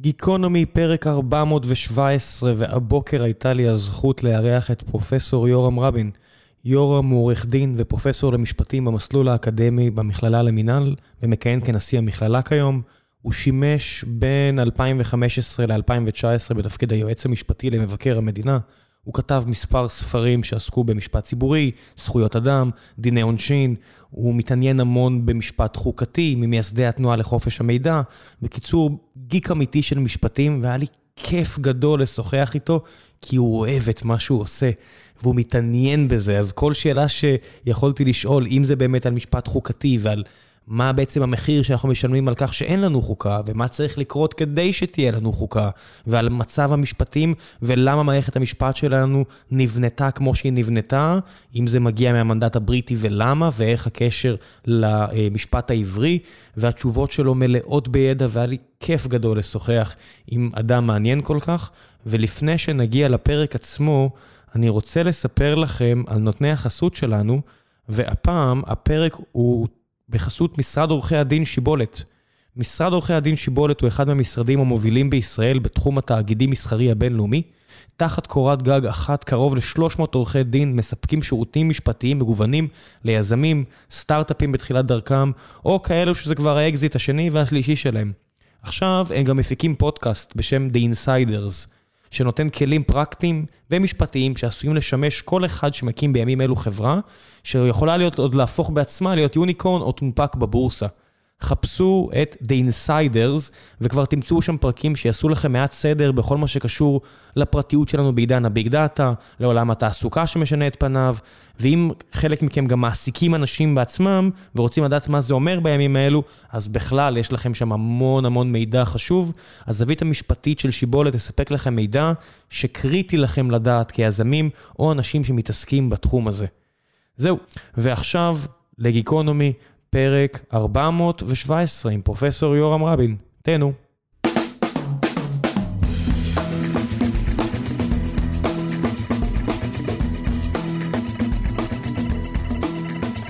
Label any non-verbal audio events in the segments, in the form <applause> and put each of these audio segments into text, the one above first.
גיקונומי, פרק 417, והבוקר הייתה לי הזכות לארח את פרופסור יורם רבין. יורם הוא עורך דין ופרופסור למשפטים במסלול האקדמי במכללה למינהל, ומכהן כנשיא המכללה כיום. הוא שימש בין 2015 ל-2019 בתפקיד היועץ המשפטי למבקר המדינה. הוא כתב מספר ספרים שעסקו במשפט ציבורי, זכויות אדם, דיני עונשין, הוא מתעניין המון במשפט חוקתי, ממייסדי התנועה לחופש המידע. בקיצור, גיק אמיתי של משפטים, והיה לי כיף גדול לשוחח איתו, כי הוא אוהב את מה שהוא עושה, והוא מתעניין בזה. אז כל שאלה שיכולתי לשאול, אם זה באמת על משפט חוקתי ועל מה בעצם המחיר שאנחנו משלמים על כך שאין לנו חוקה, ומה צריך לקרות כדי שתהיה לנו חוקה, ועל מצב המשפטים, ולמה מערכת המשפט שלנו נבנתה כמו שהיא נבנתה, אם זה מגיע מהמנדט הבריטי ולמה, ואיך הקשר למשפט העברי, והתשובות שלו מלאות בידע, והיה לי כיף גדול לשוחח עם אדם מעניין כל כך. ולפני שנגיע לפרק עצמו, אני רוצה לספר לכם על נותני החסות שלנו, והפעם הפרק הוא בחסות משרד עורכי הדין שיבולת. משרד עורכי הדין שיבולת הוא אחד מהמשרדים המובילים בישראל בתחום התאגידי מסחרי הבינלאומי. תחת קורת גג אחת קרוב ל-300 עורכי דין מספקים שירותים משפטיים מגוונים ליזמים, סטארט-אפים בתחילת דרכם, או כאלו שזה כבר האקזיט השני והשלישי שלהם. עכשיו הם גם מפיקים פודקאסט בשם The Insiders. שנותן כלים פרקטיים ומשפטיים שעשויים לשמש כל אחד שמקים בימים אלו חברה, שיכולה להיות עוד להפוך בעצמה להיות unicorn או תונפק בבורסה. חפשו את The Insiders, וכבר תמצאו שם פרקים שיעשו לכם מעט סדר בכל מה שקשור לפרטיות שלנו בעידן הביג דאטה, לעולם התעסוקה שמשנה את פניו, ואם חלק מכם גם מעסיקים אנשים בעצמם, ורוצים לדעת מה זה אומר בימים האלו, אז בכלל יש לכם שם המון המון מידע חשוב. הזווית המשפטית של שיבולת תספק לכם מידע שקריטי לכם לדעת כיזמים או אנשים שמתעסקים בתחום הזה. זהו, ועכשיו לגיקונומי. פרק 417 עם פרופסור יורם רבין. תהנו.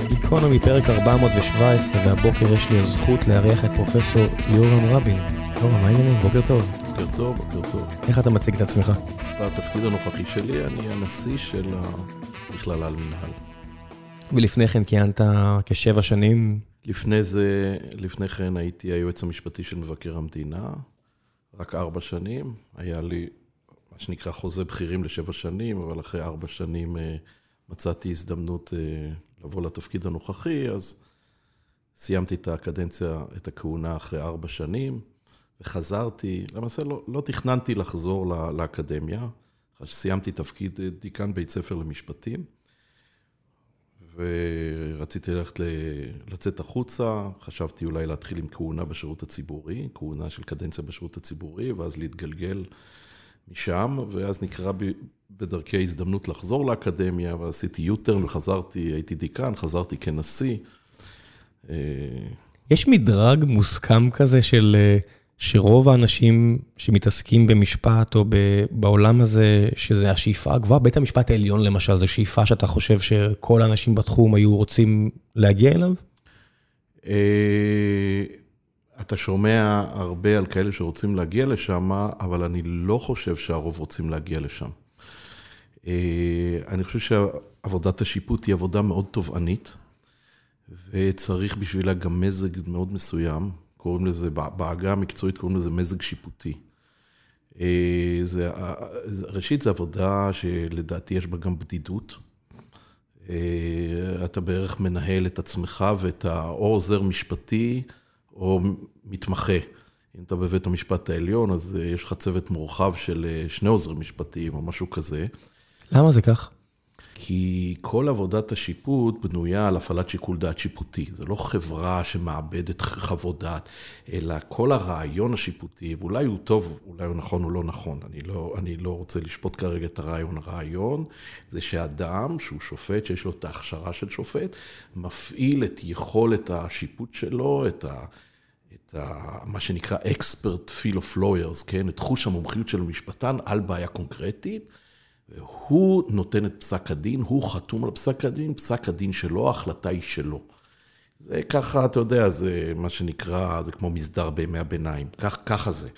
גיקונומי פרק 417, והבוקר יש לי הזכות לארח את פרופסור יורם רבין. יורם, מה העניינים? בוקר טוב. בוקר טוב, בוקר טוב. איך אתה מציג את עצמך? בתפקיד הנוכחי שלי אני הנשיא של המכללה למנהל. ולפני כן כיהנת כשבע שנים. לפני זה, לפני כן הייתי היועץ המשפטי של מבקר המדינה, רק ארבע שנים. היה לי מה שנקרא חוזה בכירים לשבע שנים, אבל אחרי ארבע שנים אה, מצאתי הזדמנות אה, לבוא לתפקיד הנוכחי, אז סיימתי את הקדנציה, את הכהונה אחרי ארבע שנים, וחזרתי, למעשה לא, לא תכננתי לחזור לאקדמיה, סיימתי תפקיד אה, דיקן בית ספר למשפטים. ורציתי ללכת לצאת החוצה, חשבתי אולי להתחיל עם כהונה בשירות הציבורי, כהונה של קדנציה בשירות הציבורי, ואז להתגלגל משם, ואז נקרא בדרכי הזדמנות לחזור לאקדמיה, ועשיתי יוטרן וחזרתי, הייתי דיקן, חזרתי כנשיא. אה, יש מדרג מוסכם כזה של... אה, שרוב האנשים שמתעסקים במשפט או בעולם הזה, שזה השאיפה הגבוהה, בית המשפט העליון למשל, זו שאיפה שאתה חושב שכל האנשים בתחום היו רוצים להגיע אליו? אה, אתה שומע הרבה על כאלה שרוצים להגיע לשם, אבל אני לא חושב שהרוב רוצים להגיע לשם. אה, אני חושב שעבודת השיפוט היא עבודה מאוד תובענית, וצריך בשבילה גם מזג מאוד מסוים. קוראים לזה, בעגה המקצועית קוראים לזה מזג שיפוטי. אה, זה, ראשית, זו עבודה שלדעתי יש בה גם בדידות. אה, אתה בערך מנהל את עצמך ואת ה... או עוזר משפטי או מתמחה. אם אתה בבית המשפט העליון, אז יש לך צוות מורחב של אה, שני עוזרים משפטיים או משהו כזה. למה זה כך? כי כל עבודת השיפוט בנויה על הפעלת שיקול דעת שיפוטי. זה לא חברה שמאבדת חוות דעת, אלא כל הרעיון השיפוטי, ואולי הוא טוב, אולי הוא נכון או לא נכון, אני לא, אני לא רוצה לשפוט כרגע את הרעיון. הרעיון זה שאדם שהוא שופט, שיש לו את ההכשרה של שופט, מפעיל את יכולת השיפוט שלו, את ה... את ה, מה שנקרא expert feel of lawyers, כן? את חוש המומחיות של המשפטן על בעיה קונקרטית. הוא נותן את פסק הדין, הוא חתום על פסק הדין, פסק הדין שלו, ההחלטה היא שלו. זה ככה, אתה יודע, זה מה שנקרא, זה כמו מסדר בימי הביניים, כך, ככה זה.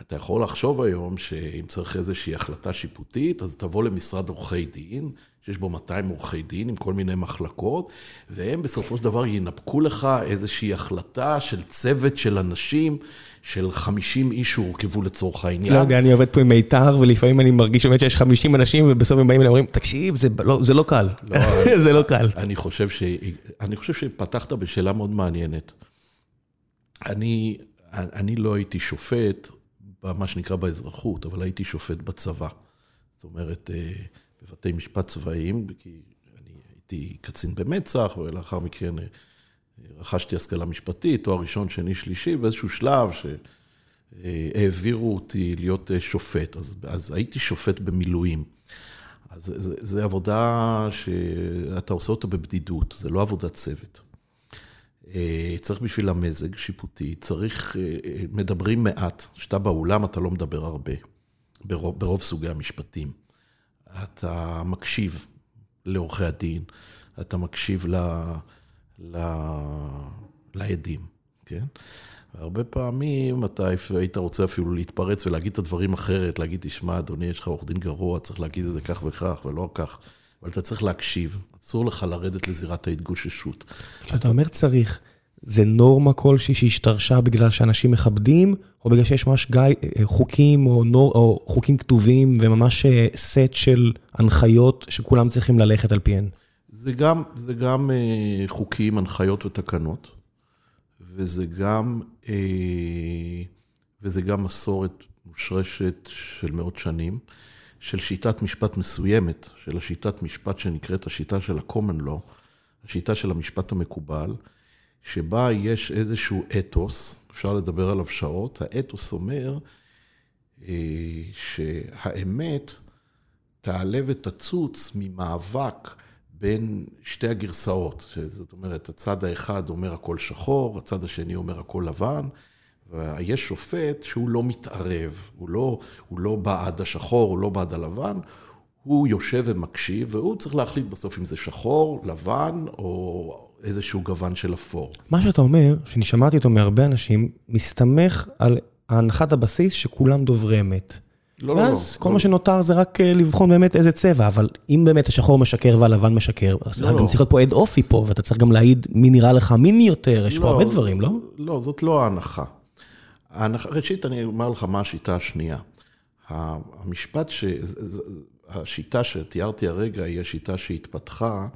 אתה יכול לחשוב היום שאם צריך איזושהי החלטה שיפוטית, אז תבוא למשרד עורכי דין, שיש בו 200 עורכי דין עם כל מיני מחלקות, והם בסופו של דבר ינפקו לך איזושהי החלטה של צוות של אנשים, של 50 איש שהורכבו לצורך העניין. לא יודע, אני עובד פה עם מיתר, ולפעמים אני מרגיש באמת שיש 50 אנשים, ובסוף הם באים אליי ואומרים, תקשיב, זה לא, זה לא קל. לא, <laughs> זה לא קל. אני חושב, ש... אני חושב שפתחת בשאלה מאוד מעניינת. אני, אני לא הייתי שופט, במה שנקרא באזרחות, אבל הייתי שופט בצבא. זאת אומרת, אה, בבתי משפט צבאיים, כי אני הייתי קצין במצ"ח, ולאחר מכן אה, רכשתי השכלה משפטית, תואר ראשון, שני, שלישי, באיזשהו שלב שהעבירו אותי להיות אה, שופט. אז, אז הייתי שופט במילואים. אז זו עבודה שאתה עושה אותה בבדידות, זה לא עבודת צוות. אה, צריך בשביל המזג שיפוטי, צריך, אה, מדברים מעט. כשאתה באולם אתה לא מדבר הרבה, ברוב, ברוב סוגי המשפטים. אתה מקשיב לעורכי הדין, אתה מקשיב ל, ל, לעדים, כן? הרבה פעמים אתה היית רוצה אפילו להתפרץ ולהגיד את הדברים אחרת, להגיד, תשמע, אדוני, יש לך עורך דין גרוע, צריך להגיד את זה כך וכך ולא כך. אבל אתה צריך להקשיב, אסור לך לרדת לזירת ההתגוששות. כשאתה אומר צריך, זה נורמה כלשהי שהשתרשה בגלל שאנשים מכבדים, או בגלל שיש ממש גיא, אה, חוקים או, נור, או חוקים כתובים וממש סט אה, של הנחיות שכולם צריכים ללכת על פיהן? זה גם, זה גם אה, חוקים, הנחיות ותקנות, וזה גם, וזה גם מסורת מושרשת של מאות שנים. של שיטת משפט מסוימת, של השיטת משפט שנקראת השיטה של ה-common law, השיטה של המשפט המקובל, שבה יש איזשהו אתוס, אפשר לדבר עליו שעות, האתוס אומר אה, שהאמת תעלה ותצוץ ממאבק בין שתי הגרסאות, זאת אומרת, הצד האחד אומר הכל שחור, הצד השני אומר הכל לבן, ויש שופט שהוא לא מתערב, הוא לא, הוא לא בעד השחור, הוא לא בעד הלבן, הוא יושב ומקשיב, והוא צריך להחליט בסוף אם זה שחור, לבן, או איזשהו גוון של אפור. מה שאתה אומר, שאני שמעתי אותו מהרבה אנשים, מסתמך על הנחת הבסיס שכולם דוברי אמת. לא, לא, לא. ואז כל לא. מה שנותר זה רק אה, לבחון באמת איזה צבע, אבל אם באמת השחור משקר והלבן משקר, אז לא, גם לא. צריך להיות פה עד אופי פה, ואתה צריך גם להעיד מי נראה לך מיני יותר, יש לא, פה הרבה דברים, לא? לא, זאת לא ההנחה. ראשית, אני אומר לך מה השיטה השנייה. המשפט, ש... השיטה שתיארתי הרגע היא השיטה שהתפתחה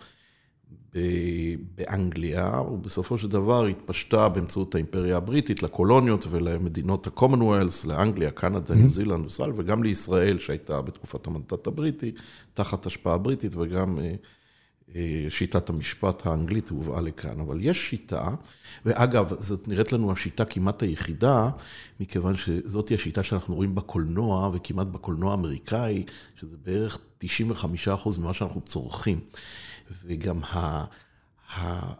באנגליה, ובסופו של דבר התפשטה באמצעות האימפריה הבריטית לקולוניות ולמדינות ה-commonwealth, לאנגליה, קנדה, ניו זילנד וסל, וגם לישראל שהייתה בתקופת המנדט הבריטי, תחת השפעה בריטית, וגם אה, אה, שיטת המשפט האנגלית הובאה לכאן, אבל יש שיטה, ואגב, זאת נראית לנו השיטה כמעט היחידה, מכיוון שזאת השיטה שאנחנו רואים בקולנוע, וכמעט בקולנוע האמריקאי, שזה בערך 95% ממה שאנחנו צורכים. וגם ה, ה,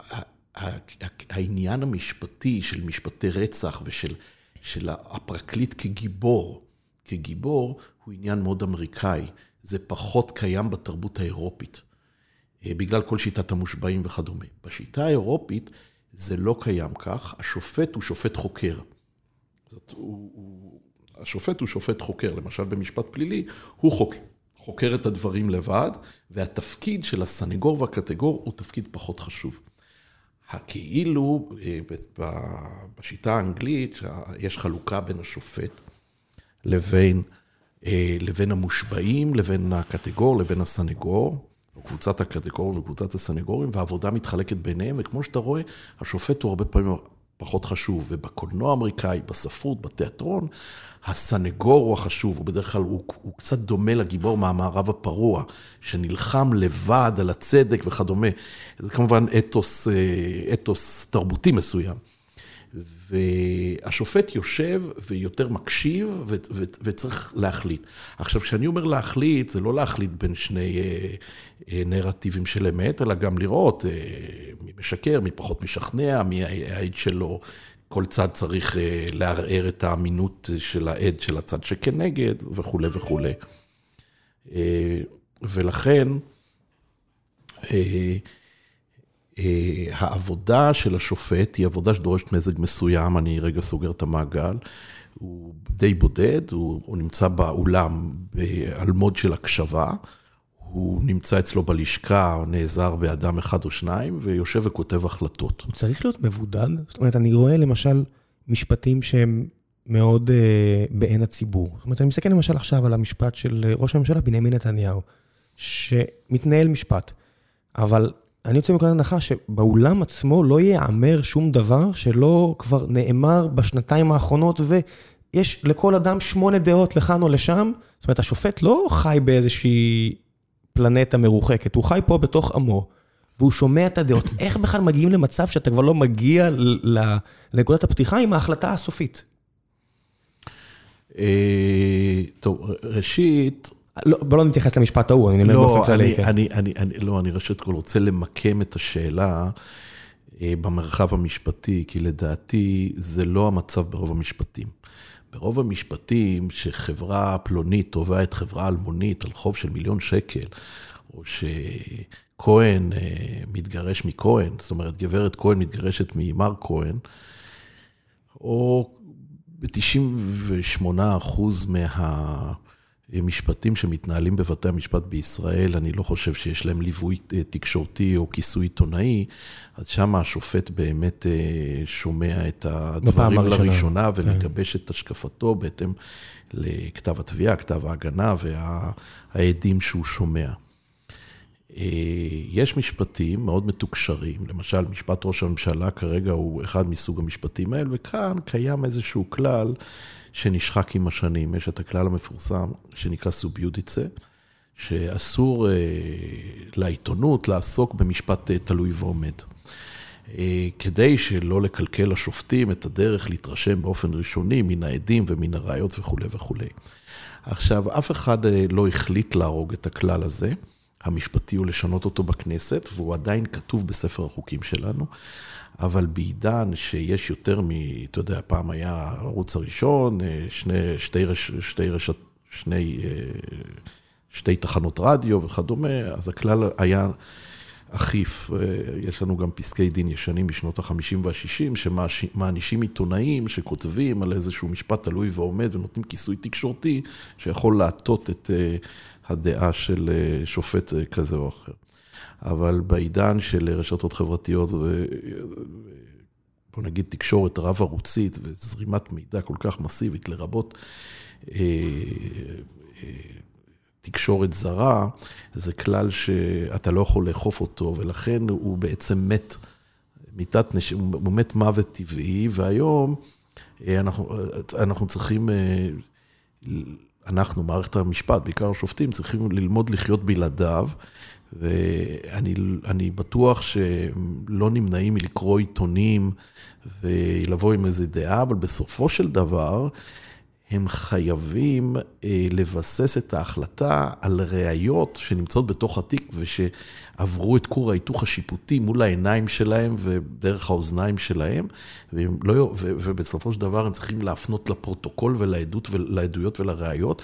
העניין המשפטי של משפטי רצח ושל של הפרקליט כגיבור, כגיבור, הוא עניין מאוד אמריקאי. זה פחות קיים בתרבות האירופית. אה, בגלל כל שיטת המושבעים וכדומה. בשיטה האירופית זה לא קיים כך, השופט הוא שופט חוקר. זאת, הוא, הוא, השופט הוא שופט חוקר, למשל במשפט פלילי, הוא חוק, חוקר את הדברים לבד, והתפקיד של הסנגור והקטגור הוא תפקיד פחות חשוב. הכאילו, אה, בשיטה האנגלית, יש חלוקה בין השופט לבין, אה, לבין המושבעים, לבין הקטגור, לבין הסנגור. קבוצת הקטגורים וקבוצת הסנגורים, והעבודה מתחלקת ביניהם, וכמו שאתה רואה, השופט הוא הרבה פעמים פחות חשוב. ובקולנוע האמריקאי, בספרות, בתיאטרון, הסנגור הוא החשוב, הוא בדרך כלל, הוא, הוא קצת דומה לגיבור מהמערב הפרוע, שנלחם לבד על הצדק וכדומה. זה כמובן אתוס, אה, אתוס תרבותי מסוים. והשופט יושב ויותר מקשיב וצריך להחליט. עכשיו, כשאני אומר להחליט, זה לא להחליט בין שני אה, אה, נרטיבים של אמת, אלא גם לראות אה, מי משקר, מי פחות משכנע, מי העד שלו. כל צד צריך אה, לערער את האמינות של העד של הצד שכנגד וכולי וכולי. אה, ולכן, אה, העבודה של השופט היא עבודה שדורשת מזג מסוים, אני רגע סוגר את המעגל. הוא די בודד, הוא, הוא נמצא באולם על מוד של הקשבה, הוא נמצא אצלו בלשכה, נעזר באדם אחד או שניים, ויושב וכותב החלטות. הוא צריך להיות מבודד? זאת אומרת, אני רואה למשל משפטים שהם מאוד uh, בעין הציבור. זאת אומרת, אני מסתכל למשל עכשיו על המשפט של ראש הממשלה בנימין נתניהו, שמתנהל משפט, אבל אני יוצא מנקודת הנחה שבאולם עצמו לא ייאמר שום דבר שלא כבר נאמר בשנתיים האחרונות, ויש לכל אדם שמונה דעות לכאן או לשם. זאת אומרת, השופט לא חי באיזושהי פלנטה מרוחקת, הוא חי פה בתוך עמו, והוא שומע את הדעות. <coughs> איך בכלל מגיעים למצב שאתה כבר לא מגיע לנקודת הפתיחה עם ההחלטה הסופית? אה, טוב, ראשית... לא, בוא לא נתייחס למשפט ההוא, אני אומר לא, באופן כללי. כן. אני, אני, אני, לא, אני ראשית כל רוצה למקם את השאלה אה, במרחב המשפטי, כי לדעתי זה לא המצב ברוב המשפטים. ברוב המשפטים, שחברה פלונית תובעה את חברה אלמונית על חוב של מיליון שקל, או שכהן אה, מתגרש מכהן, זאת אומרת, גברת כהן מתגרשת ממר כהן, או ב-98% מה... משפטים שמתנהלים בבתי המשפט בישראל, אני לא חושב שיש להם ליווי אה, תקשורתי או כיסוי עיתונאי, אז שם השופט באמת אה, שומע את הדברים לראשונה כן. ומגבש את השקפתו בהתאם לכתב התביעה, כתב ההגנה והעדים שהוא שומע. אה, יש משפטים מאוד מתוקשרים, למשל משפט ראש הממשלה כרגע הוא אחד מסוג המשפטים האלה, וכאן קיים איזשהו כלל שנשחק עם השנים. יש את הכלל המפורסם שנקרא סוביודיצה, שאסור אה, לעיתונות לעסוק במשפט אה, תלוי ועומד. אה, כדי שלא לקלקל לשופטים את הדרך להתרשם באופן ראשוני מן העדים ומן הראיות וכולי וכולי. עכשיו, אף אחד אה, לא החליט להרוג את הכלל הזה. המשפטי הוא לשנות אותו בכנסת, והוא עדיין כתוב בספר החוקים שלנו. אבל בעידן שיש יותר מ... אתה יודע, פעם היה הערוץ הראשון, אה, שני, שתי, רש, שתי, רשת, שני, אה, שתי תחנות רדיו וכדומה, אז הכלל היה אכיף. אה, יש לנו גם פסקי דין ישנים משנות ה-50 וה-60, שמענישים עיתונאים שכותבים על איזשהו משפט תלוי ועומד ונותנים כיסוי תקשורתי, שיכול להטות את הדעה של שופט כזה או אחר. אבל בעידן של רשתות חברתיות, בוא נגיד תקשורת רב-ערוצית וזרימת מידע כל כך מסיבית, לרבות אה, אה, תקשורת זרה, זה כלל שאתה לא יכול לאכוף אותו, ולכן הוא בעצם מת, מיתת נש... הוא מת מוות טבעי, והיום אה, אנחנו, אנחנו צריכים... אנחנו, מערכת המשפט, בעיקר השופטים, צריכים ללמוד לחיות בלעדיו, ואני בטוח שלא נמנעים מלקרוא עיתונים ולבוא עם איזה דעה, אבל בסופו של דבר, הם חייבים אה, לבסס את ההחלטה על ראיות שנמצאות בתוך התיק ושעברו את כור ההיתוך השיפוטי מול העיניים שלהם ודרך האוזניים שלהם, לא, ובסופו של דבר הם צריכים להפנות לפרוטוקול ולעדות ולעדויות ולראיות,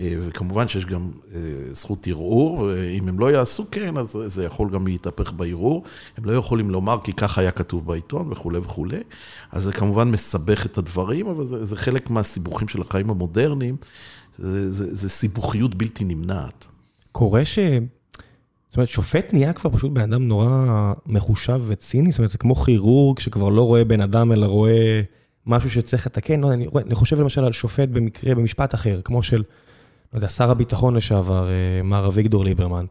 אה, וכמובן שיש גם אה, זכות ערעור, ואם הם לא יעשו כן, אז זה יכול גם להתהפך בערעור. הם לא יכולים לומר כי ככה היה כתוב בעיתון וכולי וכולי, אז זה כמובן מסבך את הדברים, אבל זה, זה חלק מהסיבוכים של החיים המודרניים, זה, זה, זה סיבוכיות בלתי נמנעת. קורה ש... אומרת, שופט נהיה כבר פשוט בן אדם נורא מחושב וציני, זאת אומרת, זה כמו כירורג שכבר לא רואה בן אדם, אלא רואה משהו שצריך לתקן. לא, אני, אני חושב למשל על שופט במקרה, במשפט אחר, כמו של, לא יודע, שר הביטחון לשעבר, אה, מר אביגדור ליברמן,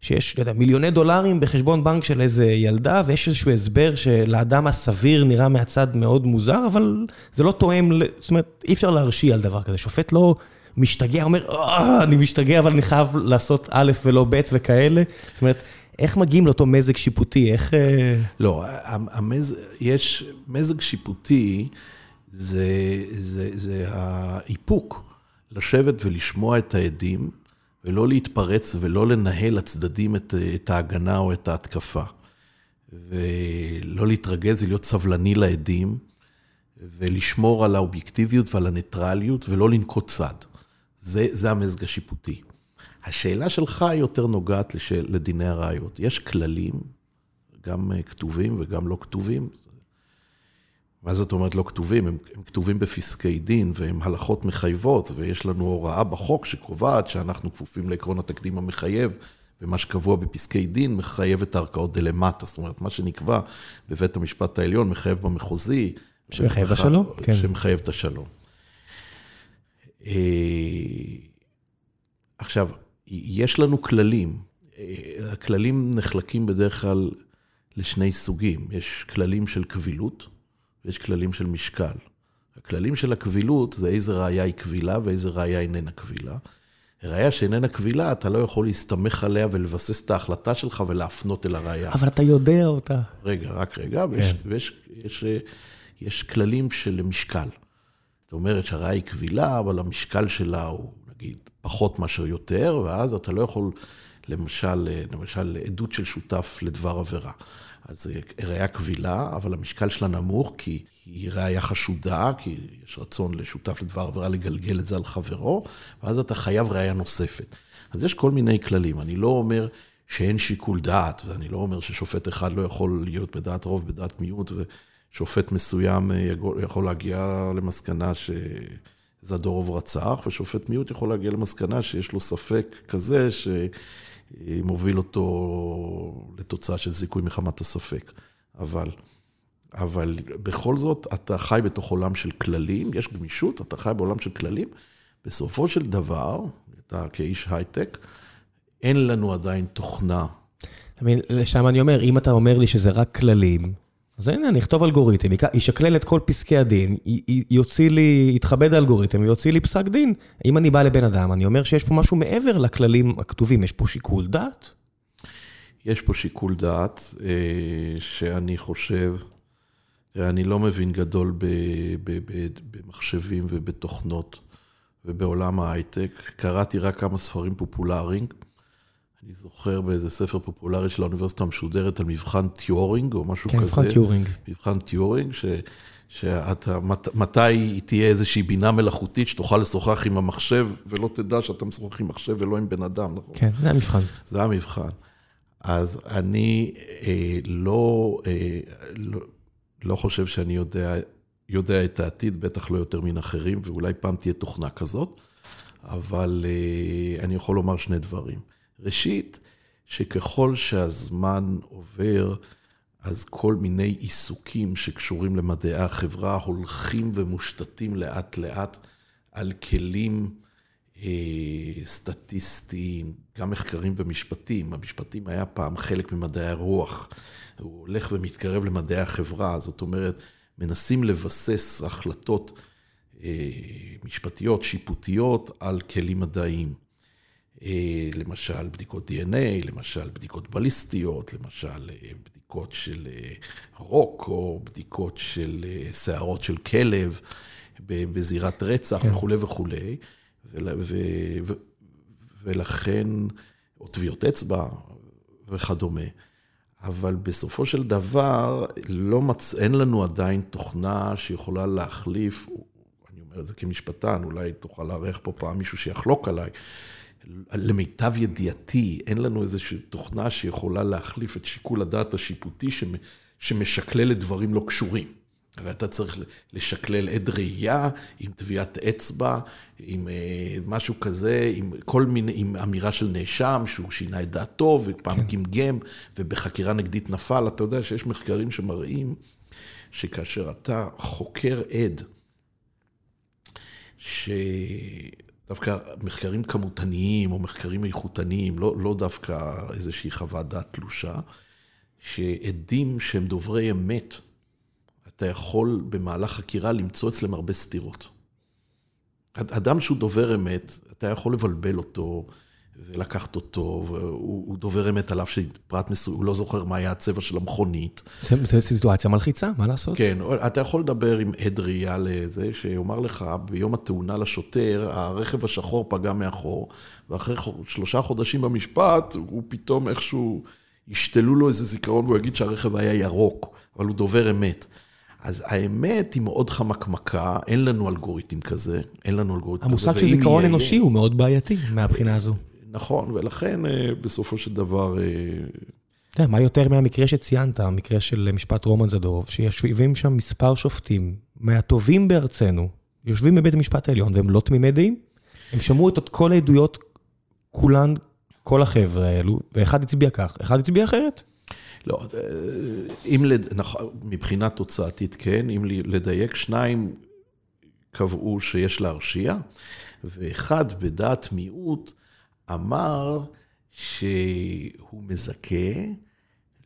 שיש, לא יודע, מיליוני דולרים בחשבון בנק של איזה ילדה, ויש איזשהו הסבר שלאדם הסביר נראה מהצד מאוד מוזר, אבל זה לא תואם, זאת אומרת, אי אפשר להרשיע על דבר כזה. שופט לא משתגע, אומר, אה, אני משתגע, אבל אני חייב לעשות א' ולא ב' וכאלה. זאת אומרת, איך מגיעים לאותו מזג שיפוטי? איך... אה, לא, המז... יש מזג שיפוטי, זה, זה, זה האיפוק, לשבת ולשמוע את העדים. ולא להתפרץ ולא לנהל לצדדים את, את ההגנה או את ההתקפה. ולא להתרגז ולהיות סבלני לעדים, ולשמור על האובייקטיביות ועל הניטרליות, ולא לנקוט צד. זה, זה המזג השיפוטי. השאלה שלך יותר נוגעת לשל, לדיני הראיות. יש כללים, גם כתובים וגם לא כתובים. מה זאת אומרת לא כתובים? הם, הם כתובים בפסקי דין והם הלכות מחייבות, ויש לנו הוראה בחוק שקובעת שאנחנו כפופים לעקרון התקדים המחייב, ומה שקבוע בפסקי דין מחייב את הערכאות דלמטה, זאת אומרת, מה שנקבע בבית המשפט העליון מחייב במחוזי. שמחייב את השלום, כן. שמחייב את השלום. אה, עכשיו, יש לנו כללים. אה, הכללים נחלקים בדרך כלל לשני סוגים. יש כללים של קבילות, ויש כללים של משקל. הכללים של הקבילות זה איזה ראייה היא קבילה ואיזה ראייה איננה קבילה. ראייה שאיננה קבילה, אתה לא יכול להסתמך עליה ולבסס את ההחלטה שלך ולהפנות אל הראייה. אבל אתה יודע אותה. רגע, רק רגע, כן. ויש, ויש יש, יש כללים של משקל. זאת אומרת שהראייה היא קבילה, אבל המשקל שלה הוא, נגיד, פחות מאשר יותר, ואז אתה לא יכול, למשל, למשל, עדות של שותף לדבר עבירה. אז ראייה קבילה, אבל המשקל שלה נמוך, כי היא ראייה חשודה, כי יש רצון לשותף לדבר עבירה לגלגל את זה על חברו, ואז אתה חייב ראייה נוספת. אז יש כל מיני כללים. אני לא אומר שאין שיקול דעת, ואני לא אומר ששופט אחד לא יכול להיות בדעת רוב, בדעת מיעוט, ושופט מסוים יכול להגיע למסקנה שזדורוב רצח, ושופט מיעוט יכול להגיע למסקנה שיש לו ספק כזה, ש... מוביל אותו לתוצאה של זיכוי מחמת הספק. אבל, אבל בכל זאת, אתה חי בתוך עולם של כללים, יש גמישות, אתה חי בעולם של כללים. בסופו של דבר, אתה כאיש הייטק, אין לנו עדיין תוכנה. מבין, לשם אני אומר, אם אתה אומר לי שזה רק כללים, אז הנה, אני אכתוב אלגוריתם, ישקלל את כל פסקי הדין, יוציא לי, יתכבד האלגוריתם, יוציא לי פסק דין. אם אני בא לבן אדם, אני אומר שיש פה משהו מעבר לכללים הכתובים, יש פה שיקול דעת? יש פה שיקול דעת, אה, שאני חושב, אני לא מבין גדול במחשבים ובתוכנות ובעולם ההייטק. קראתי רק כמה ספרים פופולריים. אני זוכר באיזה ספר פופולרי של האוניברסיטה המשודרת על מבחן טיורינג או משהו כן, כזה. כן, מבחן טיורינג. מבחן טיורינג, ש, שאתה, מת, מתי תהיה איזושהי בינה מלאכותית שתוכל לשוחח עם המחשב, ולא תדע שאתה משוחח עם מחשב ולא עם בן אדם, נכון? כן, זה המבחן. זה המבחן. אז אני אה, לא, אה, לא, לא חושב שאני יודע, יודע את העתיד, בטח לא יותר מן אחרים, ואולי פעם תהיה תוכנה כזאת, אבל אה, אני יכול לומר שני דברים. ראשית, שככל שהזמן עובר, אז כל מיני עיסוקים שקשורים למדעי החברה הולכים ומושתתים לאט-לאט על כלים אה, סטטיסטיים, גם מחקרים במשפטים. המשפטים היה פעם חלק ממדעי הרוח. הוא הולך ומתקרב למדעי החברה, זאת אומרת, מנסים לבסס החלטות אה, משפטיות, שיפוטיות, על כלים מדעיים. אה, למשל בדיקות DNA, למשל בדיקות בליסטיות, למשל אה, בדיקות של אה, רוק, או בדיקות של שערות של כלב בזירת רצח כן. וכולי וכולי. ולכן, או טביעות אצבע וכדומה. אבל בסופו של דבר, לא מצ... אין לנו עדיין תוכנה שיכולה להחליף, אני אומר את זה כמשפטן, אולי תוכל לארח פה פעם מישהו שיחלוק עליי, למיטב ידיעתי, אין לנו איזושהי תוכנה שיכולה להחליף את שיקול הדעת השיפוטי שמשקלל את דברים לא קשורים. הרי אתה צריך לשקלל עד ראייה עם טביעת אצבע, עם אה, משהו כזה, עם כל מיני, עם אמירה של נאשם שהוא שינה את דעתו ופעם כן. גמגם ובחקירה נגדית נפל. אתה יודע שיש מחקרים שמראים שכאשר אתה חוקר עד, ש... דווקא מחקרים כמותניים או מחקרים איכותניים, לא, לא דווקא איזושהי חוות דעת תלושה, שעדים שהם דוברי אמת, אתה יכול במהלך חקירה למצוא אצלם הרבה סתירות. אדם שהוא דובר אמת, אתה יכול לבלבל אותו, ולקחת אותו, והוא דובר אמת על אף שפרט מסוים, הוא לא זוכר מה היה הצבע של המכונית. זו סיטואציה מלחיצה, מה לעשות? כן, אתה יכול לדבר עם עד ראייה לזה, שיאמר לך, ביום התאונה לשוטר, הרכב השחור פגע מאחור, ואחרי שלושה חודשים במשפט, הוא פתאום איכשהו, ישתלו לו איזה זיכרון, והוא יגיד שהרכב היה ירוק, אבל הוא דובר אמת. אז האמת היא מאוד חמקמקה, אין לנו אלגוריתם כזה, אין לנו אלגוריתם כזה. המושג של זיכרון אנושי הוא מאוד בעייתי מהבחינה הזו. נכון, ולכן אה, בסופו של דבר... אה, אתה יודע, מה יותר מהמקרה שציינת, המקרה של משפט רומן זדורוב, שיושבים שם מספר שופטים מהטובים בארצנו, יושבים בבית המשפט העליון והם לא תמימי דעים. הם שמעו את כל העדויות, כולן, כל החבר'ה האלו, ואחד הצביע כך, אחד הצביע אחרת. לא, אה, אם, לד... נכון, מבחינה תוצאתית כן, אם לדייק, שניים קבעו שיש להרשיע, ואחד בדעת מיעוט אמר שהוא מזכה,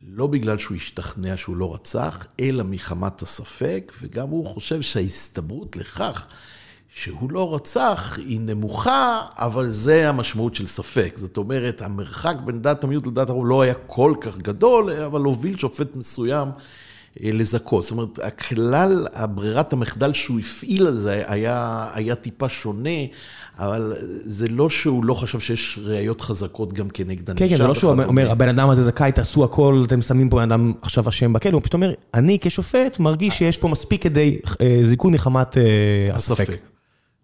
לא בגלל שהוא השתכנע שהוא לא רצח, אלא מחמת הספק, וגם הוא חושב שההסתברות לכך שהוא לא רצח היא נמוכה, אבל זה המשמעות של ספק. זאת אומרת, המרחק בין דת המיעוט לדת הרוב לא היה כל כך גדול, אבל הוביל שופט מסוים אה, לזכות. זאת אומרת, הכלל, הברירת המחדל שהוא הפעיל על זה היה, היה טיפה שונה, אבל זה לא שהוא לא חשב שיש ראיות חזקות גם כנגד הנאשם. כן, כן, זה לא שהוא אומר, הבן אדם הזה זכאי, תעשו הכל, אתם שמים פה בן אדם עכשיו אשם בכלא, הוא פשוט אומר, אני כשופט מרגיש שיש פה מספיק כדי אה, זיכוי מחמת אה, הספק.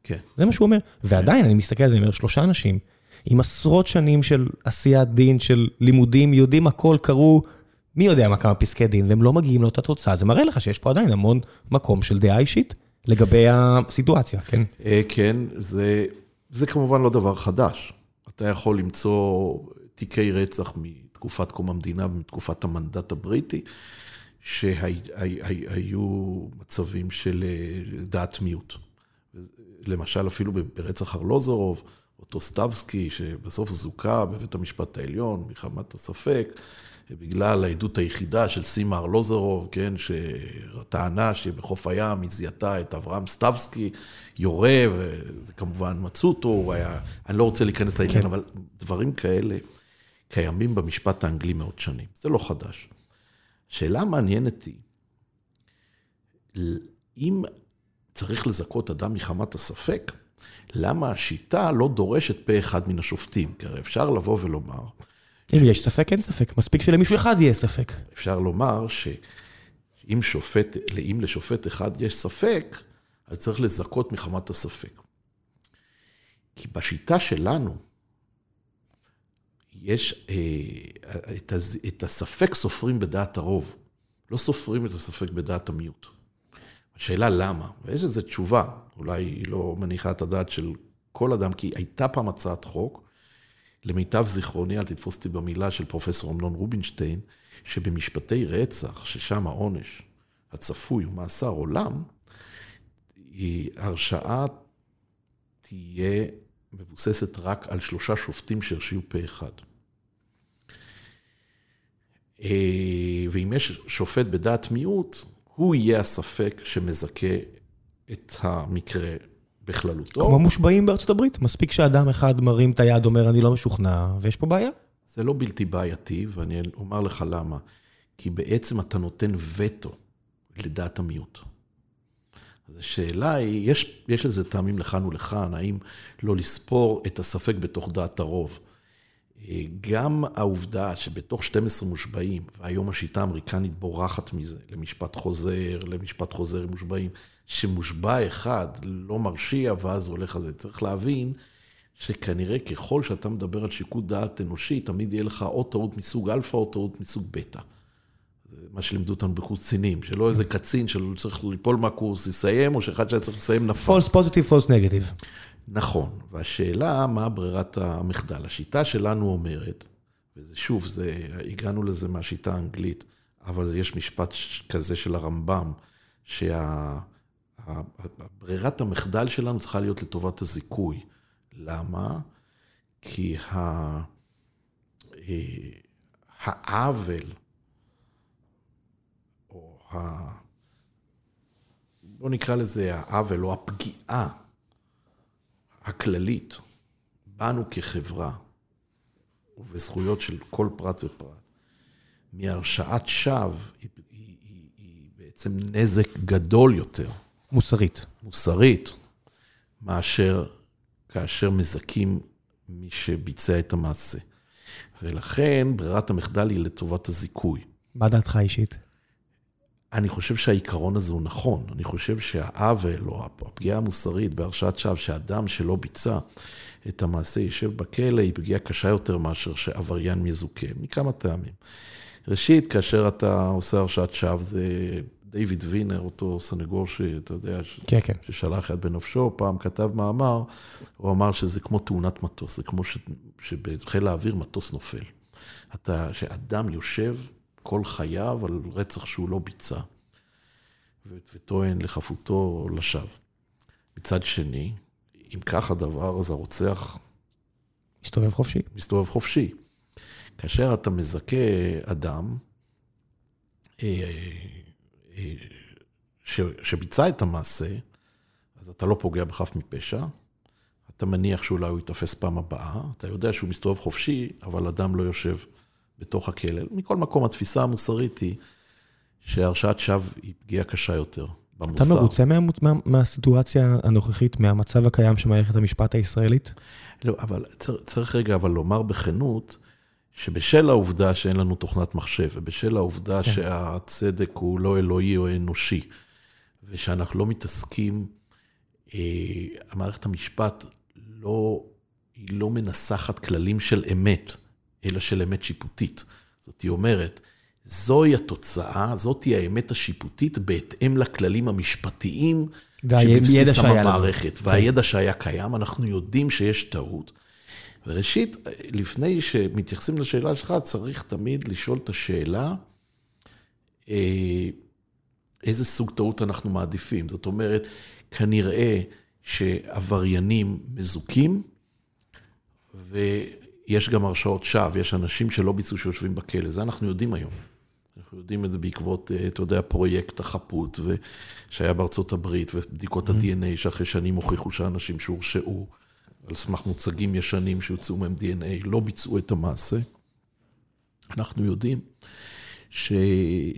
כן. זה מה שהוא אומר. ועדיין, אני מסתכל על זה, אני אומר, שלושה אנשים עם עשרות שנים של עשיית דין, של לימודים, יודעים הכל, קראו, מי יודע מה כמה פסקי דין, והם לא מגיעים לאותה תוצאה. זה מראה לך שיש פה עדיין המון מקום של דעה אישית לגבי הסיטואציה, כן? אה, כן, זה, זה כמובן לא דבר חדש. אתה יכול למצוא תיקי רצח מתקופת קום המדינה ומתקופת המנדט הבריטי, שהיו מצבים של אה, דעת מיעוט. למשל, אפילו ברצח ארלוזורוב, אותו סטבסקי, שבסוף זוכה בבית המשפט העליון מחמת הספק, בגלל העדות היחידה של סימה ארלוזורוב, כן, שטענה שבחוף הים היא זיהתה את אברהם סטבסקי, יורה, וזה כמובן מצאו אותו, הוא היה, אני לא רוצה להיכנס לעניין, כן. אבל דברים כאלה קיימים במשפט האנגלי מאות שנים, זה לא חדש. שאלה מעניינת היא, אם צריך לזכות אדם מחמת הספק, למה השיטה לא דורשת פה אחד מן השופטים? כי הרי אפשר לבוא ולומר... אם. יש ספק, אין ספק. מספיק שלמישהו אחד יהיה ספק. אפשר לומר שאם שופט, אם לשופט אחד יש ספק, אז צריך לזכות מחמת הספק. כי בשיטה שלנו, יש אה. את הספק סופרים בדעת הרוב, לא סופרים את הספק בדעת המיעוט. השאלה למה, ויש איזו תשובה, אולי היא לא מניחה את הדעת של כל אדם, כי הייתה פעם הצעת חוק, למיטב זיכרוני, אל תתפוס אותי במילה של פרופסור אמנון רובינשטיין, שבמשפטי רצח, ששם העונש הצפוי הוא מאסר עולם, הרשעה תהיה מבוססת רק על שלושה שופטים שהרשיעו פה אחד. אה, ואם יש שופט בדעת מיעוט, הוא יהיה הספק שמזכה את המקרה בכללותו. כמו מושבעים בארצות הברית, מספיק שאדם אחד מרים את היד, אומר, אני לא משוכנע, ויש פה בעיה. זה לא בלתי בעייתי, ואני אומר לך למה. כי בעצם אתה נותן וטו לדעת המיעוט. אז השאלה היא, יש, יש לזה טעמים לכאן ולכאן, האם לא לספור את הספק בתוך דעת הרוב. גם העובדה שבתוך 12 מושבעים, והיום השיטה האמריקנית בורחת מזה, למשפט חוזר, למשפט חוזר עם מושבעים, שמושבע אחד לא מרשיע ואז הולך על זה. צריך להבין שכנראה ככל שאתה מדבר על שיקול דעת אנושי, תמיד יהיה לך או טעות מסוג אלפא או טעות מסוג בטא. זה מה שלימדו אותנו בקורס קצינים, שלא איזה קצין שלא צריך ליפול מהקורס יסיים, או שאחד שהיה צריך לסיים נפל. false positive, false negative. נכון, והשאלה, מה ברירת המחדל? השיטה שלנו אומרת, ושוב, זה, הגענו לזה מהשיטה האנגלית, אבל יש משפט כזה של הרמב"ם, שברירת המחדל שלנו צריכה להיות לטובת הזיכוי. למה? כי ה... אה, העוול, או ה... בוא נקרא לזה העוול, או הפגיעה הכללית, בנו כחברה, ובזכויות של כל פרט ופרט, מהרשעת שווא היא, היא, היא, היא בעצם נזק גדול יותר. מוסרית. מוסרית, מאשר כאשר מזכים מי שביצע את המעשה. ולכן ברירת המחדל היא לטובת הזיכוי. מה דעתך אישית? אני חושב שהעיקרון הזה הוא נכון. אני חושב שהעוול או הפגיעה המוסרית בהרשעת שווא, שאדם שלא ביצע את המעשה יישב בכלא, היא פגיעה קשה יותר מאשר שעבריין מזוכה, מכמה טעמים. ראשית, כאשר אתה עושה הרשעת שווא, זה דיוויד וינר, אותו סנגור שאתה יודע, כן, כן. ששלח יד בנפשו, פעם כתב מאמר, הוא אמר שזה כמו תאונת מטוס, זה כמו ש... שבחיל האוויר מטוס נופל. אתה, שאדם יושב כל חייו על רצח שהוא לא ביצע, וטוען לחפותו לשווא. מצד שני, אם כך הדבר, אז הרוצח... מסתובב חופשי. מסתובב חופשי. כאשר אתה מזכה אדם אה, אה, ש, שביצע את המעשה, אז אתה לא פוגע בחף מפשע, אתה מניח שאולי הוא ייתפס פעם הבאה, אתה יודע שהוא מסתובב חופשי, אבל אדם לא יושב בתוך הכלא. מכל מקום, התפיסה המוסרית היא שהרשעת שווא היא פגיעה קשה יותר במוסר. אתה מרוצה מה, מה, מהסיטואציה הנוכחית, מהמצב הקיים של מערכת המשפט הישראלית? לא, אבל צריך, צריך רגע אבל לומר בכנות, שבשל העובדה שאין לנו תוכנת מחשב, ובשל העובדה כן. שהצדק הוא לא אלוהי או אנושי, ושאנחנו לא מתעסקים, אה, המערכת המשפט לא, היא לא מנסחת כללים של אמת, אלא של אמת שיפוטית. זאת אומרת, זוהי התוצאה, זאתי האמת השיפוטית בהתאם לכללים המשפטיים שבבסיס המערכת. והידע שהיה קיים, אנחנו יודעים שיש טעות. וראשית, לפני שמתייחסים לשאלה שלך, צריך תמיד לשאול את השאלה, אה, איזה סוג טעות אנחנו מעדיפים. זאת אומרת, כנראה שעבריינים מזוכים, ויש גם הרשעות שווא, יש אנשים שלא ביצעו שיושבים בכלא, זה אנחנו יודעים היום. אנחנו יודעים את זה בעקבות, אה, אתה יודע, פרויקט החפות, שהיה בארצות הברית, ובדיקות mm-hmm. ה-DNA, שאחרי שנים הוכיחו שאנשים שהורשעו. על סמך מוצגים ישנים שהוצאו מהם DNA, לא ביצעו את המעשה. אנחנו יודעים ש...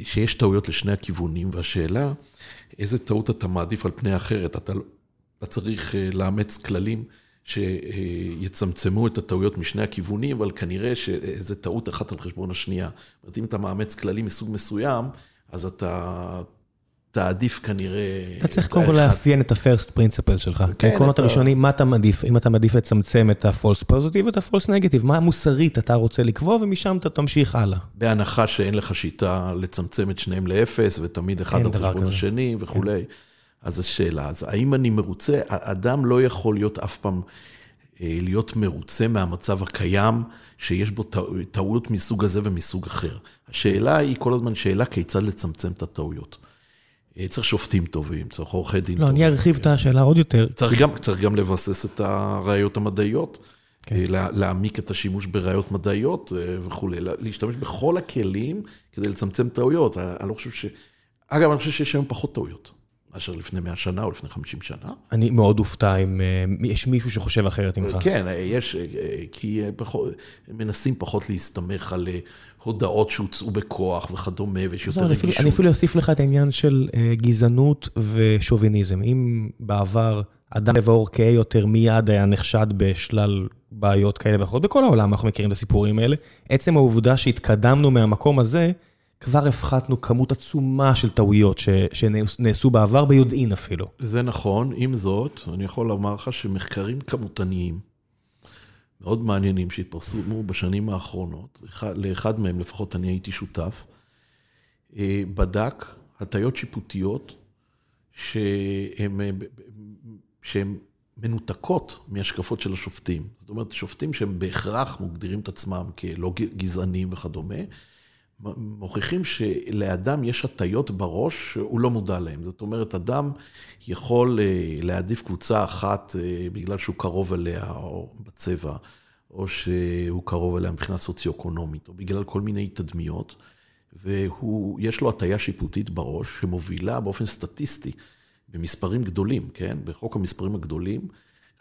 שיש טעויות לשני הכיוונים, והשאלה, איזה טעות אתה מעדיף על פני אחרת? אתה, לא- אתה צריך אה, לאמץ כללים שיצמצמו את הטעויות משני הכיוונים, אבל כנראה שאיזה טעות אחת על חשבון השנייה. זאת אומרת, אם אתה מאמץ כללים מסוג מסוים, אז אתה תעדיף כנראה... אתה צריך קודם כל לאפיין את ה-first principle שלך. כן, העקרונות הראשונים, מה אתה מעדיף? אם אתה מעדיף לצמצם את ה-false positive ואת ה-false negative, מה מוסרית אתה רוצה לקבוע, ומשם אתה תמשיך הלאה. בהנחה שאין לך שיטה לצמצם את שניהם לאפס, ותמיד אחד על חשבון השני וכולי. אז השאלה, אז האם אני מרוצה? אדם לא יכול להיות אף פעם, אה, להיות מרוצה מהמצב הקיים, שיש בו טעויות מסוג הזה ומסוג אחר. השאלה היא כל הזמן שאלה כיצד לצמצם את הטעויות. אה, צריך שופטים טובים, צריך עורכי דין לא, טובים. לא, אני ארחיב את השאלה עוד יותר. צריך גם, צריך גם לבסס את הראיות המדעיות, כן. אה, לה, להעמיק את השימוש בראיות מדעיות וכולי, להשתמש בכל הכלים כדי לצמצם טעויות. אני לא חושב ש... אגב, אני חושב שיש היום פחות טעויות. מאשר לפני 100 שנה או לפני 50 שנה. אני מאוד אופתע אם יש מישהו שחושב אחרת ממך. כן, יש, כי מנסים פחות להסתמך על הודעות שהוצאו בכוח וכדומה, ויש יותר רגישות. אני אפילו אוסיף לך את העניין של גזענות ושוביניזם. אם בעבר אדם לבעור כהה יותר מיד היה נחשד בשלל בעיות כאלה ואחרות, בכל העולם אנחנו מכירים את הסיפורים האלה, עצם העובדה שהתקדמנו מהמקום הזה, כבר הפחתנו כמות עצומה של טעויות ש, שנעשו בעבר, ביודעין אפילו. זה נכון, עם זאת, אני יכול לומר לך שמחקרים כמותניים מאוד מעניינים שהתפרסמו בשנים האחרונות, לאחד מהם לפחות אני הייתי שותף, אה, בדק הטיות שיפוטיות שהן, אה, שהן מנותקות מהשקפות של השופטים. זאת אומרת, שופטים שהם בהכרח מוגדירים את עצמם כלא גזענים וכדומה, מוכיחים שלאדם יש הטיות בראש שהוא לא מודע להן. זאת אומרת, אדם יכול אה, להעדיף קבוצה אחת אה, בגלל שהוא קרוב אליה, או בצבע, או שהוא קרוב אליה מבחינה סוציו-אקונומית, או בגלל כל מיני תדמיות, ויש לו הטיה שיפוטית בראש שמובילה באופן סטטיסטי במספרים גדולים, כן? בחוק המספרים הגדולים,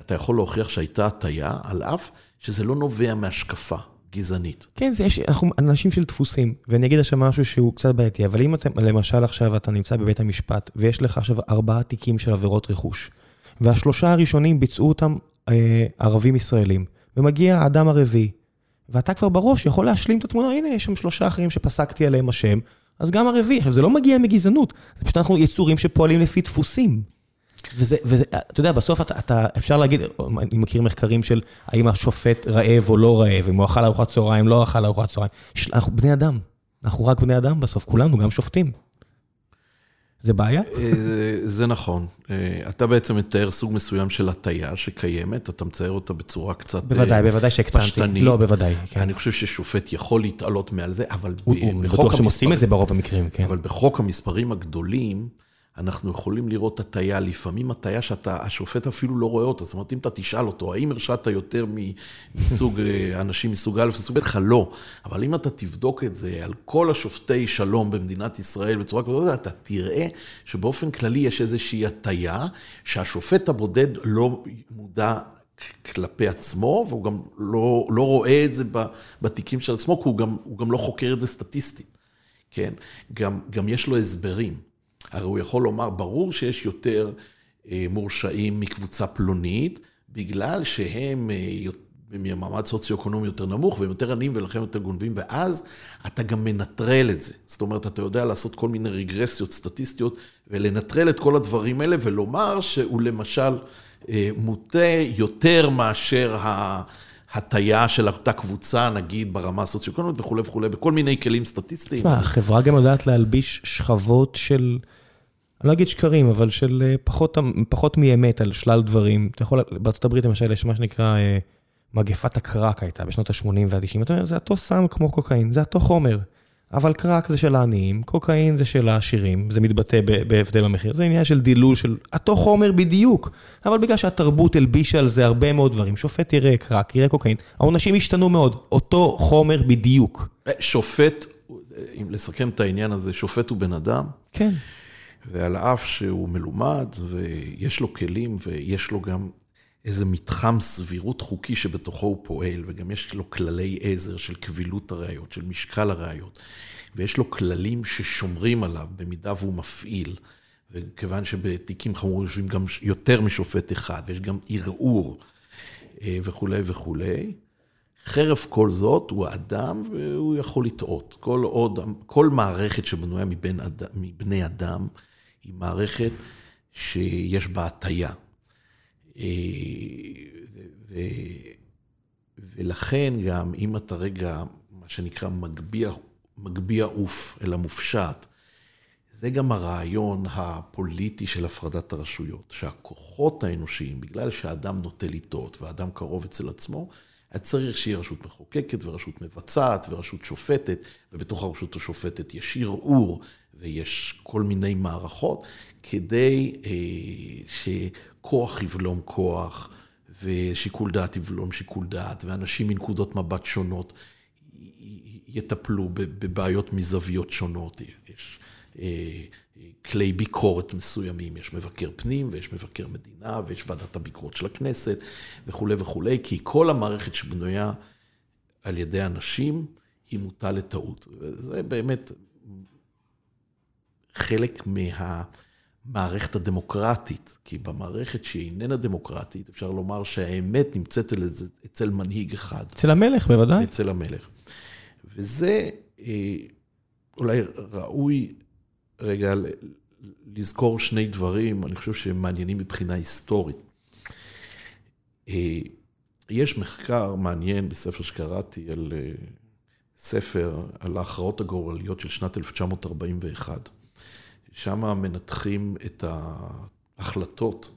אתה יכול להוכיח שהייתה הטיה, על אף שזה לא נובע מהשקפה. גזענית. כן, זה יש, אנחנו אנשים של דפוסים, ואני אגיד עכשיו משהו שהוא קצת בעייתי, אבל אם אתם, למשל עכשיו אתה נמצא בבית המשפט, ויש לך עכשיו ארבעה תיקים של עבירות רכוש, והשלושה הראשונים ביצעו אותם אה, ערבים ישראלים, ומגיע האדם הרביעי, ואתה כבר בראש יכול להשלים את התמונה, הנה, יש שם שלושה אחרים שפסקתי עליהם השם, אז גם הרביעי. עכשיו, זה לא מגיע מגזענות, זה פשוט אנחנו יצורים שפועלים לפי דפוסים. וזה, וזה, אתה יודע, בסוף אתה, אתה, אפשר להגיד, אני מכיר מחקרים של האם השופט רעב או לא רעב, אם הוא אכל ארוחת צהריים, לא אכל ארוחת צהריים. אנחנו בני אדם. אנחנו רק בני אדם בסוף, כולנו גם שופטים. זה בעיה? אה, זה, זה נכון. אה, אתה בעצם מתאר סוג מסוים של הטיה שקיימת, אתה מצייר אותה בצורה קצת פשטנית. בוודאי, בוודאי שהקצנתי. לא, בוודאי, כן. אני חושב ששופט יכול להתעלות מעל זה, אבל הוא, בחוק המספרים... בטוח שהם עושים את זה ברוב המקרים, כן. אבל בחוק המספרים הגדולים, אנחנו יכולים לראות הטיה, לפעמים הטיה שהשופט אפילו לא רואה אותה. זאת אומרת, אם אתה תשאל אותו, האם הרשעת יותר מסוג אה, אנשים מסוג א' מסוג ב', לא. אבל אם אתה תבדוק את זה על כל השופטי שלום במדינת ישראל בצורה כזאת, אתה תראה שבאופן כללי יש איזושהי הטיה, שהשופט הבודד לא מודע כלפי עצמו, והוא גם לא, לא רואה את זה בתיקים של עצמו, כי הוא גם, הוא גם לא חוקר את זה סטטיסטית, כן? גם, גם יש לו הסברים. הרי הוא יכול לומר, ברור שיש יותר אה, מורשעים מקבוצה פלונית, בגלל שהם אה, ממעמד סוציו-אקונומי יותר נמוך והם יותר עניים ולכן יותר גונבים, ואז אתה גם מנטרל את זה. זאת אומרת, אתה יודע לעשות כל מיני רגרסיות סטטיסטיות ולנטרל את כל הדברים האלה ולומר שהוא למשל אה, מוטה יותר מאשר ה... הטיה של אותה קבוצה, נגיד ברמה הסוציו-אקונומית וכולי וכולי, בכל מיני כלים סטטיסטיים. תשמע, החברה גם יודעת להלביש שכבות של... אני לא אגיד שקרים, אבל של אה, פחות, פחות מאמת על שלל דברים. אתה יכול, בארצות הברית למשל יש מה שנקרא אה, מגפת הקרק הייתה בשנות ה-80 וה-90. אתה אומר, זה אותו סם כמו קוקאין, זה אותו חומר. אבל קרק זה של העניים, קוקאין זה של העשירים, זה מתבטא בהבדל המחיר. זה עניין של דילול של אותו חומר בדיוק. אבל בגלל שהתרבות הלבישה על זה הרבה מאוד דברים, שופט יראה קרק, יראה קוקאין, העונשים השתנו מאוד, אותו חומר בדיוק. אה, שופט, אם לסכם את העניין הזה, שופט הוא בן אדם. כן. ועל אף שהוא מלומד ויש לו כלים ויש לו גם איזה מתחם סבירות חוקי שבתוכו הוא פועל, וגם יש לו כללי עזר של קבילות הראיות, של משקל הראיות, ויש לו כללים ששומרים עליו במידה והוא מפעיל, וכיוון שבתיקים חמורים יושבים גם יותר משופט אחד, ויש גם ערעור אה, וכולי וכולי, חרף כל זאת, הוא אדם והוא יכול לטעות. כל עוד, כל מערכת שבנויה מבין אד, מבני אדם, היא מערכת שיש בה הטיה. אה, ולכן גם, אם אתה רגע, מה שנקרא, מגביה, עוף אל המופשט, זה גם הרעיון הפוליטי של הפרדת הרשויות, שהכוחות האנושיים, בגלל שהאדם נוטה לטעות והאדם קרוב אצל עצמו, היה צריך שיהיה רשות מחוקקת ורשות מבצעת ורשות שופטת, ובתוך הרשות השופטת יש ערעור ויש כל מיני מערכות, כדי אה, שכוח יבלום כוח, ושיקול דעת יבלום שיקול דעת, ואנשים מנקודות מבט שונות יטפלו בבעיות מזוויות שונות. יש אה, כלי ביקורת מסוימים, יש מבקר פנים ויש מבקר מדינה ויש ועדת הביקורת של הכנסת וכולי וכולי, כי כל המערכת שבנויה על ידי אנשים היא מוטה לטעות. וזה באמת חלק מהמערכת הדמוקרטית, כי במערכת שהיא איננה דמוקרטית, אפשר לומר שהאמת נמצאת אצל מנהיג אחד. אצל המלך, בוודאי. אצל המלך. וזה אה, אולי ראוי רגע לזכור שני דברים, אני חושב שהם מעניינים מבחינה היסטורית. אה, יש מחקר מעניין בספר שקראתי על אה, ספר, על ההכרעות הגורליות של שנת 1941. שם מנתחים את ההחלטות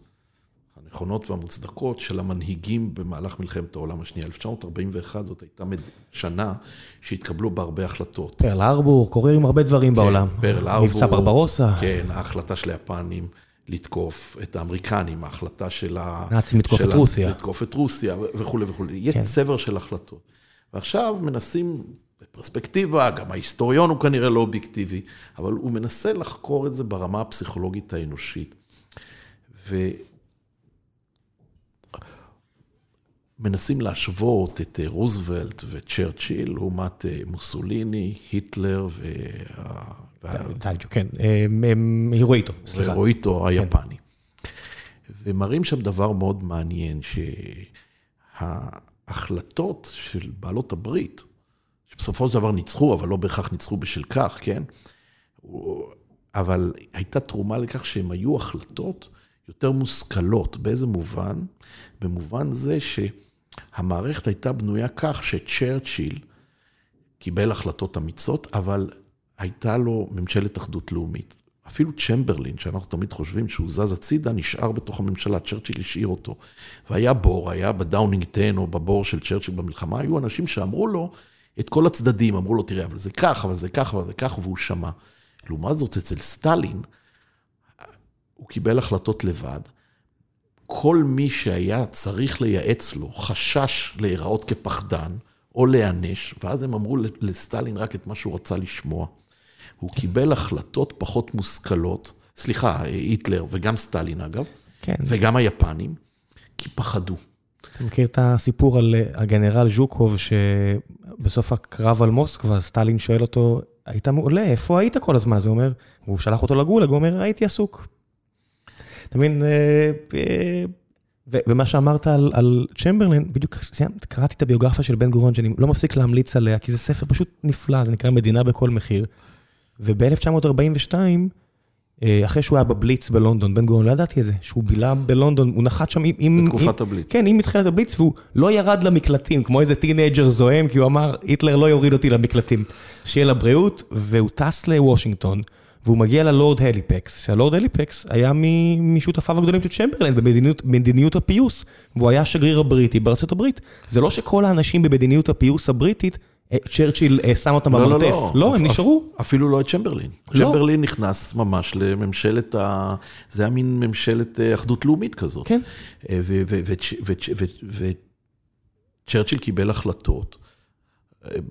הנכונות והמוצדקות של המנהיגים במהלך מלחמת העולם השנייה. 1941 זאת הייתה שנה שהתקבלו בה הרבה החלטות. פרל ארבור, קורה עם הרבה דברים כן, בעולם. פרל ארבור. מבצע ברברוסה. כן, ההחלטה של היפנים לתקוף את האמריקנים, ההחלטה של ה... נאצים לתקוף את רוסיה. לתקוף את רוסיה וכולי וכולי. יש כן. צבר של החלטות. ועכשיו מנסים בפרספקטיבה, גם ההיסטוריון הוא כנראה לא אובייקטיבי, אבל הוא מנסה לחקור את זה ברמה הפסיכולוגית האנושית. ומנסים להשוות את אה, רוזוולט וצ'רצ'יל לעומת אה, מוסוליני, היטלר וה... כן, הירואיטו, סליחה. הירואיטו היפני. ומראים שם דבר מאוד מעניין, שההחלטות של בעלות הברית, שבסופו של דבר ניצחו, אבל לא בהכרח ניצחו בשל כך, כן? אבל הייתה תרומה לכך שהן היו החלטות יותר מושכלות. באיזה מובן? במובן זה שהמערכת הייתה בנויה כך שצ'רצ'יל, קיבל החלטות אמיצות, אבל הייתה לו ממשלת אחדות לאומית. אפילו צ'מברלין, שאנחנו תמיד חושבים שהוא זז הצידה, נשאר בתוך הממשלה, צ'רצ'יל השאיר אותו. והיה בור, היה בדאונינג 10 או בבור של צ'רצ'יל במלחמה, היו אנשים שאמרו לו את כל הצדדים, אמרו לו, תראה, אבל זה כך, אבל זה כך, אבל זה כך, והוא שמע. לעומת זאת, אצל סטלין, הוא קיבל החלטות לבד. כל מי שהיה צריך לייעץ לו, חשש להיראות כפחדן, או להיענש, ואז הם אמרו לסטלין רק את מה שהוא רצה לשמוע. הוא קיבל החלטות פחות מושכלות, סליחה, היטלר וגם סטלין אגב, כן. וגם היפנים, כי פחדו. אתה מכיר את הסיפור על אה, הגנרל ז'וקוב, שבסוף הקרב על מוסקבה, סטלין שואל אותו, היית מעולה, איפה היית כל הזמן? אז הוא אומר, הוא שלח אותו לגולג, הוא אומר, הייתי עסוק. אתה מבין, אה, אה, ומה שאמרת על, על צ'מברלין, בדיוק סיימת, קראתי את הביוגרפיה של בן גוריון, שאני לא מפסיק להמליץ עליה, כי זה ספר פשוט נפלא, זה נקרא מדינה בכל מחיר. וב-1942, אה, אחרי שהוא היה בבליץ בלונדון, בן גוריון, לא ידעתי את זה, שהוא בילה בלונדון, הוא נחת שם עם... בתקופת הבליץ. כן, עם מתחילת הבליץ, והוא לא ירד למקלטים, כמו איזה teenager זועם, כי הוא אמר, היטלר לא יוריד אותי למקלטים. שיהיה לבריאות, והוא טס לוושינגטון. והוא מגיע ללורד הליפקס, שהלורד הליפקס היה משותפיו הגדולים של צ'מברלנד במדיניות הפיוס, והוא היה השגריר הבריטי בארצות הברית. זה לא שכל האנשים במדיניות הפיוס הבריטית, אה, צ'רצ'יל אה, שם אותם לא, לא, במרתף. לא, לא, הם נשארו. אפילו לא את צ'מברלין. צ'מברלין נכנס ממש לממשלת ה... זה היה מין ממשלת אה, אחדות לאומית כזאת. כן. וצ'רצ'יל קיבל החלטות,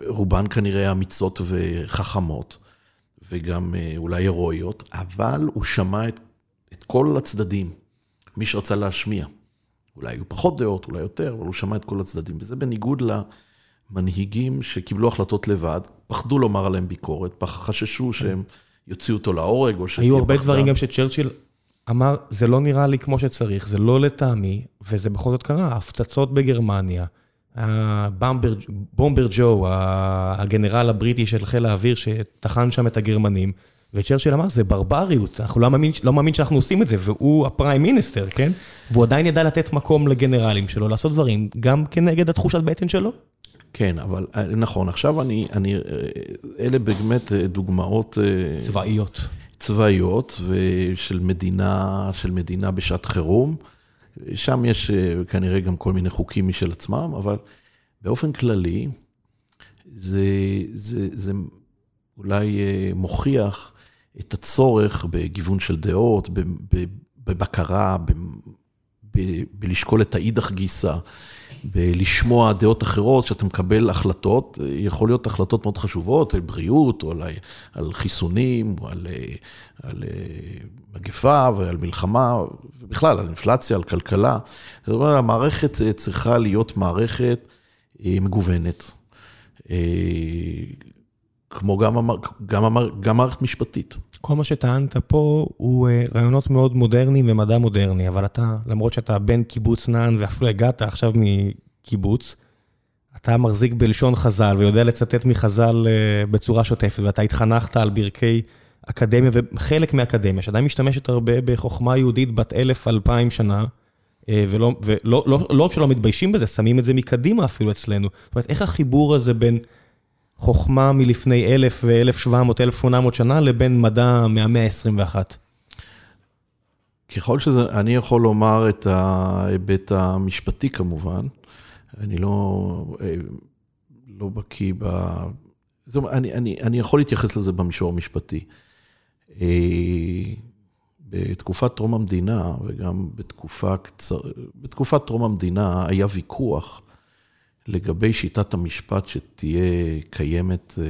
רובן כנראה אמיצות וחכמות. וגם אה, אולי הירואיות, אבל הוא שמע את, את כל הצדדים, מי שרצה להשמיע. אולי היו פחות דעות, אולי יותר, אבל הוא שמע את כל הצדדים. וזה בניגוד למנהיגים שקיבלו החלטות לבד, פחדו לומר עליהם ביקורת, חששו שהם יוציאו אותו להורג, או שתהיה פחדה. היו הרבה דברים גם שצ'רצ'יל אמר, זה לא נראה לי כמו שצריך, זה לא לטעמי, וזה בכל זאת קרה. הפצצות בגרמניה, בומבר ג'ו, הגנרל הבריטי של חיל האוויר שטחן שם את הגרמנים, וצ'רצ'יל אמר, זה ברבריות, אנחנו לא מאמין, לא מאמין שאנחנו עושים את זה, והוא הפריים מיניסטר, כן? והוא עדיין ידע לתת מקום לגנרלים שלו, לעשות דברים, גם כנגד התחושת בטן שלו. כן, אבל אה, נכון, עכשיו אני, אני, אה, אלה באמת אה, דוגמאות... צבאיות. צבאיות, ושל מדינה, של מדינה בשעת חירום. שם יש אה, כנראה גם כל מיני חוקים משל עצמם, אבל באופן כללי, זה, זה, זה אולי מוכיח את הצורך בגיוון של דעות, בבקרה, בלשקול את האידך גיסא, בלשמוע דעות אחרות, שאתה מקבל החלטות, יכול להיות החלטות מאוד חשובות, על בריאות, או על, על חיסונים, או על, על מגפה ועל מלחמה, ובכלל, על אינפלציה, על כלכלה. זאת אומרת, המערכת צריכה להיות מערכת אה, מגוונת, אה, כמו גם, גם, גם מערכת משפטית. כל מה שטענת פה הוא אה, רעיונות מאוד מודרניים ומדע מודרני, אבל אתה, למרות שאתה בן קיבוץ נען ואפילו הגעת עכשיו מקיבוץ, אתה מחזיק בלשון חז"ל ויודע לצטט מחז"ל אה, בצורה שוטפת, ואתה התחנכת על ברכי אקדמיה, וחלק מאקדמיה, שעדיין משתמשת הרבה בחוכמה יהודית בת אלף, אלפיים שנה, אה, ולא, ולא לא, לא רק שלא מתביישים בזה, שמים את זה מקדימה אפילו אצלנו. זאת אומרת, איך החיבור הזה בין... חוכמה מלפני אלף ואלף שבע מאות, אלף שמונה מאות שנה, לבין מדע מהמאה ה-21? ככל שזה, אני יכול לומר את ההיבט המשפטי כמובן, אני לא, אה, לא בקיא ב... זאת אומרת, אני, אני, אני יכול להתייחס לזה במישור המשפטי. אה, בתקופת טרום המדינה, וגם בתקופה קצר, בתקופת טרום המדינה היה ויכוח לגבי שיטת המשפט שתהיה קיימת אה,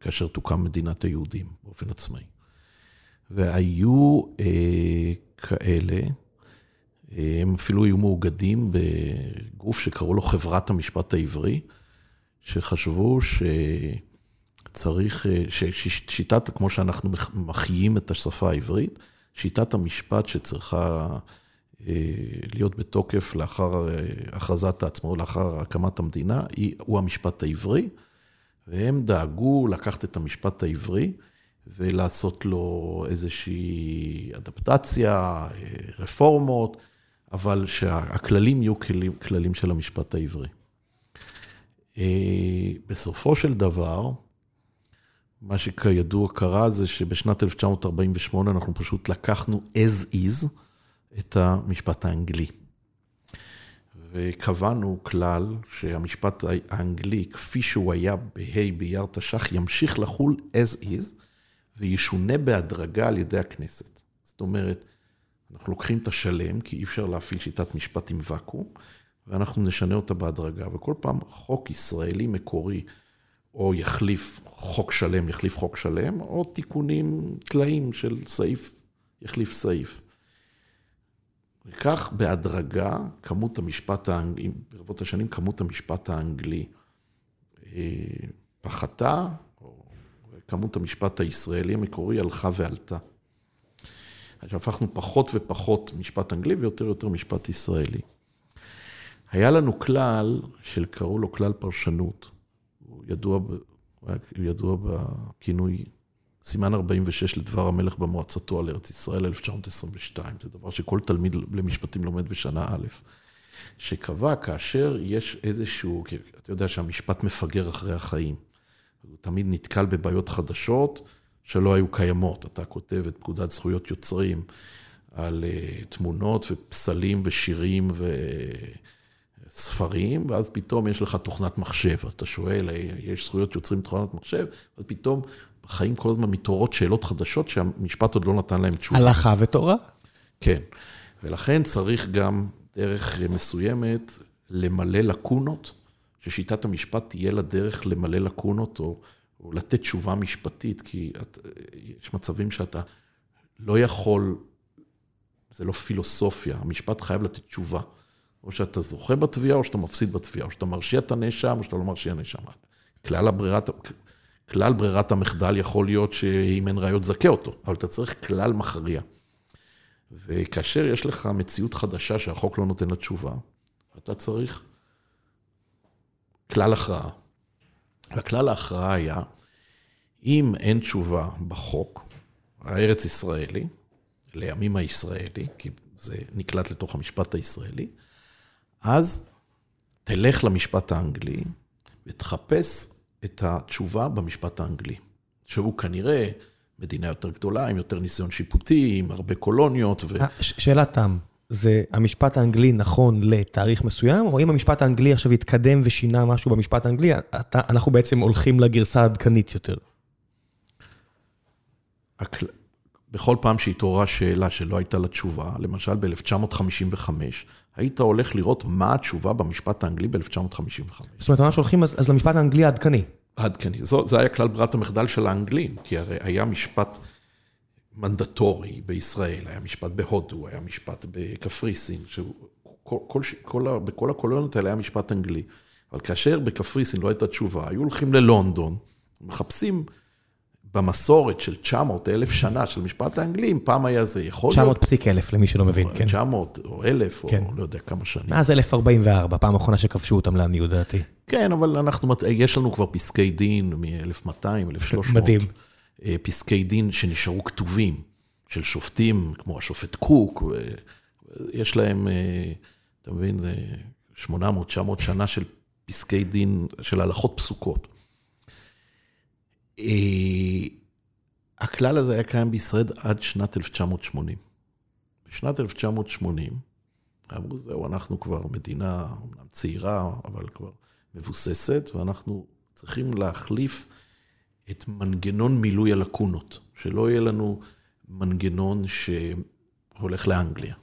כאשר תוקם מדינת היהודים באופן עצמאי. והיו אה, כאלה, אה, הם אפילו היו מאוגדים בגוף שקראו לו חברת המשפט העברי, שחשבו שצריך, ששיטת, כמו שאנחנו מחיים את השפה העברית, שיטת המשפט שצריכה אה, להיות בתוקף לאחר אה, הכרזת העצמאות, לאחר הקמת המדינה, הוא המשפט העברי, והם דאגו לקחת את המשפט העברי ולעשות לו איזושהי אדפטציה, אה, רפורמות, אבל שהכללים יהיו כלים, כללים של המשפט העברי. בסופו של דבר, מה שכידוע קרה זה שבשנת 1948 אנחנו פשוט לקחנו as is את המשפט האנגלי. וקבענו כלל שהמשפט האנגלי, כפי שהוא היה בה' באייר תש"ח, ימשיך לחול as is, וישונה בהדרגה על ידי הכנסת. זאת אומרת, אנחנו לוקחים את השלם, כי אי אפשר להפעיל שיטת משפט עם ואקום, ואנחנו נשנה אותה בהדרגה. וכל פעם חוק ישראלי מקורי, או יחליף חוק שלם, יחליף חוק שלם, או תיקונים טלאים של סעיף, יחליף סעיף. וכך בהדרגה, כמות המשפט האנגלי, ברבות השנים, כמות המשפט האנגלי אה, פחתה, או כמות המשפט הישראלי המקורי הלכה ועלתה. הפכנו פחות ופחות משפט אנגלי ויותר ויותר משפט ישראלי. היה לנו כלל של קראו לו כלל פרשנות. הוא ידוע, הוא ידוע בכינוי סימן 46 לדבר המלך במועצתו על ארץ ישראל, 1922. זה דבר שכל תלמיד למשפטים לומד בשנה א', שקבע כאשר יש איזשהו, אתה יודע שהמשפט מפגר אחרי החיים. הוא תמיד נתקל בבעיות חדשות שלא היו קיימות. אתה כותב את פקודת זכויות יוצרים על uh, תמונות ופסלים ושירים וספרים, ואז פתאום יש לך תוכנת מחשב. אז אתה שואל, יש זכויות יוצרים בתוכנת מחשב? אז פתאום בחיים כל הזמן מתעוררות שאלות חדשות שהמשפט עוד לא נתן להם תשובה. הלכה ותורה. כן, ולכן צריך גם דרך מסוימת למלא לקונות, ששיטת המשפט תהיה לה דרך למלא לקונות או, או לתת תשובה משפטית, כי את, יש מצבים שאתה לא יכול, זה לא פילוסופיה, המשפט חייב לתת תשובה. או שאתה זוכה בתביעה, או שאתה מפסיד בתביעה, או שאתה מרשיע את הנאשם, או שאתה לא מרשיע נאשם. כלל הברירת, כלל ברירת המחדל יכול להיות שאם אין ראיות, זכה אותו, אבל אתה צריך כלל מכריע. וכאשר יש לך מציאות חדשה שהחוק לא נותן לה תשובה, אתה צריך כלל הכרעה. והכלל ההכרעה היה, אם אין תשובה בחוק, הארץ ישראלי, לימים הישראלי, כי זה נקלט לתוך המשפט הישראלי, אז תלך למשפט האנגלי ותחפש את התשובה במשפט האנגלי, שהוא כנראה מדינה יותר גדולה, עם יותר ניסיון שיפוטי, עם הרבה קולוניות. ו... אה, שאלת תם, זה המשפט האנגלי נכון לתאריך מסוים, או אם המשפט האנגלי עכשיו יתקדם ושינה משהו במשפט האנגלי, אתה, אנחנו בעצם הולכים לגרסה העדכנית יותר? הכל... בכל פעם שהתעוררה שאלה שלא הייתה לה תשובה, למשל ב-1955, היית הולך לראות מה התשובה במשפט האנגלי ב-1955. זאת אומרת, ממש הולכים אז, אז למשפט האנגלי העדכני. עדכני. זו, זה היה כלל ברירת המחדל של האנגלים, כי הרי היה משפט מנדטורי בישראל, היה משפט בהודו, היה משפט בקפריסין, שהוא, כל, כל, כל, בכל הקולוניות האלה היה משפט אנגלי. אבל כאשר בקפריסין לא הייתה תשובה, היו הולכים ללונדון, מחפשים במסורת של 900, אלף שנה של משפט האנגלי, אם פעם היה זה יכול 900 להיות... 900 פסיק אלף, למי שלא מבין, כן. 900 או אלף, כן. או לא יודע כמה שנים. מאז 1044, פעם אחרונה שכבשו אותם לעניות דעתי. כן, אבל אנחנו, יש לנו כבר פסקי דין מ-1200, 1300. מדהים. אה, פסקי דין שנשארו כתובים, של שופטים, כמו השופט קוק, יש להם, אה, אתה מבין, 800-900 אה, שנה של פסקי דין, של הלכות פסוקות. אה, הכלל הזה היה קיים בישראל עד שנת 1980. בשנת 1980, אמרו, זהו, אנחנו כבר מדינה אומנם צעירה, אבל כבר מבוססת, ואנחנו צריכים להחליף את מנגנון מילוי הלקונות, שלא יהיה לנו מנגנון שהולך לאנגליה.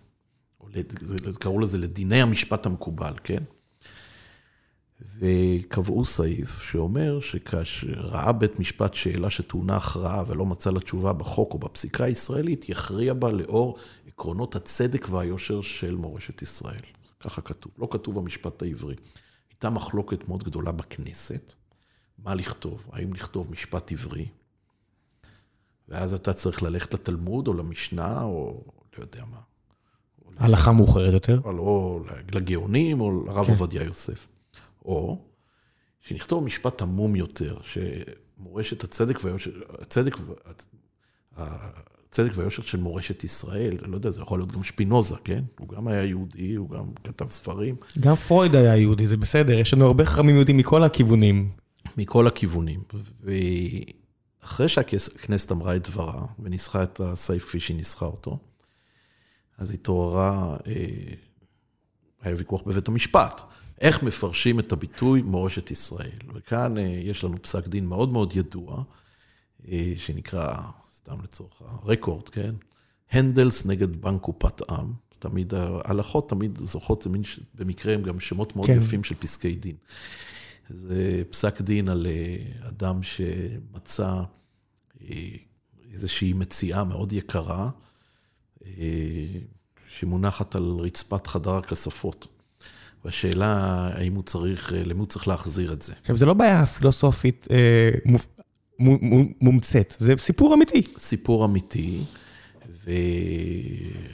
קראו לזה לדיני המשפט המקובל, כן? וקבעו סעיף שאומר שכאשר ראה בית משפט שאלה שטעונה הכרעה ולא מצא לה תשובה בחוק או בפסיקה הישראלית, יכריע בה לאור עקרונות הצדק והיושר של מורשת ישראל. ככה כתוב, לא כתוב במשפט העברי. הייתה מחלוקת מאוד גדולה בכנסת, מה לכתוב, האם לכתוב משפט עברי, ואז אתה צריך ללכת לתלמוד או למשנה או לא יודע מה. הלכה מאוחרת יותר. או לגאונים או לרב כן. עובדיה יוסף. או שנכתוב משפט עמום יותר, שמורשת הצדק והיושר, הצדק, הצדק הצדק והיושר של מורשת ישראל, לא יודע, זה יכול להיות גם שפינוזה, כן? הוא גם היה יהודי, הוא גם כתב ספרים. גם פרויד היה יהודי, זה בסדר, יש לנו הרבה חכמים יהודים מכל הכיוונים. מכל הכיוונים. ואחרי שהכנסת אמרה את דברה, וניסחה את הסעיף כפי שהיא ניסחה אותו, אז התעוררה, אה, היה ויכוח בבית המשפט. איך מפרשים את הביטוי מורשת ישראל? וכאן אה, יש לנו פסק דין מאוד מאוד ידוע, אה, שנקרא, סתם לצורך הרקורד, כן? הנדלס נגד בנק קופת עם. תמיד, ההלכות תמיד זוכות, במקרה הם גם שמות מאוד כן. יפים של פסקי דין. זה פסק דין על אדם שמצא איזושהי מציאה מאוד יקרה, שמונחת על רצפת חדר הכספות. והשאלה האם הוא צריך, למי הוא צריך להחזיר את זה. עכשיו, זה לא בעיה פילוסופית אה, מומצאת, זה סיפור אמיתי. סיפור אמיתי,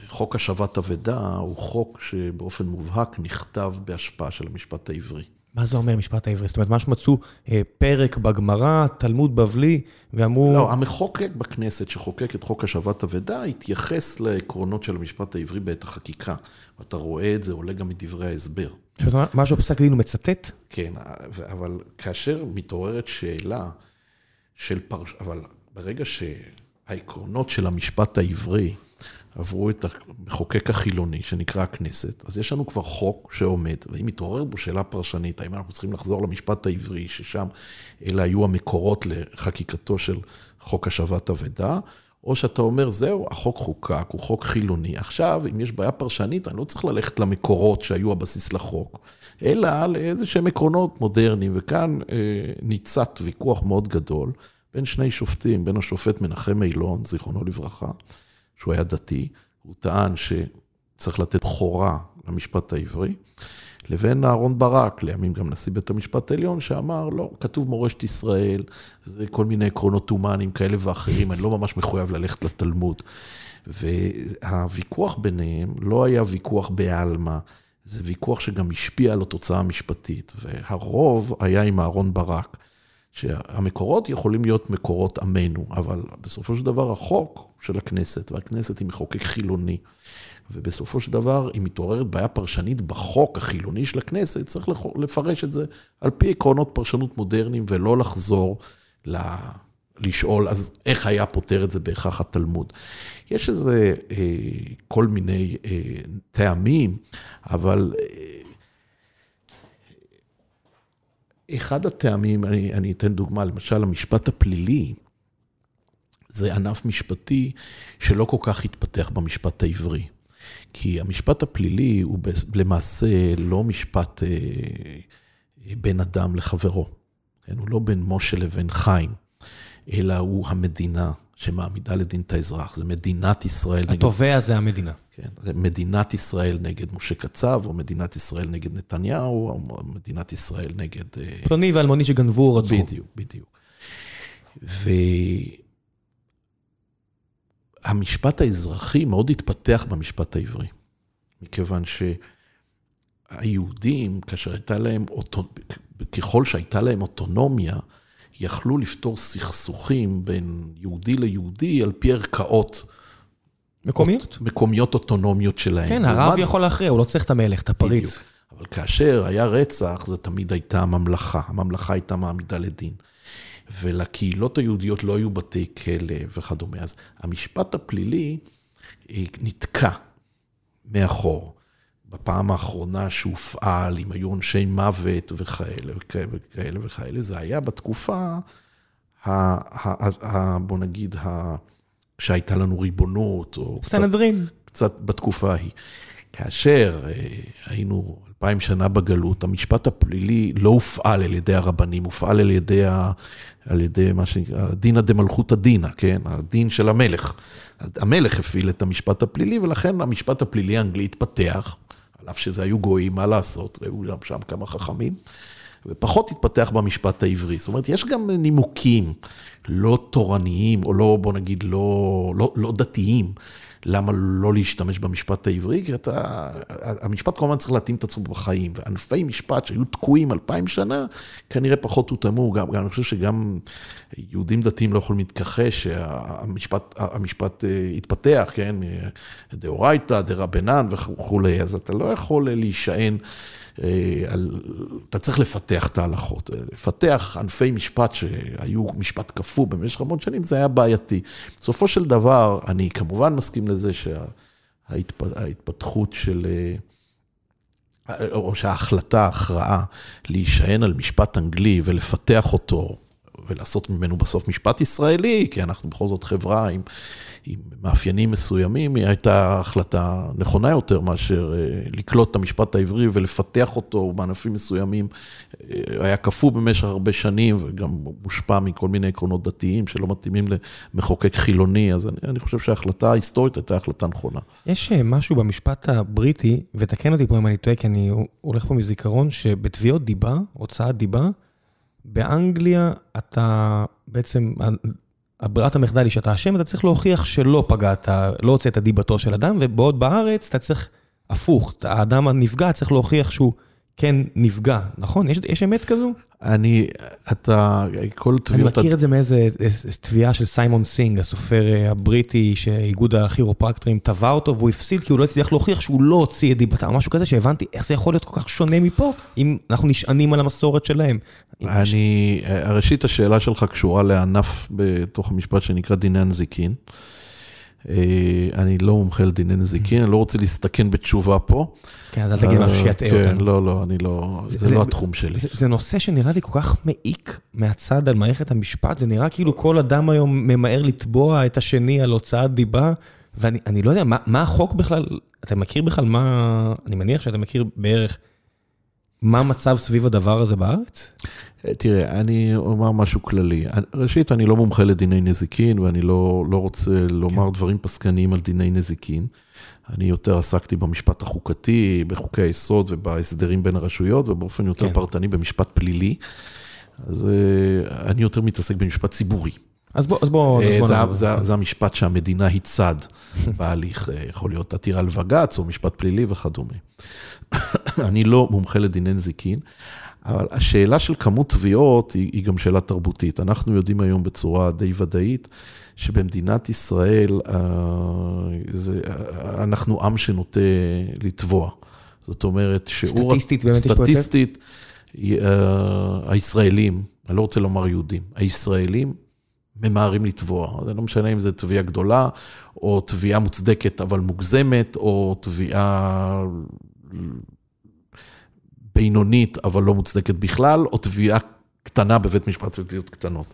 וחוק השבת אבדה הוא חוק שבאופן מובהק נכתב בהשפעה של המשפט העברי. מה זה אומר משפט העברי? זאת אומרת, ממש מצאו אה, פרק בגמרא, תלמוד בבלי, ואמרו... לא, המחוקק בכנסת שחוקק את חוק השבת אבדה, התייחס לעקרונות של המשפט העברי בעת החקיקה. ואתה רואה את זה עולה גם מדברי ההסבר. משהו בפסק דין הוא מצטט? כן, אבל כאשר מתעוררת שאלה של פרש... אבל ברגע שהעקרונות של המשפט העברי עברו את המחוקק החילוני, שנקרא הכנסת, אז יש לנו כבר חוק שעומד, ואם מתעוררת בו שאלה פרשנית, האם אנחנו צריכים לחזור למשפט העברי, ששם אלה היו המקורות לחקיקתו של חוק השבת אבדה, או שאתה אומר, זהו, החוק חוקק, הוא חוק חילוני. עכשיו, אם יש בעיה פרשנית, אני לא צריך ללכת למקורות שהיו הבסיס לחוק, אלא לאיזה שהם עקרונות מודרניים. וכאן אה, ניצת ויכוח מאוד גדול בין שני שופטים, בין השופט מנחם אילון, זיכרונו לברכה, שהוא היה דתי, הוא טען שצריך לתת בכורה למשפט העברי, לבין אהרן ברק, לימים גם נשיא בית המשפט העליון, שאמר, לא, כתוב מורשת ישראל, זה כל מיני עקרונות הומניים כאלה ואחרים, אני לא ממש מחויב ללכת לתלמוד. והוויכוח ביניהם לא היה ויכוח בעלמא, זה ויכוח שגם השפיע על התוצאה המשפטית, והרוב היה עם אהרן ברק. שהמקורות יכולים להיות מקורות עמנו, אבל בסופו של דבר החוק של הכנסת, והכנסת היא מחוקק חילוני, ובסופו של דבר, אם מתעוררת בעיה פרשנית בחוק החילוני של הכנסת, צריך לפרש את זה על פי עקרונות פרשנות מודרניים, ולא לחזור ל... לשאול, אז איך היה פותר את זה בהכרח התלמוד. יש איזה אה, כל מיני אה, טעמים, אבל אה, אחד הטעמים, אני, אני אתן דוגמה, למשל המשפט הפלילי, זה ענף משפטי שלא כל כך התפתח במשפט העברי. כי המשפט הפלילי הוא למעשה לא משפט אה, בין אדם לחברו. כן? הוא לא בין משה לבין חיים, אלא הוא המדינה שמעמידה לדין את האזרח. זה מדינת ישראל. התובע נגד... זה המדינה. כן, זה מדינת ישראל נגד משה קצב, או מדינת ישראל נגד נתניהו, או מדינת ישראל נגד... אה, פלוני ואלמוני שגנבו או רצחו. בדיוק, בדיוק. והמשפט האזרחי מאוד התפתח במשפט העברי, מכיוון שהיהודים, כאשר הייתה להם, ככל שהייתה להם אוטונומיה, יכלו לפתור סכסוכים בין יהודי ליהודי על פי ערכאות. מקומיות? מקומיות אוטונומיות שלהם. כן, הרב יכול להכריע, הוא לא צריך את המלך, את הפריץ. בדיוק. אבל כאשר היה רצח, זה תמיד הייתה הממלכה. הממלכה הייתה מעמידה לדין. ולקהילות היהודיות לא היו בתי כלא וכדומה. אז המשפט הפלילי אה, נתקע מאחור. בפעם האחרונה שהופעל, אם היו עונשי מוות וכאלה וכאלה וכאלה וכאלה, זה היה בתקופה, ה, ה, ה, בוא נגיד, ה, שהייתה לנו ריבונות, או סנהדרין. קצת, קצת בתקופה ההיא. כאשר אה, היינו אלפיים שנה בגלות, המשפט הפלילי לא הופעל על ידי הרבנים, הופעל על ידי, ה, על ידי מה שנקרא, דינא דמלכותא דינא, כן? הדין של המלך. המלך הפעיל את המשפט הפלילי, ולכן המשפט הפלילי האנגלי התפתח. על אף שזה היו גויים, מה לעשות, היו גם שם כמה חכמים, ופחות התפתח במשפט העברי. זאת אומרת, יש גם נימוקים לא תורניים, או לא, בוא נגיד, לא, לא, לא דתיים, למה לא להשתמש במשפט העברי? כי אתה, המשפט כמובן צריך להתאים את עצמו בחיים, וענפי משפט שהיו תקועים אלפיים שנה, כנראה פחות הותאמו, גם, גם אני חושב שגם יהודים דתיים לא יכולים להתכחש שהמשפט המשפט התפתח, כן, דאורייתא, דרבנן וכולי, אז אתה לא יכול להישען. אה, אתה צריך לפתח את ההלכות. לפתח ענפי משפט שהיו משפט קפוא במשך המון שנים, זה היה בעייתי. בסופו של דבר, אני כמובן מסכים לזה שההתפתחות של... אה, או שההחלטה, ההכרעה, להישען על משפט אנגלי ולפתח אותו ולעשות ממנו בסוף משפט ישראלי, כי אנחנו בכל זאת חברה עם, עם מאפיינים מסוימים, היא הייתה החלטה נכונה יותר מאשר אה, לקלוט את המשפט העברי ולפתח אותו בענפים מסוימים. אה, היה קפוא במשך הרבה שנים וגם מושפע מכל מיני עקרונות דתיים שלא מתאימים למחוקק חילוני, אז אני, אני חושב שההחלטה ההיסטורית הייתה החלטה נכונה. יש אה, משהו במשפט הבריטי, ותקן אותי פה אם אני טועה, כי אני הולך פה מזיכרון, שבתביעות דיבה, הוצאת דיבה, באנגליה אתה בעצם, הברירת המחדל היא שאתה אשם, אתה צריך להוכיח שלא פגעת, לא הוצאת דיבתו של אדם, ובעוד בארץ אתה צריך, הפוך, האדם הנפגע צריך להוכיח שהוא כן נפגע, נכון? יש, יש אמת כזו? אני, אתה, כל תביעות... אני מכיר את זה מאיזה תביעה של סיימון סינג, הסופר הבריטי, שאיגוד הכירופרקטורים תבע אותו, והוא הפסיד כי הוא לא הצליח להוכיח שהוא לא הוציא את דיבתם, משהו כזה שהבנתי איך זה יכול להיות כל כך שונה מפה, אם אנחנו נשענים על המסורת שלהם. אני, אה, ראשית השאלה שלך קשורה לענף בתוך המשפט שנקרא דיני הנזיקין. אה, אני לא מומחה לדיני נזיקין, אני לא רוצה להסתכן בתשובה פה. כן, אז אל תגיד משהו שיטעה כן, אותנו. כן, לא, לא, אני לא, זה לא התחום שלי. זה נושא שנראה לי כל כך מעיק מהצד על מערכת המשפט, זה נראה כאילו כל אדם היום ממהר לתבוע את השני על הוצאת דיבה, ואני לא יודע, מה החוק בכלל, אתה מכיר בכלל מה, אני מניח שאתה מכיר בערך, מה המצב סביב הדבר הזה בארץ? תראה, אני אומר משהו כללי. ראשית, אני לא מומחה לדיני נזיקין, ואני לא, לא רוצה לומר כן. דברים פסקניים על דיני נזיקין. אני יותר עסקתי במשפט החוקתי, בחוקי היסוד ובהסדרים בין הרשויות, ובאופן יותר כן. פרטני במשפט פלילי. אז אה, אני יותר מתעסק במשפט ציבורי. אז בוא, אז בוא... אה, זה, זה, זה, זה המשפט שהמדינה היא צד <laughs> בהליך, אה, יכול להיות עתירה לבג"ץ או משפט פלילי וכדומה. <coughs> אני לא מומחה לדיני נזיקין, אבל השאלה של כמות תביעות היא, היא גם שאלה תרבותית. אנחנו יודעים היום בצורה די ודאית שבמדינת ישראל אה, זה, אה, אנחנו עם שנוטה לתבוע. זאת אומרת, שיעור... סטטיסטית באמת יש פה יותר? סטטיסטית, הישראלים, אני לא רוצה לומר יהודים, הישראלים ממהרים לתבוע. זה לא משנה אם זו תביעה גדולה, או תביעה מוצדקת אבל מוגזמת, או תביעה בינונית אבל לא מוצדקת בכלל, או תביעה קטנה בבית משפט תביעות קטנות.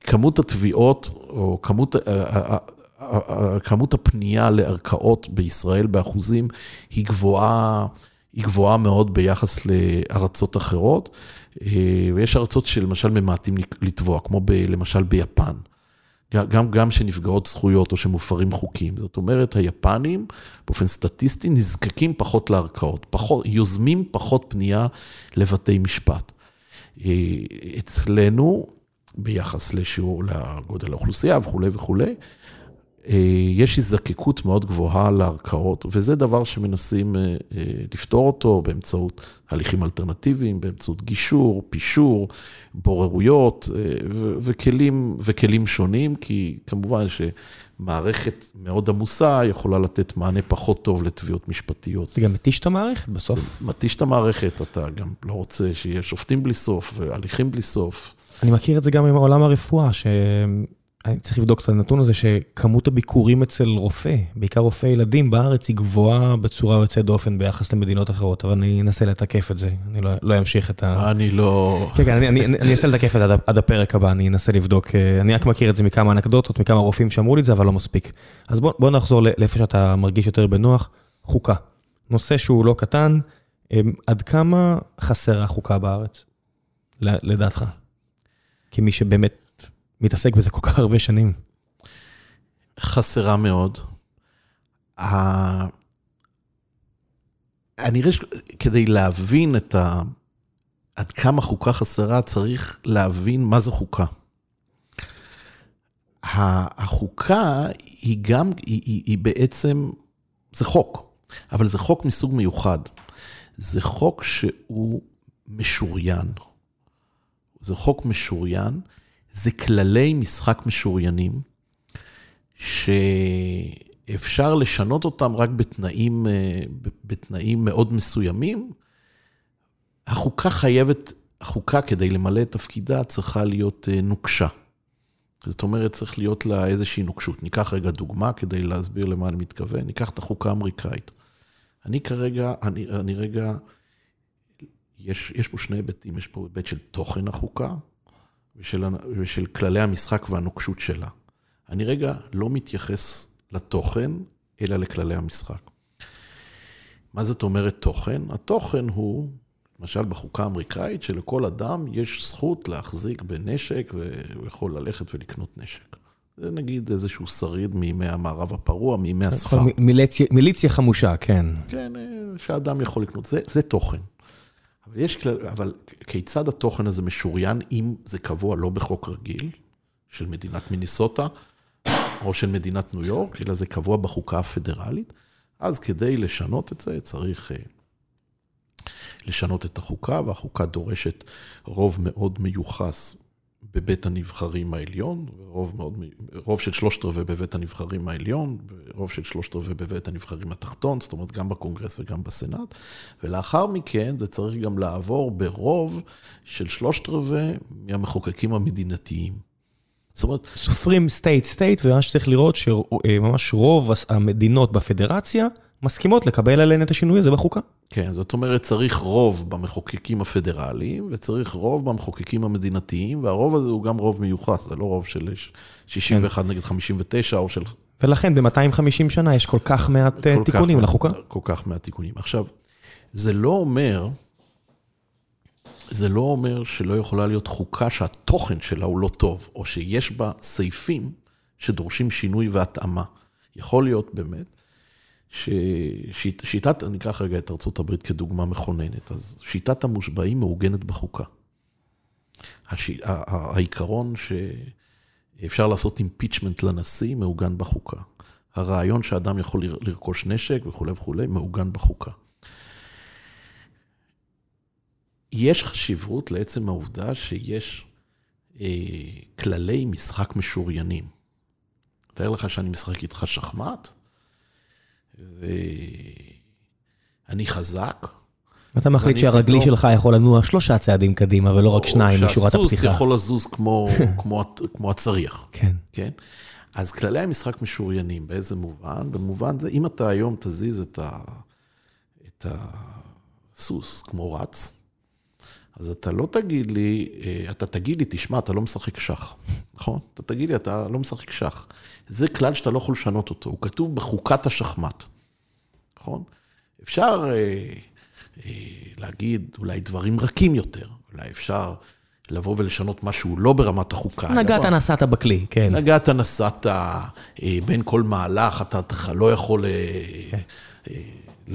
כמות התביעות, או כמות, אה, אה, אה, כמות הפנייה לערכאות בישראל באחוזים היא גבוהה, היא גבוהה מאוד ביחס לארצות אחרות. ויש ארצות שלמשל ממעטים לתבוע, כמו ב, למשל ביפן. גם, גם שנפגעות זכויות או שמופרים חוקים. זאת אומרת, היפנים באופן סטטיסטי נזקקים פחות לערכאות, פחות, יוזמים פחות פנייה לבתי משפט. אצלנו ביחס לשיעור, לגודל האוכלוסייה וכולי וכולי. אה, יש הזדקקות מאוד גבוהה לערכאות, וזה דבר שמנסים אה, אה, לפתור אותו באמצעות הליכים אלטרנטיביים, באמצעות גישור, פישור, בוררויות וכלים, וכלים שונים, כי כמובן שמערכת מאוד עמוסה יכולה לתת מענה פחות טוב לתביעות משפטיות. זה גם מתיש את המערכת בסוף. מתיש את המערכת, אתה גם לא רוצה שיהיה שופטים בלי סוף והליכים בלי סוף. אני מכיר את זה גם עם עולם הרפואה, שאני צריך לבדוק את הנתון הזה, שכמות הביקורים אצל רופא, בעיקר רופא ילדים בארץ, היא גבוהה בצורה יוצאת דופן ביחס למדינות אחרות, אבל אני אנסה לתקף את זה, אני לא, לא אמשיך את ה... אני לא... כן, כן, אני, אני, אני אנסה לתקף את זה עד, עד הפרק הבא, אני אנסה לבדוק, אה, אני רק מכיר את זה מכמה אנקדוטות, מכמה רופאים שאמרו לי את זה, אבל לא מספיק. אז בוא, בוא נחזור לאיפה שאתה מרגיש יותר בנוח, חוקה. נושא שהוא לא קטן, אה, עד כמה חסרה חוקה בארץ, לדעתך? כמי שבאמת מתעסק בזה כל כך הרבה שנים. חסרה מאוד. אני רואה שכדי להבין את ה... עד כמה חוקה חסרה, צריך להבין מה זו חוקה. החוקה היא גם, היא, היא, היא בעצם, זה חוק, אבל זה חוק מסוג מיוחד. זה חוק שהוא משוריין. זה חוק משוריין, זה כללי משחק משוריינים, שאפשר לשנות אותם רק בתנאים, אה, בתנאים מאוד מסוימים. החוקה חייבת, החוקה כדי למלא את תפקידה צריכה להיות אה, נוקשה. זאת אומרת, צריך להיות לה איזושהי נוקשות. ניקח רגע דוגמה כדי להסביר למה אני מתכוון. ניקח את החוקה האמריקאית. אני כרגע, אני, אני רגע, יש, יש פה שני היבטים, יש פה היבט של תוכן החוקה ושל, ושל כללי המשחק והנוקשות שלה. אני רגע לא מתייחס לתוכן, אלא לכללי המשחק. מה זאת אומרת תוכן? התוכן הוא, למשל בחוקה האמריקאית, שלכל אדם יש זכות להחזיק בנשק והוא יכול ללכת ולקנות נשק. זה נגיד איזשהו שריד מימי המערב הפרוע, מימי הספר. מיליציה, מיליציה חמושה, כן. כן, אה, שאדם יכול לקנות, זה, זה תוכן. אבל, יש כלל, אבל כיצד התוכן הזה משוריין אם זה קבוע לא בחוק רגיל של מדינת מיניסוטה או של מדינת ניו יורק, אלא זה קבוע בחוקה הפדרלית? אז כדי לשנות את זה צריך אה, לשנות את החוקה, והחוקה דורשת רוב מאוד מיוחס בבית הנבחרים העליון, רוב, מאוד, רוב של שלושת רבעי בבית הנבחרים העליון, רוב של שלושת רבעי בבית הנבחרים התחתון, זאת אומרת גם בקונגרס וגם בסנאט, ולאחר מכן זה צריך גם לעבור ברוב של שלושת רבעי מהמחוקקים המדינתיים. זאת אומרת... סופרים state state, ומה שצריך לראות שממש רוב המדינות בפדרציה מסכימות לקבל עליהן את השינוי הזה בחוקה. כן, זאת אומרת, צריך רוב במחוקקים הפדרליים, וצריך רוב במחוקקים המדינתיים, והרוב הזה הוא גם רוב מיוחס, זה לא רוב של 61 כן. נגד 59, או של... ולכן ב-250 שנה יש כל כך מעט כל תיקונים כך, לחוקה. כל כך מעט תיקונים. עכשיו, זה לא אומר, זה לא אומר שלא יכולה להיות חוקה שהתוכן שלה הוא לא טוב, או שיש בה סעיפים שדורשים שינוי והתאמה. יכול להיות באמת ששיטת, אני אקח רגע את ארה"ב כדוגמה מכוננת, אז שיטת המושבעים מעוגנת בחוקה. הש... העיקרון שאפשר לעשות אימפיצ'מנט לנשיא מעוגן בחוקה. הרעיון שאדם יכול לרכוש נשק וכולי וכולי מעוגן בחוקה. יש חשיבות לעצם העובדה שיש אה, כללי משחק משוריינים. תאר לך שאני משחק איתך שחמט, ואני חזק. אתה מחליט שהרגלי פתאום... שלך יכול לנוע שלושה צעדים קדימה, ולא רק שניים משורת הפתיחה. שהסוס יכול לזוז כמו, <laughs> כמו, כמו הצריח. כן. כן? אז כללי המשחק משוריינים, באיזה מובן? במובן זה, אם אתה היום תזיז את, ה, את הסוס כמו רץ, אז אתה לא תגיד לי, אה, אתה תגיד לי, תשמע, אתה לא משחק שח, נכון? אתה תגיד לי, אתה לא משחק שח. זה כלל שאתה לא יכול לשנות אותו, הוא כתוב בחוקת השחמט, נכון? אפשר אה, אה, להגיד אולי דברים רכים יותר, אולי אפשר לבוא ולשנות משהו לא ברמת החוקה. נגעת לבוא, נסעת בכלי, כן. נגעת נסעת אה, בין כל מהלך, אתה, אתה לא יכול... אה, כן.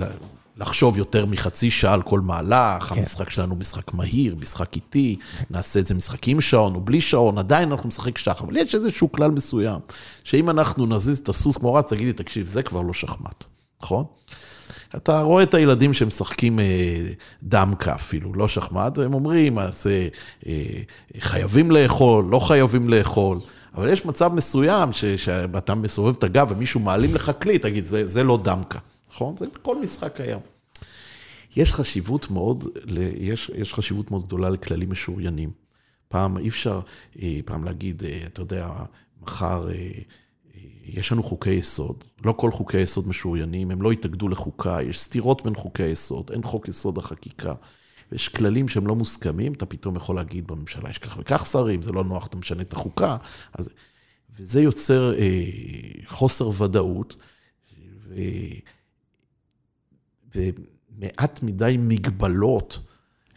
אה, לחשוב יותר מחצי שעה על כל מהלך, כן. המשחק שלנו משחק מהיר, משחק איטי, נעשה את זה משחק עם שעון או בלי שעון, עדיין אנחנו משחק שח, אבל יש איזשהו כלל מסוים, שאם אנחנו נזיז את הסוס כמו רץ, תגידי, תקשיב, זה כבר לא שחמט, נכון? אתה רואה את הילדים שמשחקים אה, דמקה אפילו, לא שחמט, הם אומרים, אז אה, אה, חייבים לאכול, לא חייבים לאכול. אבל יש מצב מסוים שאתה מסובב את הגב ומישהו מעלים לך כלי, תגיד, זה, זה לא דמקה. נכון? זה בכל משחק קיים. יש חשיבות מאוד, יש, יש חשיבות מאוד גדולה לכללים משוריינים. פעם אי אפשר, אה, פעם להגיד, אה, אתה יודע, מחר אה, יש לנו חוקי יסוד, לא כל חוקי יסוד משוריינים, הם לא יתאגדו לחוקה, יש סתירות בין חוקי יסוד, אין חוק יסוד החקיקה. ויש כללים שהם לא מוסכמים, אתה פתאום יכול להגיד בממשלה, יש כך וכך שרים, זה לא נוח, אתה משנה את החוקה. אז, וזה יוצר אה, חוסר ודאות. ו, ומעט מדי מגבלות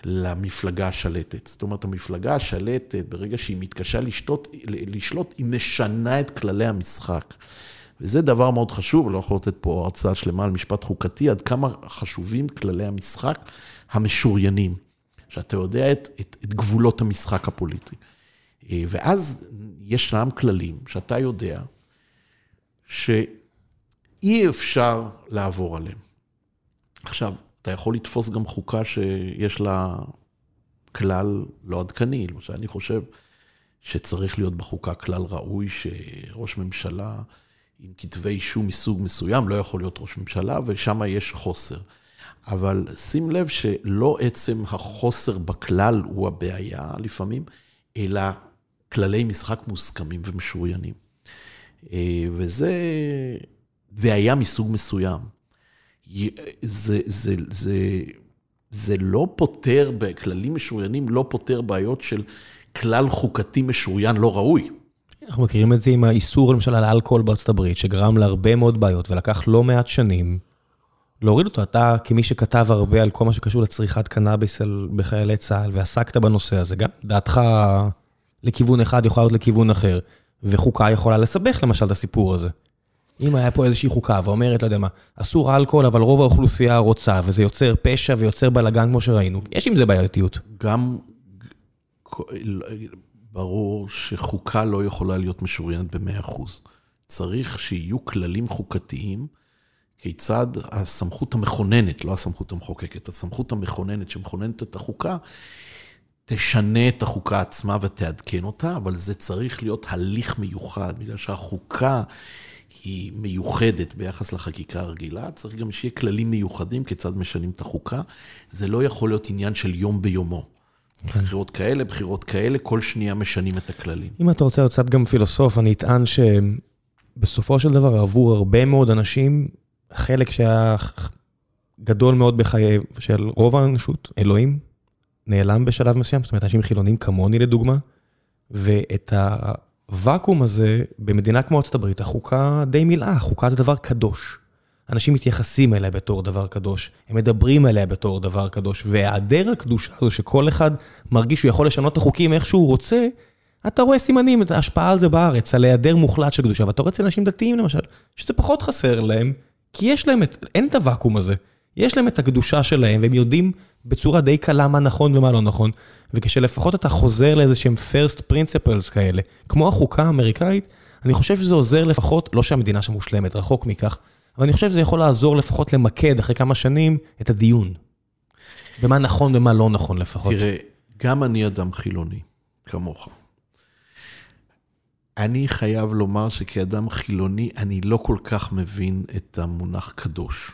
למפלגה השלטת. זאת אומרת, המפלגה השלטת, ברגע שהיא מתקשה לשתות, לשלוט, היא משנה את כללי המשחק. וזה דבר מאוד חשוב, לא יכול לתת פה הרצאה שלמה על משפט חוקתי, עד כמה חשובים כללי המשחק המשוריינים, שאתה יודע את, את, את גבולות המשחק הפוליטי. ואז ישנם כללים שאתה יודע שאי אפשר לעבור עליהם. עכשיו, אתה יכול לתפוס גם חוקה שיש לה כלל לא עדכני. למשל, אני חושב שצריך להיות בחוקה כלל ראוי שראש ממשלה עם כתבי אישום מסוג מסוים לא יכול להיות ראש ממשלה, ושם יש חוסר. אבל שים לב שלא עצם החוסר בכלל הוא הבעיה לפעמים, אלא כללי משחק מוסכמים ומשוריינים. אה, וזה בעיה מסוג מסוים. זה, זה, זה, זה לא פותר, בכללים משוריינים לא פותר בעיות של כלל חוקתי משוריין לא ראוי. אנחנו מכירים את זה עם האיסור למשל על אלכוהול בארצות הברית, שגרם להרבה מאוד בעיות ולקח לא מעט שנים להוריד אותו. אתה, כמי שכתב הרבה על כל מה שקשור לצריכת קנאביס בחיילי צה"ל ועסקת בנושא הזה, גם דעתך לכיוון אחד יכולה להיות לכיוון אחר, וחוקה יכולה לסבך למשל את הסיפור הזה. אם היה פה איזושהי חוקה ואומרת, לא יודע מה, אסור אלכוהול, אבל רוב האוכלוסייה רוצה, וזה יוצר פשע ויוצר בלאגן כמו שראינו, יש עם זה בעייתיות. גם ברור שחוקה לא יכולה להיות משוריינת ב-100%. צריך שיהיו כללים חוקתיים כיצד הסמכות המכוננת, לא הסמכות המחוקקת, הסמכות המכוננת שמכוננת את החוקה, תשנה את החוקה עצמה ותעדכן אותה, אבל זה צריך להיות הליך מיוחד, בגלל שהחוקה היא מיוחדת ביחס לחקיקה הרגילה, צריך גם שיהיה כללים מיוחדים כיצד משנים את החוקה. זה לא יכול להיות עניין של יום ביומו. כן. בחירות כאלה, בחירות כאלה, כל שנייה משנים את הכללים. אם אתה רוצה להיות קצת גם פילוסוף, אני אטען שבסופו של דבר, עבור הרבה מאוד אנשים, חלק שהיה גדול מאוד בחיי של רוב האנושות, אלוהים, נעלם בשלב מסוים, זאת אומרת, אנשים חילונים כמוני לדוגמה, ואת הוואקום הזה, במדינה כמו ארצות הברית, החוקה די מילאה, החוקה זה דבר קדוש. אנשים מתייחסים אליה בתור דבר קדוש, הם מדברים עליה בתור דבר קדוש, והיעדר הקדושה הזו שכל אחד מרגיש שהוא יכול לשנות את החוקים איך שהוא רוצה, אתה רואה סימנים, את ההשפעה על זה בארץ, על היעדר מוחלט של קדושה, ואתה רואה אצל אנשים דתיים למשל, שזה פחות חסר להם, כי יש להם את, אין את הוואקום הזה. יש להם את הקדושה שלהם, והם יודעים בצורה די קלה מה נכון ומה לא נכון, וכשלפחות אתה חוזר לאיזה שהם first principles כאלה, כמו החוקה האמריקאית, אני חושב שזה עוזר לפחות, לא שהמדינה שם מושלמת, רחוק מכך, אבל אני חושב שזה יכול לעזור לפחות למקד אחרי כמה שנים את הדיון. במה נכון ומה לא נכון לפחות. תראה, גם אני אדם חילוני, כמוך. אני חייב לומר שכאדם חילוני, אני לא כל כך מבין את המונח קדוש.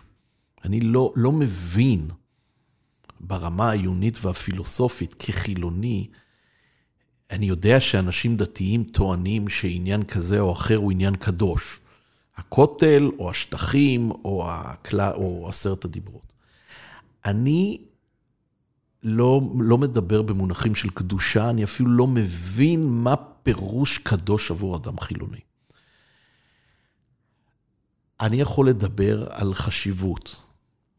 אני לא, לא מבין ברמה העיונית והפילוסופית כחילוני, אני יודע שאנשים דתיים טוענים שעניין כזה או אחר הוא עניין קדוש. הכותל, או השטחים, או, הכלה, או עשרת הדיברות. אני לא, לא מדבר במונחים של קדושה, אני אפילו לא מבין מה פירוש קדוש עבור אדם חילוני. אני יכול לדבר על חשיבות.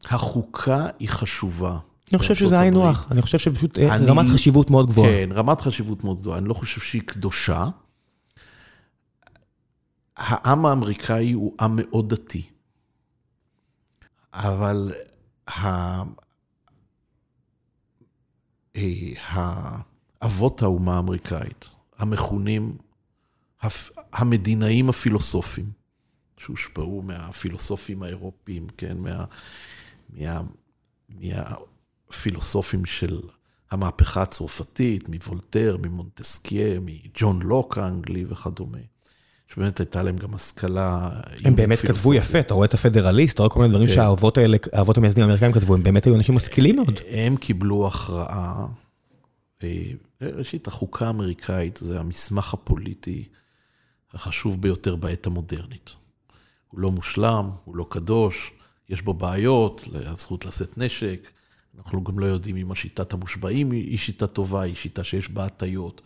החוקה היא חשובה. אני חושב שזה היינו הך, אני חושב שפשוט אה, אני, רמת חשיבות מאוד גבוהה. כן, רמת חשיבות מאוד גבוהה. אני לא חושב שהיא קדושה. העם האמריקאי הוא עם מאוד דתי, אבל אה, האבות האומה האמריקאית, המכונים המדינאים הפילוסופיים, שהושפעו מהפילוסופים האירופיים, כן, מה, מה, מהפילוסופים של המהפכה הצרפתית, מוולטר, ממונטסקיה, מג'ון לוק האנגלי וכדומה. שבאמת הייתה להם גם השכלה... הם באמת כתבו יפה, אתה רואה את הפדרליסט, אתה רואה כל מיני דברים כן. שהאבות האלה, האבות המייסדים האמריקאים כתבו, הם באמת היו אנשים משכילים מאוד. הם קיבלו הכרעה, אה, ראשית, החוקה האמריקאית זה המסמך הפוליטי החשוב ביותר בעת המודרנית. הוא לא מושלם, הוא לא קדוש, יש בו בעיות, הזכות לשאת נשק, אנחנו גם לא יודעים אם השיטת המושבעים היא שיטה טובה, היא שיטה שיש בה הטיות.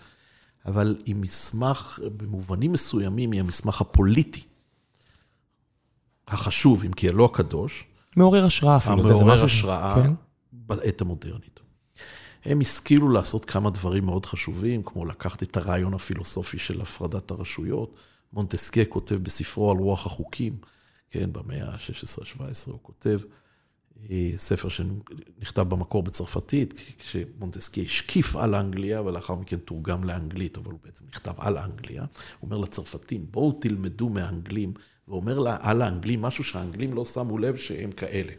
אבל היא מסמך, במובנים מסוימים, היא המסמך הפוליטי. החשוב, אם כי הלא הקדוש. מעורר השראה אפילו. מעורר השראה כן? בעת המודרנית. הם השכילו לעשות כמה דברים מאוד חשובים, כמו לקחת את הרעיון הפילוסופי של הפרדת הרשויות. מונטסקיה כותב בספרו על רוח החוקים, כן, במאה ה-16-17 הוא כותב, ספר שנכתב במקור בצרפתית, כשמונטסקי השקיף על אנגליה, ולאחר מכן תורגם לאנגלית, אבל הוא בעצם נכתב על אנגליה. הוא אומר לצרפתים, בואו תלמדו מהאנגלים, ואומר לה, על האנגלים משהו שהאנגלים לא שמו לב שהם כאלה.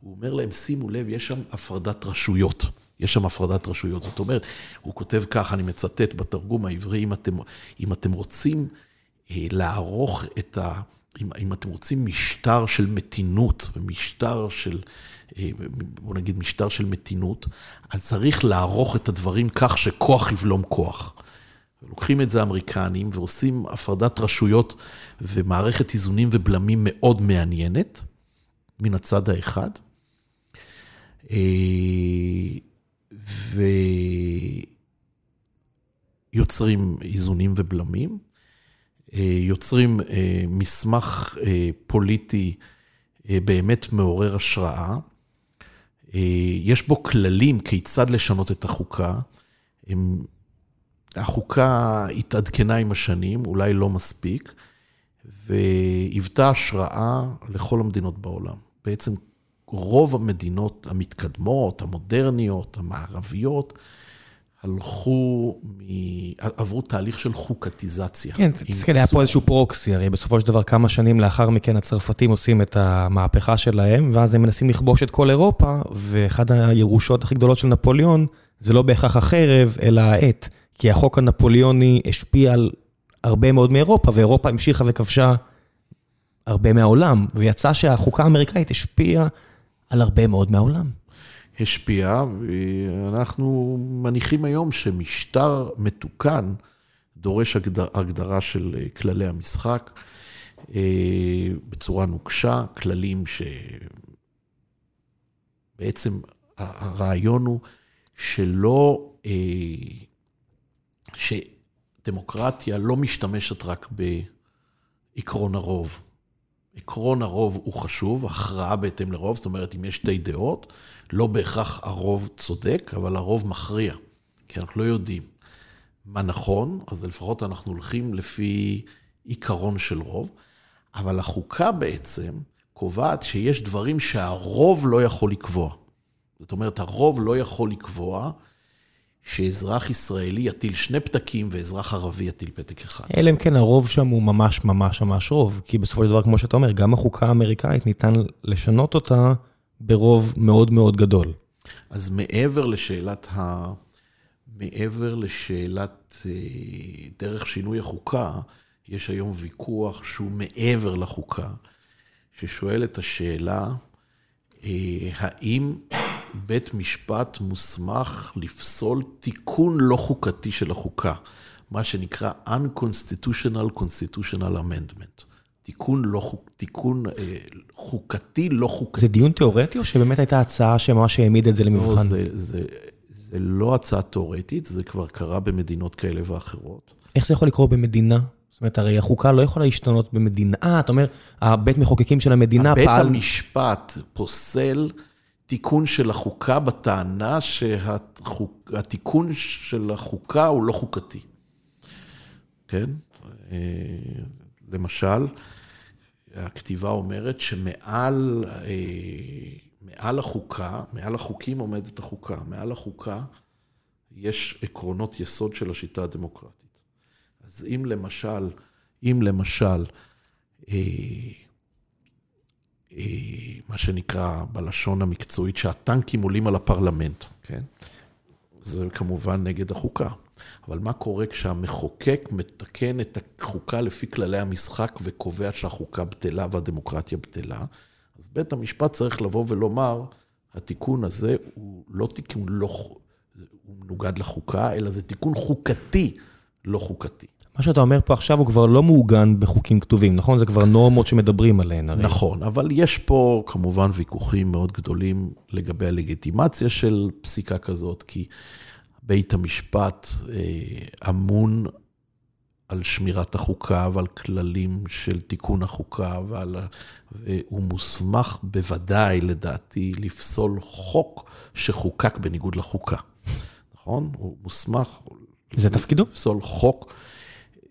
הוא אומר להם, שימו לב, יש שם הפרדת רשויות. יש שם הפרדת רשויות. זאת אומרת, הוא כותב כך, אני מצטט בתרגום העברי, אם אתם, אם אתם רוצים אה, לערוך את ה... אם, אם אתם רוצים משטר של מתינות ומשטר של, אה, בוא נגיד משטר של מתינות, אז צריך לערוך את הדברים כך שכוח יבלום כוח. לוקחים את זה האמריקנים ועושים הפרדת רשויות ומערכת איזונים ובלמים מאוד מעניינת, מן הצד האחד. אה, ויוצרים איזונים ובלמים. אה, יוצרים אה, מסמך אה, פוליטי באמת מעורר השראה. יש בו כללים כיצד לשנות את החוקה. החוקה התעדכנה עם השנים, אולי לא מספיק, והיוותה השראה לכל המדינות בעולם. בעצם רוב המדינות המתקדמות, המודרניות, המערביות, הלכו, מ... עברו תהליך של חוקתיזציה. כן, תסתכל, היה פה איזשהו פרוקסי, הרי בסופו של דבר כמה שנים לאחר מכן הצרפתים עושים את המהפכה שלהם, ואז הם מנסים לכבוש את כל אירופה, ואחת הירושות הכי גדולות של נפוליאון, זה לא בהכרח החרב, אלא העט, כי החוק הנפוליוני השפיע על הרבה מאוד מאירופה, ואירופה המשיכה וכבשה הרבה מהעולם, ויצא שהחוקה האמריקאית השפיעה על הרבה מאוד מהעולם. השפיעה, ואנחנו מניחים היום שמשטר מתוקן דורש הגדר, הגדרה של אה, כללי המשחק אה, בצורה נוקשה, כללים שבעצם הרעיון הוא שלא, אה, שדמוקרטיה לא משתמשת רק בעקרון הרוב. עקרון הרוב הוא חשוב, הכרעה בהתאם לרוב, זאת אומרת, אם יש שתי דעות, לא בהכרח הרוב צודק, אבל הרוב מכריע, כי אנחנו לא יודעים מה נכון, אז לפחות אנחנו הולכים לפי עיקרון של רוב, אבל החוקה בעצם קובעת שיש דברים שהרוב לא יכול לקבוע. זאת אומרת, הרוב לא יכול לקבוע שאזרח ישראלי יטיל שני פתקים ואזרח ערבי יטיל פתק אחד. אלא אם כן הרוב שם הוא ממש ממש ממש רוב, כי בסופו של דבר, כמו שאתה אומר, גם החוקה האמריקאית ניתן לשנות אותה ברוב מאוד מאוד גדול. אז מעבר לשאלת ה... מעבר לשאלת אה, דרך שינוי החוקה, יש היום ויכוח שהוא מעבר לחוקה, ששואל את השאלה, אה, האם בית משפט מוסמך לפסול תיקון לא חוקתי של החוקה, מה שנקרא Unconstitutional Constitutional Amendment. תיקון, לא חוק, תיקון אה, חוקתי לא חוקתי. זה דיון תיאורטי או שבאמת הייתה הצעה שממש העמיד את זה למבחן? לא, זה, זה, זה לא הצעה תיאורטית, זה כבר קרה במדינות כאלה ואחרות. איך זה יכול לקרות במדינה? זאת אומרת, הרי החוקה לא יכולה להשתנות במדינה. אה, אתה אומר, הבית מחוקקים של המדינה פעל... הבית המשפט פוסל תיקון של החוקה בטענה שהתיקון של החוקה הוא לא חוקתי. כן? למשל, הכתיבה אומרת שמעל אה, מעל החוקה, מעל החוקים עומדת החוקה. מעל החוקה יש עקרונות יסוד של השיטה הדמוקרטית. אז אם למשל, אם למשל, אה, אה, מה שנקרא בלשון המקצועית, שהטנקים עולים על הפרלמנט, כן? זה כמובן נגד החוקה. אבל מה קורה כשהמחוקק מתקן את החוקה לפי כללי המשחק וקובע שהחוקה בטלה והדמוקרטיה בטלה? אז בית המשפט צריך לבוא ולומר, התיקון הזה הוא לא תיקון לא, הוא מנוגד לחוקה, אלא זה תיקון חוקתי, לא חוקתי. מה שאתה אומר פה עכשיו הוא כבר לא מעוגן בחוקים כתובים, נכון? זה כבר נורמות שמדברים עליהן הרי. נכון, אבל יש פה כמובן ויכוחים מאוד גדולים לגבי הלגיטימציה של פסיקה כזאת, כי בית המשפט אה, אמון על שמירת החוקה ועל כללים של תיקון החוקה, ועל, והוא מוסמך בוודאי, לדעתי, לפסול חוק שחוקק בניגוד לחוקה. נכון? הוא מוסמך... זה תפקידו? לפסול חוק.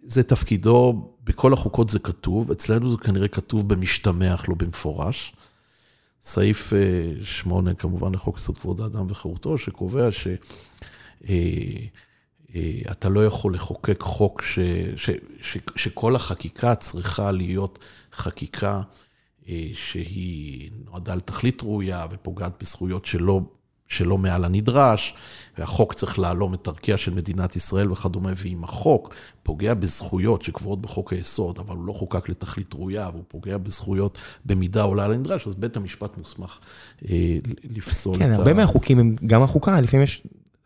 זה תפקידו, בכל החוקות זה כתוב, אצלנו זה כנראה כתוב במשתמע, אך לא במפורש. סעיף 8, כמובן, לחוק יסוד כבוד האדם וחירותו, שקובע ש... אתה לא יכול לחוקק חוק ש, ש, ש, שכל החקיקה צריכה להיות חקיקה שהיא נועדה לתכלית ראויה ופוגעת בזכויות שלא שלא מעל הנדרש, והחוק צריך להלום את ערכיה של מדינת ישראל וכדומה, ואם החוק פוגע בזכויות שקבועות בחוק היסוד, אבל הוא לא חוקק לתכלית ראויה, והוא פוגע בזכויות במידה עולה על הנדרש, אז בית המשפט מוסמך אה, לפסול כן, את ה... כן, הרבה מהחוקים הם, גם החוקה, לפעמים יש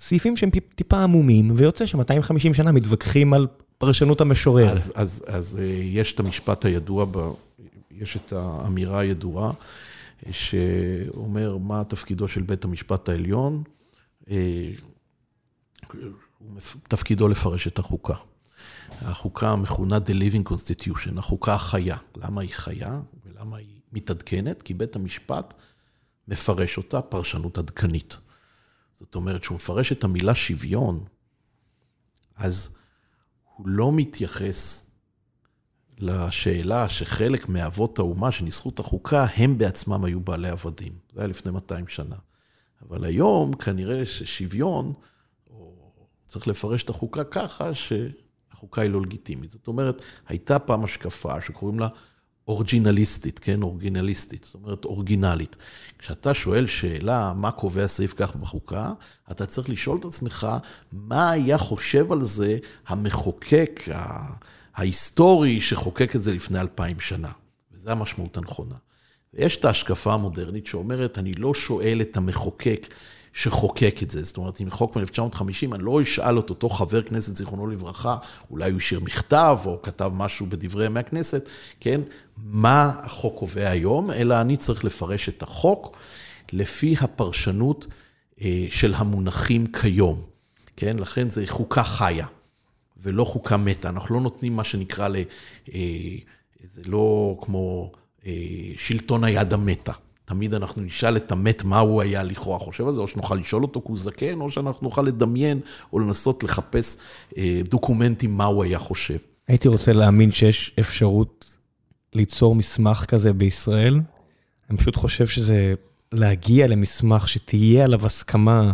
סעיפים שהם טיפה עמומים, ויוצא ש-250 שנה מתווכחים על פרשנות המשורר. אז, אז, אז אה, יש את המשפט הידוע, ב, יש את האמירה הידועה. שאומר מה תפקידו של בית המשפט העליון. אה, תפקידו לפרש את החוקה. החוקה מכונה The Living Constitution, החוקה החיה. למה היא חיה ולמה היא מתעדכנת? כי בית המשפט מפרש אותה פרשנות עדכנית. זאת אומרת, כשהוא מפרש את המילה שוויון, אז הוא לא מתייחס לשאלה שחלק מאבות האומה שניסחו את החוקה, הם בעצמם היו בעלי עבדים. זה היה לפני 200 שנה. אבל היום כנראה ששוויון, או צריך לפרש את החוקה ככה, שהחוקה היא לא לגיטימית. זאת אומרת, הייתה פעם השקפה שקוראים לה אורג'ינליסטית, כן? אורגינליסטית, זאת אומרת אורגינלית. כשאתה שואל שאלה, מה קובע סעיף כך בחוקה, אתה צריך לשאול את עצמך, מה היה חושב על זה המחוקק, ההיסטורי שחוקק את זה לפני אלפיים שנה. וזו המשמעות הנכונה. ויש את ההשקפה המודרנית שאומרת, אני לא שואל את המחוקק שחוקק את זה. זאת אומרת, אם חוק מ-1950, אני לא אשאל את אותו חבר כנסת, זיכרונו לברכה, אולי הוא השאיר מכתב או כתב משהו בדברי ימי הכנסת, כן? מה החוק קובע היום, אלא אני צריך לפרש את החוק לפי הפרשנות אה, של המונחים כיום. כן? לכן זה חוקה חיה. ולא חוקה מתה. אנחנו לא נותנים מה שנקרא ל... אה, זה לא כמו אה, שלטון היד המתה. תמיד אנחנו נשאל את המת מה הוא היה לכאורה חושב על זה, או שנוכל לשאול אותו כי הוא זקן, או שאנחנו נוכל לדמיין או לנסות לחפש דוקומנטים מה הוא היה חושב. הייתי רוצה להאמין שיש אפשרות ליצור מסמך כזה בישראל. אני פשוט חושב שזה להגיע למסמך שתהיה עליו הסכמה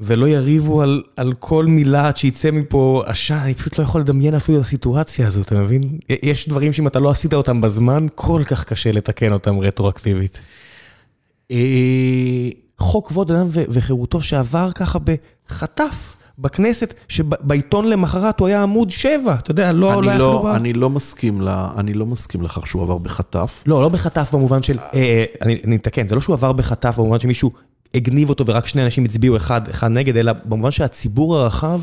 ולא יריבו על, על כל מילה עד שיצא מפה עשן, אני פשוט לא יכול לדמיין אפילו את הסיטואציה הזאת, אתה מבין? יש דברים שאם אתה לא עשית אותם בזמן, כל כך קשה לתקן אותם רטרואקטיבית. אה, חוק כבוד אדם וחירותו שעבר ככה בחטף. בכנסת, שבעיתון למחרת הוא היה עמוד 7, אתה יודע, לא... אני לא, לא, אני לא מסכים אני לא מסכים לכך שהוא עבר בחטף. לא, לא בחטף במובן של, אה, אה אני אתקן, זה לא שהוא עבר בחטף במובן שמישהו הגניב אותו ורק שני אנשים הצביעו אחד, אחד נגד, אלא במובן שהציבור הרחב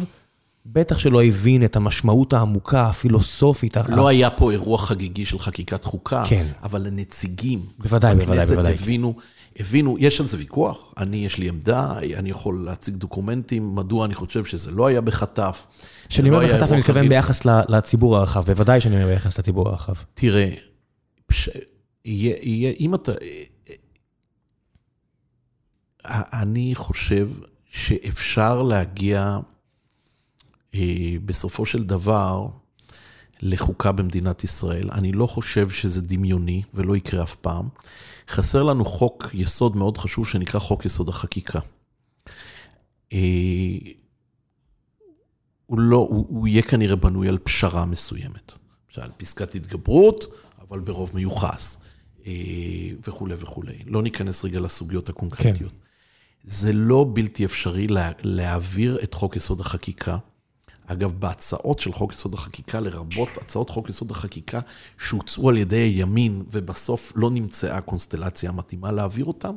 בטח שלא הבין את המשמעות העמוקה, הפילוסופית. לא היה פה אירוע חגיגי של חקיקת חוקה, כן. אבל הנציגים בוודאי, בוודאי, בוודאי. הבינו, הבינו, יש על זה ויכוח, אני, יש לי עמדה, אני יכול להציג דוקומנטים, מדוע אני חושב שזה לא היה בחטף. כשאני אומר לא בחטף, אני מתכוון ביחס לציבור הרחב, בוודאי שאני אומר ביחס לציבור הרחב. תראה, פש... יהיה, יהיה, אם אתה... אני חושב שאפשר להגיע אה, בסופו של דבר לחוקה במדינת ישראל. אני לא חושב שזה דמיוני ולא יקרה אף פעם. חסר לנו חוק יסוד מאוד חשוב שנקרא חוק יסוד החקיקה. אה, הוא, לא, הוא, הוא יהיה כנראה בנוי על פשרה מסוימת. על פסקת התגברות, אבל ברוב מיוחס, אה, וכולי וכולי. לא ניכנס רגע לסוגיות הקונקרטיות. כן. זה לא בלתי אפשרי לה, להעביר את חוק יסוד החקיקה. אגב, בהצעות של חוק יסוד החקיקה, לרבות הצעות חוק יסוד החקיקה שהוצאו על ידי הימין, ובסוף לא נמצאה הקונסטלציה המתאימה להעביר אותם,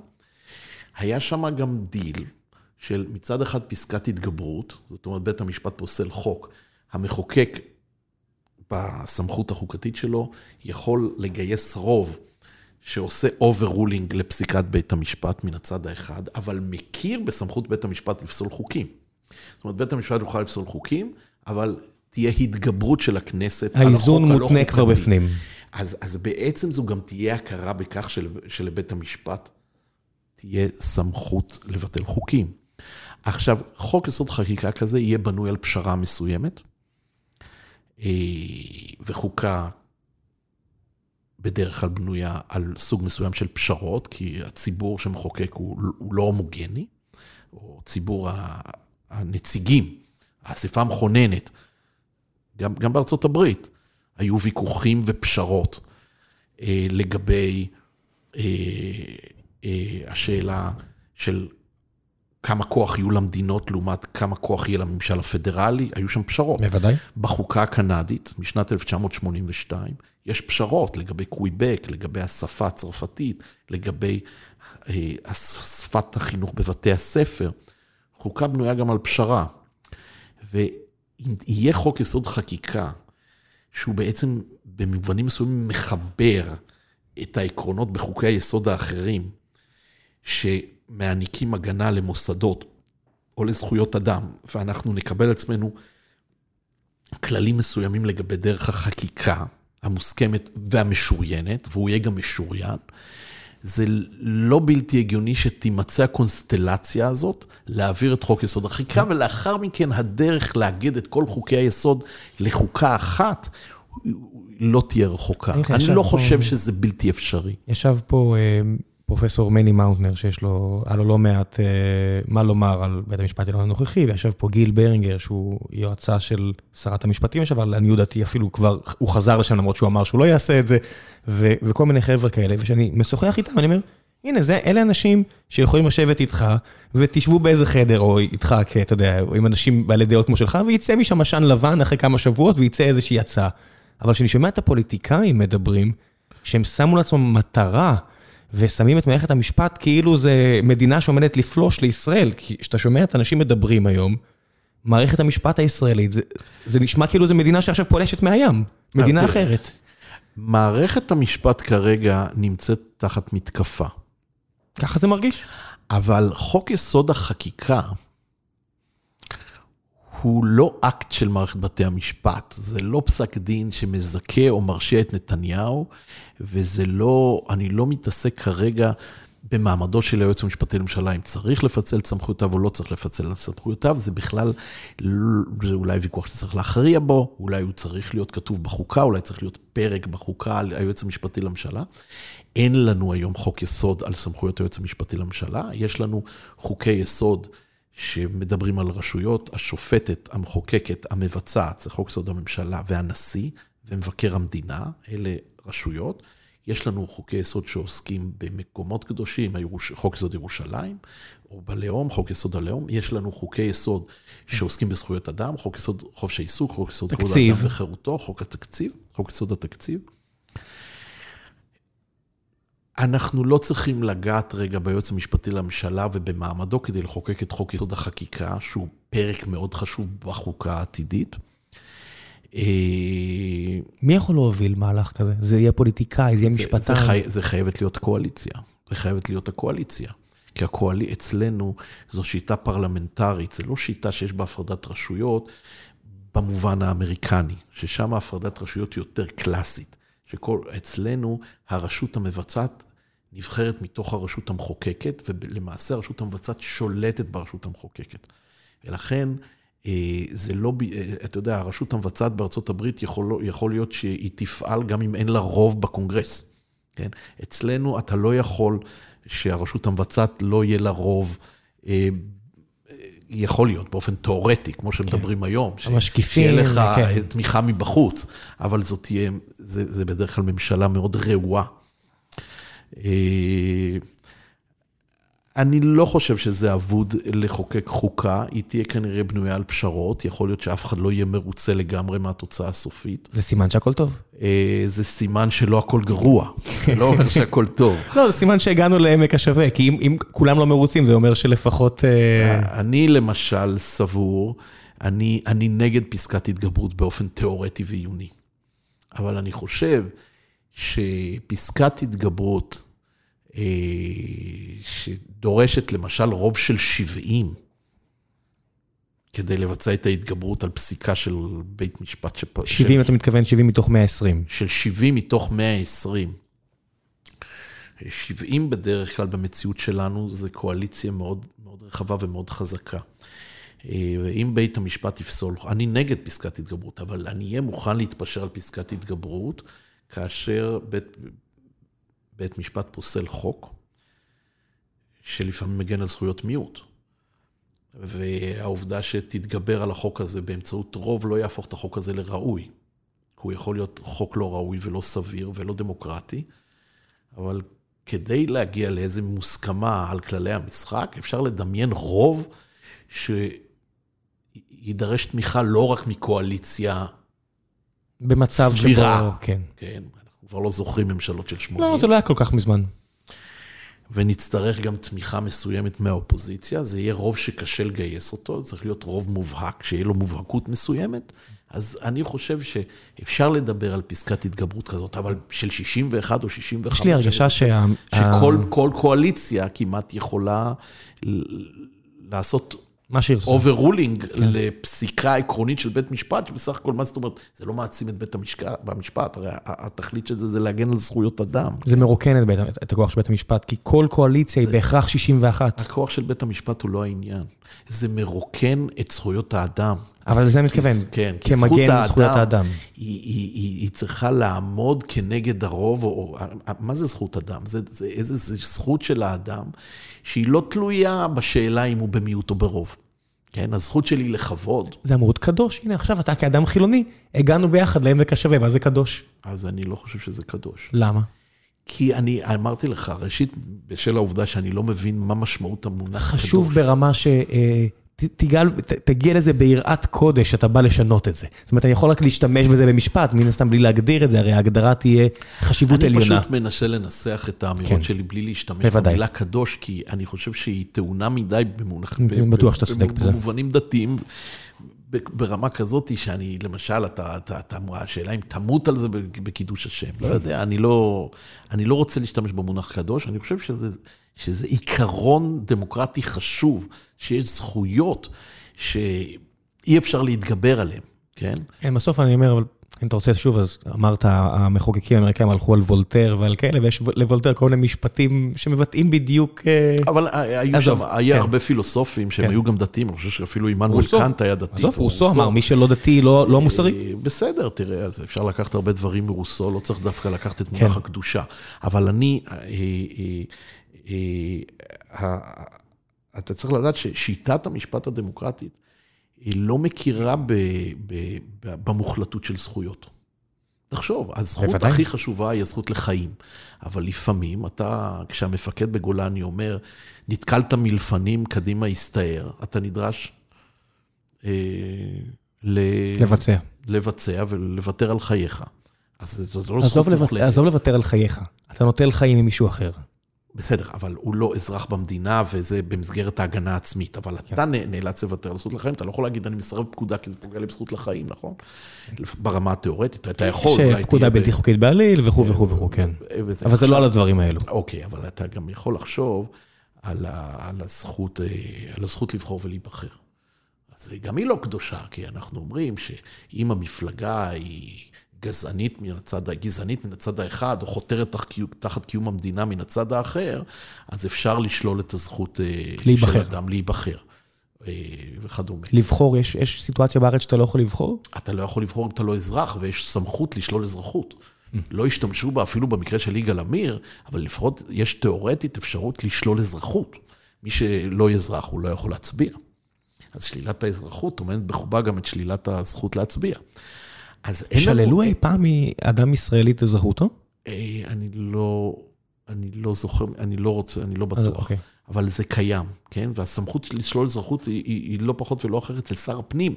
היה שם גם דיל של מצד אחד פסקת התגברות, זאת אומרת, בית המשפט פוסל חוק, המחוקק בסמכות החוקתית שלו יכול לגייס רוב שעושה overruling לפסיקת בית המשפט מן הצד האחד, אבל מכיר בסמכות בית המשפט לפסול חוקים. זאת אומרת, בית המשפט יוכל לפסול חוקים, אבל תהיה התגברות של הכנסת על החוק הלא חוקני. האיזון מותנה כבר בפנים. אז, אז בעצם זו גם תהיה הכרה בכך של, שלבית המשפט תהיה סמכות לבטל חוקים. עכשיו, חוק יסוד חקיקה כזה יהיה בנוי על פשרה מסוימת, אה, וחוקה בדרך כלל בנויה על סוג מסוים של פשרות, כי הציבור שמחוקק הוא, הוא לא הומוגני, או ציבור הנציגים, האספה המכוננת, גם, גם בארצות הברית, היו ויכוחים ופשרות אה, לגבי אה, אה, השאלה של כמה כוח יהיו למדינות לעומת כמה כוח יהיה לממשל הפדרלי, היו שם פשרות. בוודאי. בחוקה הקנדית, משנת 1982, יש פשרות לגבי קוויבק, לגבי השפה הצרפתית, לגבי אה, שפת החינוך בבתי הספר. חוקה בנויה גם על פשרה. ואם יהיה חוק יסוד חקיקה, שהוא בעצם במובנים מסוימים מחבר את העקרונות בחוקי היסוד האחרים, שמעניקים הגנה למוסדות או לזכויות אדם, ואנחנו נקבל עצמנו כללים מסוימים לגבי דרך החקיקה המוסכמת והמשוריינת, והוא יהיה גם משוריין, זה לא בלתי הגיוני שתימצא הקונסטלציה הזאת להעביר את חוק יסוד החקיקה, ולאחר מכן הדרך לאגד את כל חוקי היסוד לחוקה אחת, לא תהיה רחוקה. אני לא חושב שזה בלתי אפשרי. ישב פה אה, פרופסור מני מאונטנר, שיש לו, היה לו לא מעט אה, מה לומר על בית המשפט העליון הנוכחי, וישב פה גיל ברינגר, שהוא יועצה של שרת המשפטים לשעבר, לעניות דעתי אפילו כבר, הוא חזר לשם למרות שהוא אמר שהוא לא יעשה את זה, ו, וכל מיני חבר'ה כאלה, וכשאני משוחח איתם, אני אומר, הנה, זה, אלה אנשים שיכולים לשבת איתך, ותשבו באיזה חדר, או איתך, אתה יודע, או עם אנשים בעלי דעות כמו שלך, וייצא משם עשן לבן אחרי כמה שבועות, וייצא איזושהי הצעה. אבל כשאני שומע את הפוליטיקאים מדברים, שהם שמו לעצמם מטרה, ושמים את מערכת המשפט כאילו זה מדינה שעומדת לפלוש לישראל. כי כשאתה שומע את האנשים מדברים היום, מערכת המשפט הישראלית, זה, זה נשמע כאילו זו מדינה שעכשיו פולשת מהים, מדינה אחרת. מערכת המשפט כרגע נמצאת תחת מתקפה. ככה זה מרגיש. אבל חוק יסוד החקיקה, הוא לא אקט של מערכת בתי המשפט, זה לא פסק דין שמזכה או מרשיע את נתניהו, וזה לא, אני לא מתעסק כרגע במעמדו של היועץ המשפטי לממשלה, אם צריך לפצל את סמכויותיו או לא צריך לפצל את סמכויותיו, זה בכלל, זה אולי ויכוח שצריך להכריע בו, אולי הוא צריך להיות כתוב בחוקה, אולי צריך להיות פרק בחוקה על היועץ המשפטי לממשלה. אין לנו היום חוק יסוד על סמכויות היועץ המשפטי לממשלה, יש לנו חוקי יסוד. שמדברים על רשויות, השופטת, המחוקקת, המבצעת, זה חוק יסוד הממשלה, והנשיא ומבקר המדינה, אלה רשויות. יש לנו חוקי יסוד שעוסקים במקומות קדושים, חוק יסוד ירושלים, או בלאום, חוק יסוד הלאום. יש לנו חוקי יסוד שעוסקים בזכויות אדם, חוק יסוד חופש העיסוק, חוק יסוד כבוד האדם וחירותו, חוק התקציב, חוק יסוד התקציב. אנחנו לא צריכים לגעת רגע ביועץ המשפטי לממשלה ובמעמדו כדי לחוקק את חוק יסוד החקיקה, שהוא פרק מאוד חשוב בחוקה העתידית. אה, מי יכול להוביל מהלך כזה? זה יהיה פוליטיקאי, זה יהיה משפטן? זה, חי, זה חייבת להיות קואליציה. זה חייבת להיות הקואליציה. כי הקואליציה אצלנו זו שיטה פרלמנטרית, זו לא שיטה שיש בה הפרדת רשויות במובן האמריקני, ששם הפרדת רשויות יותר קלאסית. שאצלנו הרשות המבצעת נבחרת מתוך הרשות המחוקקת, ולמעשה הרשות המבצעת שולטת ברשות המחוקקת. ולכן, אה, זה לא, אה, אתה יודע, הרשות המבצעת בארצות הברית יכול, יכול להיות שהיא תפעל גם אם אין לה רוב בקונגרס. כן? אצלנו אתה לא יכול שהרשות המבצעת לא יהיה לה רוב. אה, יכול להיות באופן תיאורטי, כמו שמדברים כן. היום. המשקיפים. שיהיה לך כן. תמיכה מבחוץ, אבל זאת תהיה, זה, זה בדרך כלל ממשלה מאוד רעועה. אה, אני לא חושב שזה אבוד לחוקק חוקה, היא תהיה כנראה בנויה על פשרות, יכול להיות שאף אחד לא יהיה מרוצה לגמרי מהתוצאה הסופית. זה סימן שהכל טוב. אה, זה סימן שלא הכל גרוע, זה לא אומר שהכל טוב. לא, זה סימן שהגענו לעמק השווה, כי אם, אם כולם לא מרוצים, זה אומר שלפחות... אה, אני למשל סבור, אני, אני נגד פסקת התגברות באופן תיאורטי ועיוני, אבל אני חושב שפסקת התגברות, אה, שדורשת למשל רוב של 70, כדי לבצע את ההתגברות על פסיקה של בית משפט שפ... 70, של... אתה מתכוון 70 מתוך 120. של 70 מתוך 120. 70 בדרך כלל במציאות שלנו זה קואליציה מאוד, מאוד רחבה ומאוד חזקה. אה, ואם בית המשפט יפסול, אני נגד פסקת התגברות, אבל אני אהיה מוכן להתפשר על פסקת התגברות, כאשר בית, בית משפט פוסל חוק, שלפעמים מגן על זכויות מיעוט. והעובדה שתתגבר על החוק הזה באמצעות רוב לא יהפוך את החוק הזה לראוי. כי הוא יכול להיות חוק לא ראוי ולא סביר ולא דמוקרטי, אבל כדי להגיע לאיזו מוסכמה על כללי המשחק, אפשר לדמיין רוב שידרש תמיכה לא רק מקואליציה במצב סבירה. שבו... כן. כן, אנחנו כבר לא זוכרים ממשלות של 80. לא, זה לא היה כל כך מזמן. ונצטרך גם תמיכה מסוימת מהאופוזיציה, זה יהיה רוב שקשה לגייס אותו, צריך להיות רוב מובהק, שיהיה לו מובהקות מסוימת. אז אני חושב שאפשר לדבר על פסקת התגברות כזאת, אבל של 61 או 65... יש לי הרגשה שה... שכל ה- קואליציה כמעט יכולה לעשות מה שירצו. overruling לפסיקה עקרונית של בית משפט, שבסך הכל, מה זאת אומרת? זה לא מעצים את בית המשפט, הרי התכלית של זה זה להגן על זכויות אדם. זה מרוקן את, בית, את הכוח של בית המשפט, כי כל קואליציה היא בהכרח 61. הכוח של בית המשפט הוא לא העניין. זה מרוקן את זכויות האדם. אבל לזה אני מתכוון, כן, כמגן זכויות האדם. היא, היא, היא, היא צריכה לעמוד כנגד הרוב, או, או מה זה זכות אדם? זה, זה איזה זה זכות של האדם שהיא לא תלויה בשאלה אם הוא במיעוט או ברוב. כן, הזכות שלי לכבוד, זה אמרות קדוש, הנה עכשיו אתה כאדם חילוני, הגענו ביחד לעמק השווה, מה זה קדוש? אז אני לא חושב שזה קדוש. למה? כי אני אמרתי לך, ראשית, בשל העובדה שאני לא מבין מה משמעות המונח חשוב קדוש. ברמה ש... תגל, ת- תגיע לזה ביראת קודש, אתה בא לשנות את זה. זאת אומרת, אני יכול רק להשתמש בזה במשפט, מן הסתם בלי להגדיר את זה, הרי ההגדרה תהיה חשיבות אני עליונה. פשוט מנסה לנסח את האמירות כן. שלי בלי להשתמש בוודאי. במילה קדוש, כי אני חושב שהיא טעונה מדי. אני. במובנים דתיים, ברמה כזאת שאני, למשל, אתה, אתה, אתה אמרה, השאלה אם תמות על זה בקידוש השם. לא יודע, אני לא, אני לא רוצה להשתמש במונח קדוש, אני חושב שזה, שזה עיקרון דמוקרטי חשוב, שיש זכויות שאי אפשר להתגבר עליהן, כן? כן, בסוף אני אומר, אבל אם אתה רוצה שוב, אז אמרת, המחוקקים האמריקאים הלכו על וולטר ועל כאלה, ויש לוולטר כל מיני משפטים שמבטאים בדיוק... אה, אבל היו שם, היה כן. הרבה פילוסופים שהם כן. היו גם דתיים, אני חושב שאפילו עמנואל. קאנט היה דתי. עזוב, רוסו אמר, מי שלא דתי לא לא מוסרי. אה, בסדר, תראה, אז אפשר לקחת הרבה דברים מרוסו, לא צריך דווקא לקחת את מונח כן. הקדושה. אבל אני, אה, אתה צריך לדעת ששיטת המשפט הדמוקרטית, לא מכירה ב, ב, ב, במוחלטות של זכויות. תחשוב, הזכות בוודאי. הכי חשובה היא הזכות לחיים. אבל לפעמים אתה, כשהמפקד בגולני אומר, נתקלת מלפנים, קדימה הסתער, אתה נדרש אה, ל... לבצע. לבצע ולוותר על חייך. אז זאת לא זכות מוחלטת. עזוב לוותר על חייך, אתה נוטל חיים ממישהו אחר. בסדר, אבל הוא לא אזרח במדינה, וזה במסגרת ההגנה העצמית. אבל כן. אתה נאלץ לוותר על זכות לחיים, אתה לא יכול להגיד, אני מסרב פקודה, כי זה פוגע לי בזכות לחיים, נכון? ברמה התיאורטית, אתה יכול, יש פקודה בלתי חוקית בעליל וכו' וכו' וכו', כן. וזה אבל זה לא על הדברים האלו. אוקיי, אבל אתה גם יכול לחשוב על, ה, על, הזכות, אה, על הזכות לבחור ולהיבחר. אז גם היא לא קדושה, כי אנחנו אומרים שאם המפלגה היא גזענית מן הצד, גזענית מן הצד האחד, או חותרת תח, תחת קיום המדינה מן הצד האחר, אז אפשר לשלול את הזכות אה, להיבחר. של אדם להיבחר. אה, וכדומה. לבחור, יש יש סיטואציה בארץ שאתה לא יכול לבחור? אתה לא יכול לבחור אם אתה לא אזרח, ויש סמכות לשלול אזרחות. לא השתמשו בה אפילו במקרה של יגאל עמיר, אבל לפחות יש תיאורטית אפשרות לשלול אזרחות. מי שלא אזרח, הוא לא יכול להצביע. אז שלילת האזרחות טומנת בחובה גם את שלילת הזכות להצביע. אז אין לנו... שללו אי פעם מאדם ישראלי את אזרחותו? אה, אני לא, אני לא זוכר, אני לא רוצה, אני לא אז בטוח. אוקיי. אבל זה קיים, כן? והסמכות של לשלול אזרחות היא, היא, היא לא פחות ולא אחרת אצל שר הפנים.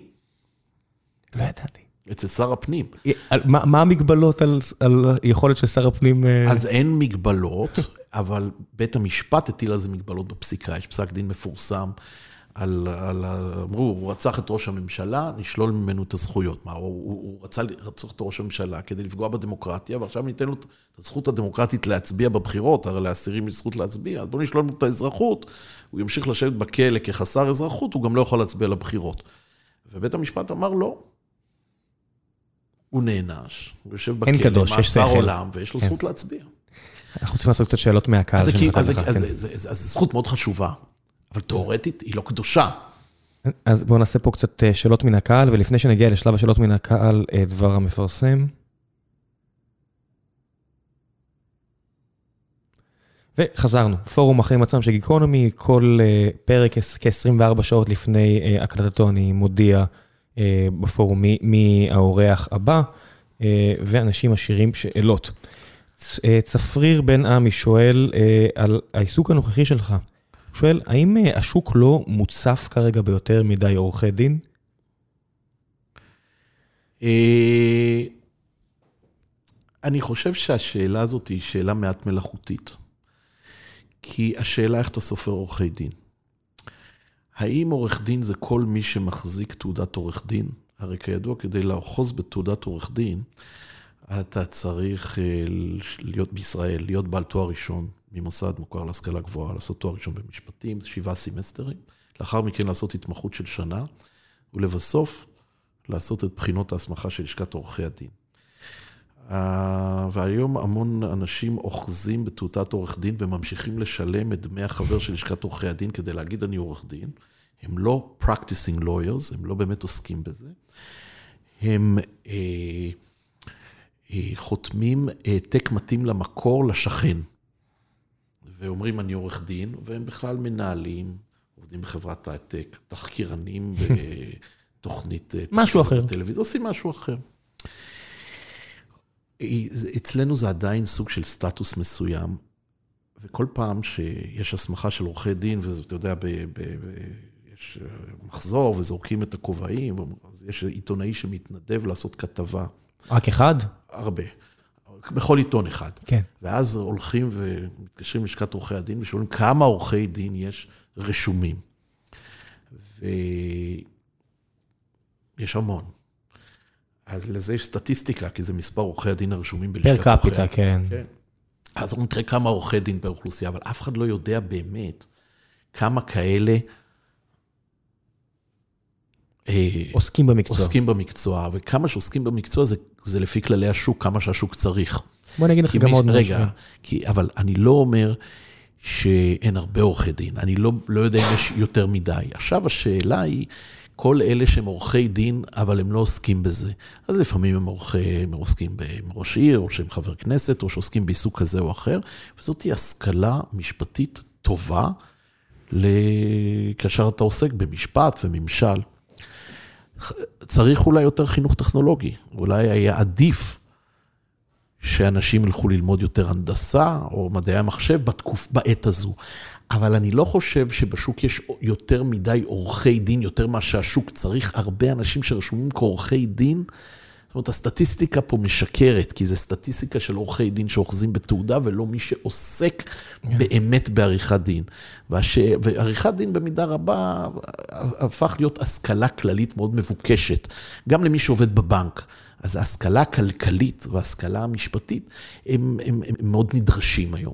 לא ידעתי. אצל שר הפנים. על- מה מה המגבלות על על יכולת של שר הפנים? אה, אז אין מגבלות, אבל בית המשפט הטיל על זה מגבלות בפסיקה. יש פסק דין מפורסם על, על אמרו, הוא רצח את ראש הממשלה, נשלול ממנו את הזכויות. מה, הוא, הוא, הוא רצה לרצוח את ראש הממשלה כדי לפגוע בדמוקרטיה, ועכשיו ניתן לו את הזכות הדמוקרטית להצביע בבחירות, הרי לאסירים יש זכות להצביע, אז בואו נשלול ממנו את האזרחות, הוא ימשיך לשבת בכלא כחסר אזרחות, הוא גם לא יכול להצביע לבחירות. ובית המשפט אמר לא. הוא נענש, הוא יושב בכלא, קדוש, מאסר. עולם, ויש לו כן. זכות להצביע. אנחנו צריכים לעשות קצת שאלות מהקהל. אז אז כן. אז זו זכות מאוד חשובה, אבל תיאורטית היא לא קדושה. אז בואו נעשה פה קצת אה, שאלות מן הקהל, ולפני שנגיע לשלב השאלות מן הקהל, אה, דבר המפרסם. וחזרנו, פורום החיים עצמם של גיקונומי, כל אה, פרק כ-24 שעות לפני הקלטתו אני מודיע בפורום מי, האורח הבא, ואנשים משאירים שאלות. צפריר בן עמי שואל על העיסוק הנוכחי שלך. הוא שואל, האם uh, השוק לא מוצף כרגע ביותר מדי עורכי דין? אני חושב שהשאלה הזאת היא שאלה מעט מלאכותית. כי השאלה איך אתה סופר עורכי דין. האם עורך דין זה כל מי שמחזיק תעודת עורך דין? הרי כידוע, כדי לאחוז בתעודת עורך דין, אתה צריך אה, להיות בישראל, להיות בעל תואר ראשון ממוסד מוכר להשכלה גבוהה, לעשות תואר ראשון במשפטים, שבעה סמסטרים, לאחר מכן לעשות התמחות של שנה, ולבסוף לעשות את בחינות ההסמכה של לשכת עורכי הדין. והיום המון אנשים אוחזים בתעודת עורך דין וממשיכים לשלם את דמי החבר של לשכת עורכי הדין כדי להגיד אני עורך דין. הם לא practicing lawyers, הם לא באמת עוסקים בזה. הם אה, אה, חותמים העתק מתאים למקור לשכן. ואומרים אני עורך דין, והם בכלל מנהלים, עובדים בחברת העתק, תחקירנים <laughs> בתוכנית... אה, משהו אחר. בטלוויזיה, עושים משהו אחר. אצלנו זה עדיין סוג של סטטוס מסוים, וכל פעם שיש הסמכה של עורכי דין, ואתה יודע, ב, ב, ב, יש אה, מחזור וזורקים את הכובעים, אז יש עיתונאי שמתנדב לעשות כתבה. רק אחד? הרבה. בכל עיתון אחד. כן. ואז הולכים ומתקשרים ללשכת עורכי הדין ושואלים כמה עורכי דין יש רשומים. ויש המון. אז לזה יש סטטיסטיקה, כי זה מספר עורכי הדין הרשומים בלשכת עורכי הדין. פר קפיטה, כן. כן. אז אנחנו נתראה כמה עורכי דין באוכלוסייה, אבל אף אחד לא יודע באמת כמה כאלה... אה, עוסקים במקצוע. עוסקים במקצוע, וכמה שעוסקים במקצוע זה, זה לפי כללי השוק, כמה שהשוק צריך. בוא נגיד לך גם עוד משהו. רגע, כי, אבל אני לא אומר שאין הרבה עורכי דין, אני לא, לא יודע אם יש יותר מדי. עכשיו השאלה היא... כל אלה שהם עורכי דין, אבל הם לא עוסקים בזה. אז לפעמים הם, עורכי, הם עוסקים בראש עיר, או שהם חבר כנסת, או שעוסקים בעיסוק כזה או אחר, וזאת היא השכלה משפטית טובה כאשר אתה עוסק במשפט וממשל. צריך אולי יותר חינוך טכנולוגי, אולי היה עדיף שאנשים ילכו ללמוד יותר הנדסה או מדעי המחשב בתקוף, בעת הזו. אבל אני לא חושב שבשוק יש יותר מדי עורכי דין, יותר מה שהשוק צריך. הרבה אנשים שרשומים כעורכי דין, זאת אומרת, הסטטיסטיקה פה משקרת, כי זו סטטיסטיקה של עורכי דין שאוחזים בתעודה, ולא מי שעוסק yeah. כן. באמת בעריכת דין. והש... ועריכת דין במידה רבה הפך להיות השכלה כללית מאוד מבוקשת, גם למי שעובד בבנק. אז ההשכלה הכלכלית וההשכלה המשפטית הם, הם, הם מאוד נדרשים היום,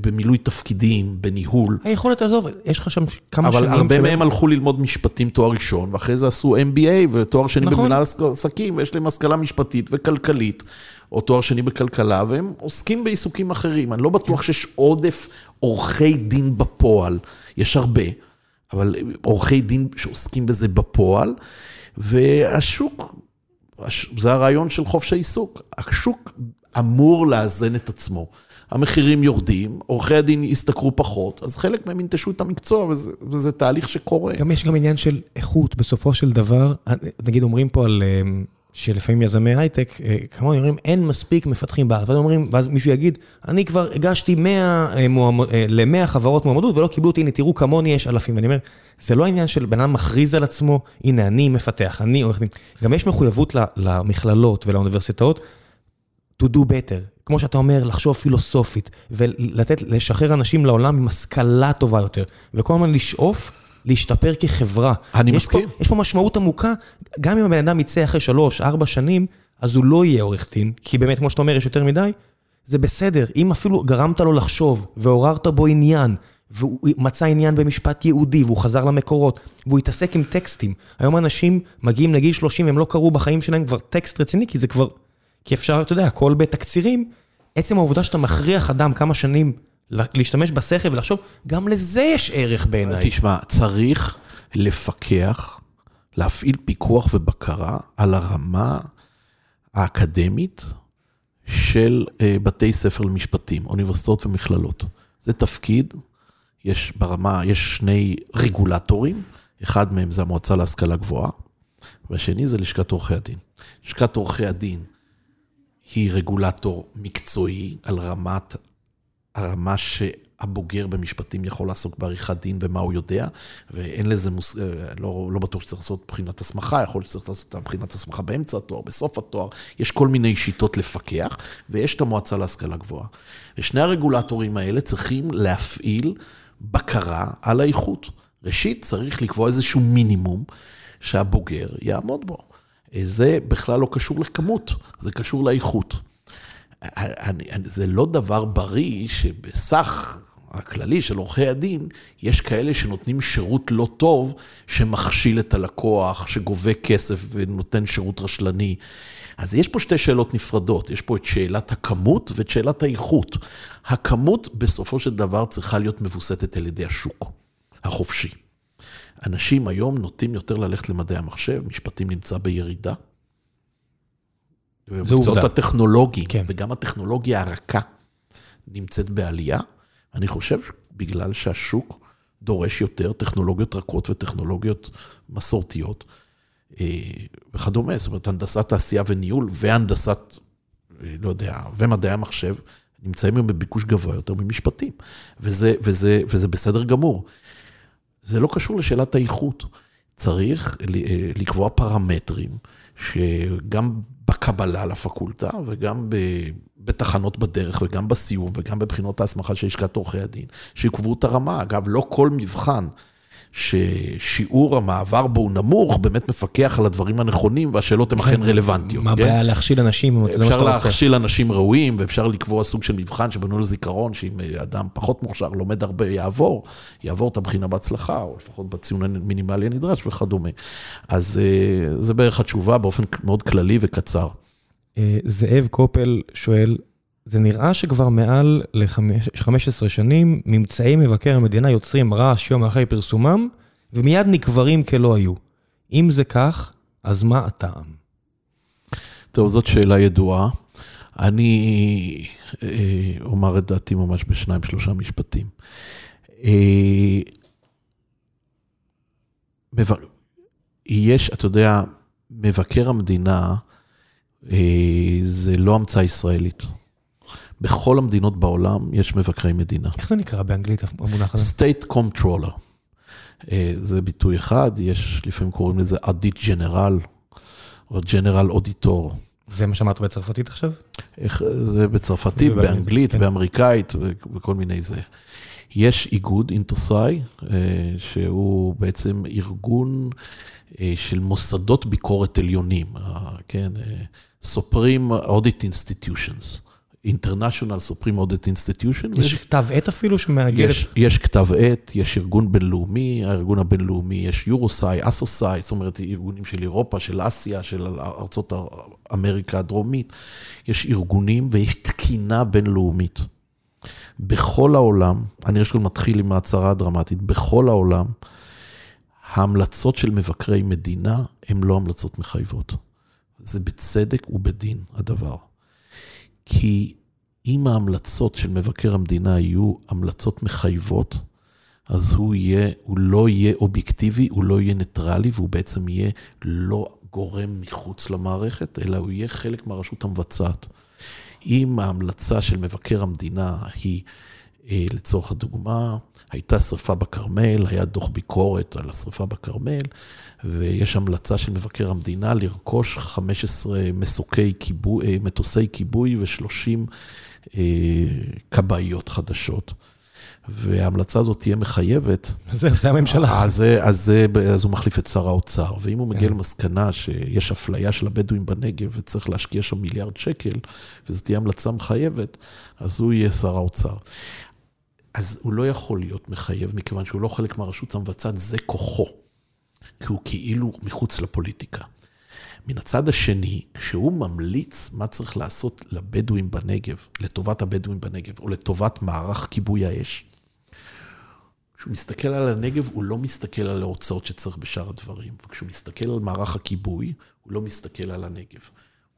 במילוי תפקידים, בניהול. היכולת, עזוב, יש לך שם כמה אבל שנים. אבל הרבה מהם הלכו ללמוד משפטים תואר ראשון, ואחרי זה עשו MBA ותואר שני נכון. במנהל עסקים, ויש להם השכלה משפטית וכלכלית, או תואר שני בכלכלה, והם עוסקים בעיסוקים אחרים. אני לא בטוח שיש עודף עורכי דין בפועל, יש הרבה, אבל עורכי דין שעוסקים בזה בפועל, והשוק... זה הרעיון של חופש העיסוק. השוק אמור לאזן את עצמו. המחירים יורדים, עורכי הדין ישתכרו פחות, אז חלק מהם ינטשו את המקצוע, וזה, וזה תהליך שקורה. גם יש גם עניין של איכות, בסופו של דבר, נגיד אומרים פה על, אה, שלפעמים יזמי הייטק, אה, כמובן אומרים, אין מספיק מפתחים בארץ, ואז אומרים, ואז מישהו יגיד, אני כבר הגשתי 100 אה, מועמד, ל-100 חברות מועמדות ולא קיבלו אותי, הנה תראו כמוני יש אלפים, ואני אומר, זה לא העניין של בן אדם מכריז על עצמו, הנה אני מפתח, אני עורך דין. גם יש מחויבות למכללות ולאוניברסיטאות to do better. כמו שאתה אומר, לחשוב פילוסופית, ולתת, לשחרר אנשים לעולם עם השכלה טובה יותר. וכל הזמן לשאוף להשתפר כחברה. אני מסכים. יש פה משמעות עמוקה, גם אם הבן אדם יצא אחרי שלוש, ארבע שנים, אז הוא לא יהיה עורך דין, כי באמת, כמו שאתה אומר, יש יותר מדי, זה בסדר. אם אפילו גרמת לו לחשוב, ועוררת בו עניין, והוא מצא עניין במשפט יהודי, והוא חזר למקורות, והוא התעסק עם טקסטים. היום אנשים מגיעים לגיל 30, הם לא קראו בחיים שלהם כבר טקסט רציני, כי זה כבר... כי אפשר, אתה יודע, הכל בתקצירים. עצם העובדה שאתה מכריח אדם כמה שנים להשתמש בשכל ולחשוב, גם לזה יש ערך בעיניי. תשמע, צריך לפקח, להפעיל פיקוח ובקרה על הרמה האקדמית של אה, בתי ספר למשפטים, אוניברסיטאות ומכללות. זה תפקיד, יש ברמה, יש שני רגולטורים, אחד מהם זה המועצה להשכלה גבוהה, והשני זה לשכת עורכי הדין. לשכת עורכי הדין היא רגולטור מקצועי על רמת, הרמה שהבוגר במשפטים יכול לעסוק בעריכת דין ומה הוא יודע, ואין לזה, מוס... אה, לא, לא בטוח שצריך לעשות בחינת הסמכה, יכול להיות שצריך לעשות את הבחינת הסמכה באמצע התואר, בסוף התואר, יש כל מיני שיטות לפקח, ויש את המועצה להשכלה גבוהה. ושני הרגולטורים האלה צריכים להפעיל בקרה על האיכות. ראשית, צריך לקבוע איזשהו מינימום שהבוגר יעמוד בו. זה בכלל לא קשור לכמות, זה קשור לאיכות. זה לא דבר בריא שבסך הכללי של עורכי הדין, יש כאלה שנותנים שירות לא טוב, שמכשיל את הלקוח, שגובה כסף ונותן שירות רשלני. אז יש פה שתי שאלות נפרדות, יש פה את שאלת הכמות ואת שאלת האיכות. הכמות בסופו של דבר צריכה להיות מבוסתת על ידי השוק החופשי. אנשים היום נוטים יותר ללכת למדעי המחשב, משפטים נמצא בירידה. עובדה. הטכנולוגיים, כן. וגם הטכנולוגיה הרכה נמצאת בעלייה. אני חושב בגלל שהשוק דורש יותר טכנולוגיות רכות וטכנולוגיות מסורתיות אה, וכדומה. זאת אומרת, הנדסת תעשייה וניהול והנדסת, אה, לא יודע, ומדעי המחשב נמצאים היום בביקוש גבוה יותר ממשפטים, וזה, וזה, וזה בסדר גמור. זה לא קשור לשאלת האיכות. צריך אה, לקבוע פרמטרים שגם בקבלה לפקולטה וגם בתחנות בדרך וגם בסיום וגם בבחינות ההסמכה של לשכת עורכי הדין, שיקבעו את הרמה. אגב, לא כל מבחן ששיעור המעבר בו הוא נמוך, באמת מפקח על הדברים הנכונים והשאלות הן אכן רלוונטיות. מה כן? הבעיה להכשיל אנשים? אפשר. להכשיל אנשים ראויים, ואפשר לקבוע סוג של מבחן שבנו לזיכרון, שאם אדם פחות מוכשר, לומד הרבה, יעבור, יעבור את הבחינה בהצלחה, או לפחות בציון המינימלי הנדרש וכדומה. אז אה, זה בערך התשובה באופן מאוד כללי וקצר. אה, זאב קופל שואל, זה נראה שכבר מעל ל-15 שנים, ממצאי מבקר המדינה יוצרים רעש יום אחרי פרסומם, ומיד נקברים כלא היו. אם זה כך, אז מה הטעם? טוב, זאת שאלה ידועה. אני אה, אומר את דעתי ממש בשניים, שלושה משפטים. אה. יש, אתה יודע, מבקר המדינה אה, זה לא המצאה ישראלית. בכל המדינות בעולם יש מבקרי מדינה. איך זה נקרא באנגלית המונח הזה? State Comptroller. אה, זה ביטוי אחד, יש, לפעמים קוראים לזה אדיט ג'נרל, או ג'נרל אודיטור. זה מה שאמרת בצרפתית עכשיו? איך, זה בצרפתית, באנגלית, כן. באמריקאית וכל מיני זה. יש איגוד, אינטוסאי, אה, שהוא בעצם ארגון אה, של מוסדות ביקורת עליונים, כן, Supreme Audit Institutions, International Supreme Audit Institution. יש כתב עת אפילו שמאגד יש, יש כתב עת, יש ארגון בינלאומי, הארגון הבינלאומי, יש יורוסאי, אסוסאי, זאת אומרת, ארגונים של אירופה, של אסיה, של ארצות אמריקה הדרומית. יש ארגונים ויש תקינה בינלאומית. בכל העולם, אני ראשון מתחיל עם ההצהרה הדרמטית, בכל העולם, ההמלצות של מבקרי מדינה הן לא המלצות מחייבות. זה בצדק ובדין הדבר. כי אם ההמלצות של מבקר המדינה יהיו המלצות מחייבות, אז הוא, יהיה, הוא לא יהיה אובייקטיבי, הוא לא יהיה ניטרלי, והוא בעצם יהיה לא גורם מחוץ למערכת, אלא הוא יהיה חלק מהרשות המבצעת. אם ההמלצה של מבקר המדינה היא, אה, לצורך הדוגמה, הייתה שרפה בכרמל, היה דוח ביקורת על השרפה בכרמל, ויש המלצה של מבקר המדינה לרכוש 15 מסוקי כיבוי, אה, מטוסי כיבוי ו-30 כבאיות חדשות. וההמלצה הזאת תהיה מחייבת. זהו, זה הממשלה. אז, אז, זה- אז הוא מחליף את שר האוצר. ואם הוא מגיע כן. למסקנה שיש אפליה של הבדואים בנגב וצריך להשקיע שם מיליארד שקל, וזו תהיה המלצה מחייבת, אז הוא יהיה שר האוצר. אז הוא לא יכול להיות מחייב, מכיוון שהוא לא חלק מהרשות המבצעת, זה כוחו. כי הוא כאילו מחוץ לפוליטיקה. מן הצד השני, כשהוא ממליץ מה צריך לעשות לבדואים בנגב, לטובת הבדואים בנגב, או לטובת מערך כיבוי האש, כשהוא מסתכל על הנגב, הוא לא מסתכל על ההוצאות שצריך בשאר הדברים. וכשהוא מסתכל על מערך הכיבוי, הוא לא מסתכל על הנגב.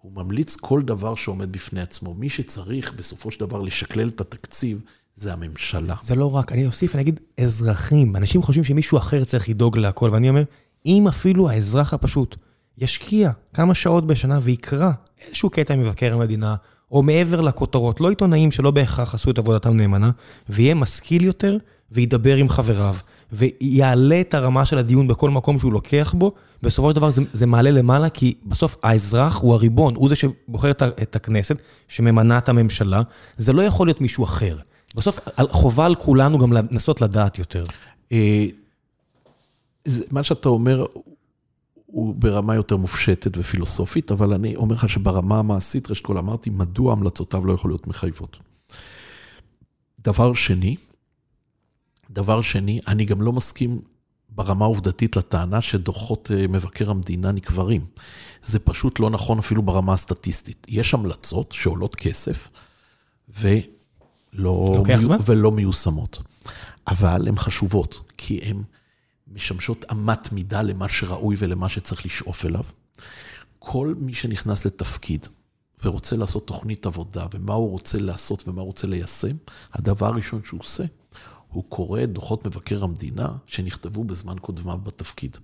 הוא ממליץ כל דבר שעומד בפני עצמו. מי שצריך בסופו של דבר לשקלל את התקציב, זה הממשלה. זה לא רק, אני אוסיף, אני אגיד אזרחים. אנשים חושבים שמישהו אחר צריך לדאוג להכל, ואני אומר, אם אפילו האזרח הפשוט ישקיע כמה שעות בשנה ויקרא איזשהו קטע ממבקר המדינה, או מעבר לכותרות, לא עיתונאים שלא בהכרח עשו את עבודתם נאמנה, ויהיה משכיל יותר, וידבר עם חבריו, ויעלה את הרמה של הדיון בכל מקום שהוא לוקח בו, בסופו של דבר זה, זה מעלה למעלה, כי בסוף האזרח הוא הריבון, הוא זה שבוחר את הכנסת, שממנה את הממשלה, זה לא יכול להיות מישהו אחר. בסוף חובה על כולנו גם לנסות לדעת יותר. אה, מה שאתה אומר הוא ברמה יותר מופשטת ופילוסופית, אבל אני אומר לך שברמה המעשית, ראשית כל אמרתי, מדוע המלצותיו לא יכולות להיות מחייבות. דבר שני, דבר שני, אני גם לא מסכים ברמה העובדתית לטענה שדוחות אה, מבקר המדינה נקברים. זה פשוט לא נכון אפילו ברמה הסטטיסטית. יש המלצות שעולות כסף ולא, מיו... ולא מיושמות, אבל הן חשובות, כי הן משמשות אמת מידה למה שראוי ולמה שצריך לשאוף אליו. כל מי שנכנס לתפקיד ורוצה לעשות תוכנית עבודה, ומה הוא רוצה לעשות ומה הוא רוצה ליישם, הדבר הראשון שהוא עושה, הוא קורא את דוחות מבקר המדינה שנכתבו בזמן קודמיו בתפקיד.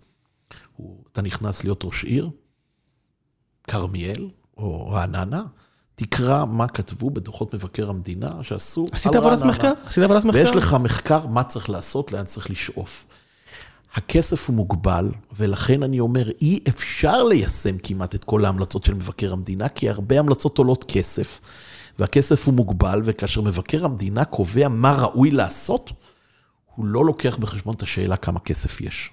הוא, אתה נכנס להיות ראש עיר, כרמיאל או רעננה, תקרא מה כתבו בדוחות מבקר המדינה שעשו. עשית עבודת מחקר? עשית עבודת מחקר? ויש לך מחקר מה צריך לעשות, לאן צריך לשאוף. הכסף הוא מוגבל, ולכן אני אומר, אי אפשר ליישם כמעט את כל ההמלצות של מבקר המדינה, כי הרבה המלצות עולות כסף, והכסף הוא מוגבל, וכאשר מבקר המדינה קובע מה ראוי לעשות, הוא לא לוקח בחשבון את השאלה כמה כסף יש.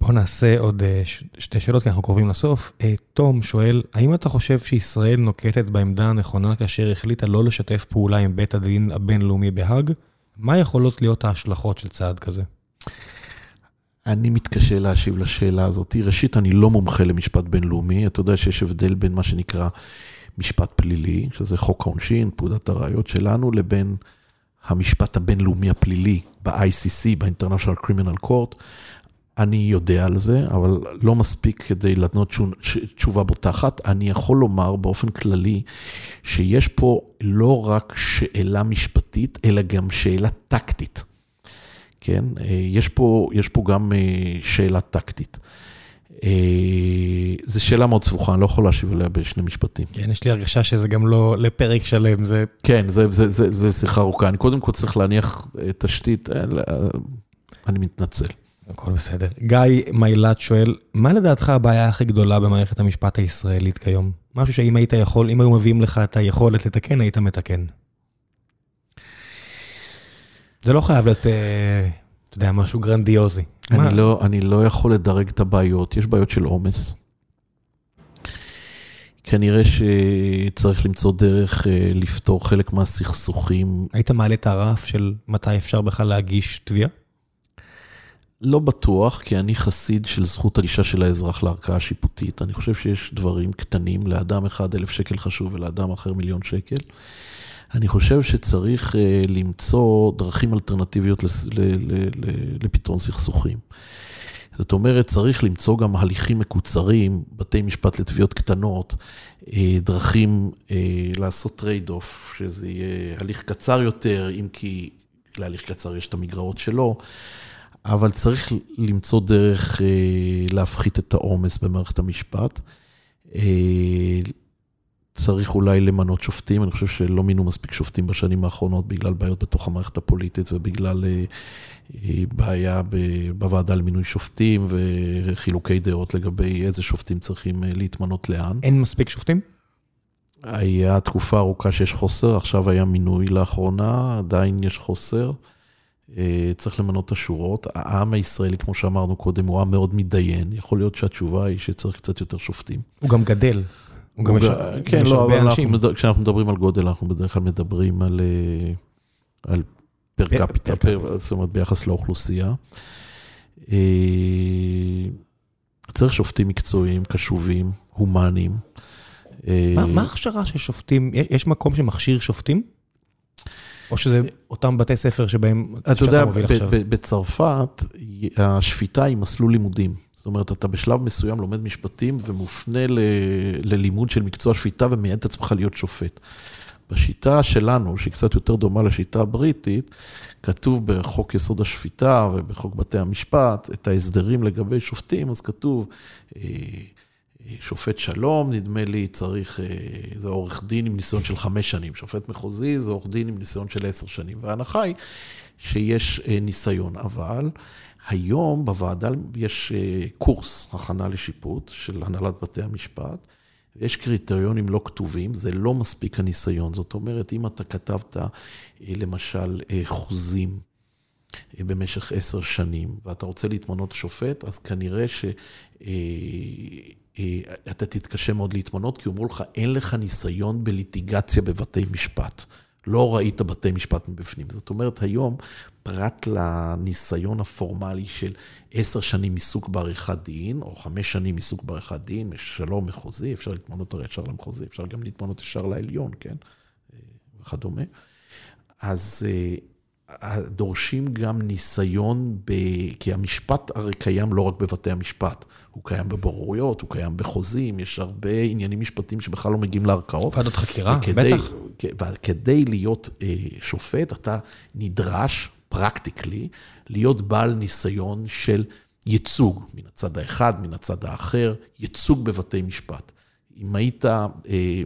בוא נעשה עוד אה, שתי שאלות, כי אנחנו קרובים לסוף. אה, תום שואל, האם אתה חושב שישראל נוקטת בעמדה הנכונה כאשר החליטה לא לשתף פעולה עם בית הדין הבינלאומי בהאג? מה יכולות להיות ההשלכות של צעד כזה? אני מתקשה להשיב לשאלה הזאת. ראשית, אני לא מומחה למשפט בינלאומי. אתה יודע שיש הבדל בין מה שנקרא משפט פלילי, שזה חוק העונשין, פקודת הראיות שלנו, לבין המשפט הבינלאומי הפלילי ב-ICC, ב-International Criminal Court. אני יודע על זה, אבל לא מספיק כדי לתנות תשובה בוטחת. אני יכול לומר באופן כללי שיש פה לא רק שאלה משפטית, אלא גם שאלה טקטית. כן? אה, יש פה, יש פה גם אה, שאלה טקטית. אה, זו שאלה מאוד סבוכה, אני לא יכול להשיב עליה בשני משפטים. כן, יש לי הרגשה שזה גם לא לפרק שלם, זה... כן, זה, זה, זה, זה שיחה ארוכה. אני קודם כל צריך להניח תשתית, אני מתנצל. הכל בסדר. גיא מיילת שואל, מה לדעתך הבעיה הכי גדולה במערכת המשפט הישראלית כיום? משהו שאם היית יכול, אם היו מביאים לך את היכולת לתקן, היית מתקן. זה לא חייב להיות, אה, אתה יודע, משהו גרנדיוזי. אני לא, אני לא יכול לדרג את הבעיות, יש בעיות של עומס. כנראה שצריך למצוא דרך אה, לפתור חלק מהסכסוכים. היית מעלה את הרף של מתי אפשר בכלל להגיש תביעה? לא בטוח, כי אני חסיד של זכות הגישה של האזרח לערכאה השיפוטית. אני חושב שיש דברים קטנים, לאדם אחד אלף שקל חשוב ולאדם אחר מיליון שקל. אני חושב שצריך אה, למצוא דרכים אלטרנטיביות לפתרון סכסוכים. זאת אומרת, צריך למצוא גם הליכים מקוצרים, בתי משפט לתביעות קטנות, אה, דרכים אה, לעשות trade-off, שזה יהיה הליך קצר יותר, אם כי להליך קצר יש את המגרעות שלו, אבל צריך למצוא דרך להפחית את העומס במערכת המשפט. צריך אולי למנות שופטים, אני חושב שלא מינו מספיק שופטים בשנים האחרונות בגלל בעיות בתוך המערכת הפוליטית ובגלל אה, אה, בעיה בוועדה למינוי שופטים וחילוקי דעות לגבי איזה שופטים צריכים אה, להתמנות לאן. אין מספיק שופטים? היה תקופה ארוכה שיש חוסר, עכשיו היה מינוי לאחרונה, עדיין יש חוסר. צריך למנות את השורות. העם הישראלי, כמו שאמרנו קודם, הוא עם מאוד מתדיין. יכול להיות שהתשובה היא שצריך קצת יותר שופטים. הוא גם גדל. הוא גם יש כן, לא, הרבה אנשים. כשאנחנו מדברים על גודל, אנחנו בדרך כלל מדברים על אה, על פר קפיטה, זאת אומרת ביחס לאוכלוסייה. אה, צריך שופטים מקצועיים, קשובים, הומניים. אה, מה ההכשרה של שופטים? יש מקום שמכשיר שופטים? או שזה אותם בתי ספר שבהם, אתה יודע, בצרפת השפיטה היא מסלול לימודים. אומרת, אתה בשלב מסוים לומד משפטים ומופנה ל, ללימוד של מקצוע שפיטה ומייעד את עצמך להיות שופט. בשיטה שלנו, שהיא קצת יותר דומה לשיטה הבריטית, כתוב בחוק יסוד השפיטה ובחוק בתי המשפט, את ההסדרים לגבי שופטים, אז כתוב, אה, שופט שלום, נדמה לי, צריך, זה עורך דין עם ניסיון של חמש שנים. שופט מחוזי זה עורך דין עם ניסיון של עשר שנים. וההנחה היא שיש ניסיון, אבל היום בוועדה יש קורס הכנה לשיפוט של הנהלת בתי המשפט. יש קריטריונים לא כתובים, זה לא מספיק הניסיון. זאת אומרת, אם אתה כתבת, למשל, חוזים במשך עשר שנים, ואתה רוצה להתמנות שופט, אז כנראה ש... אתה תתקשה מאוד להתמנות, כי אמרו לך, אין לך ניסיון בליטיגציה בבתי משפט. לא ראית בתי משפט מבפנים. זאת אומרת, היום, פרט לניסיון הפורמלי של עשר שנים עיסוק בעריכת דין, או חמש שנים עיסוק בעריכת דין, שלום מחוזי, אפשר להתמנות הרי ישר למחוזי, אפשר גם להתמנות ישר לעליון, כן? וכדומה. אז דורשים גם ניסיון, ב... כי המשפט הרי קיים לא רק בבתי המשפט, הוא קיים בבוררויות, הוא קיים בחוזים, יש הרבה עניינים משפטיים שבכלל לא מגיעים לערכאות. ועדות חקירה, וכדי, בטח. וכדי להיות אה, שופט, אתה נדרש, פרקטיקלי, להיות בעל ניסיון של ייצוג, מן הצד האחד, מן הצד האחר, ייצוג בבתי משפט. אם היית אה,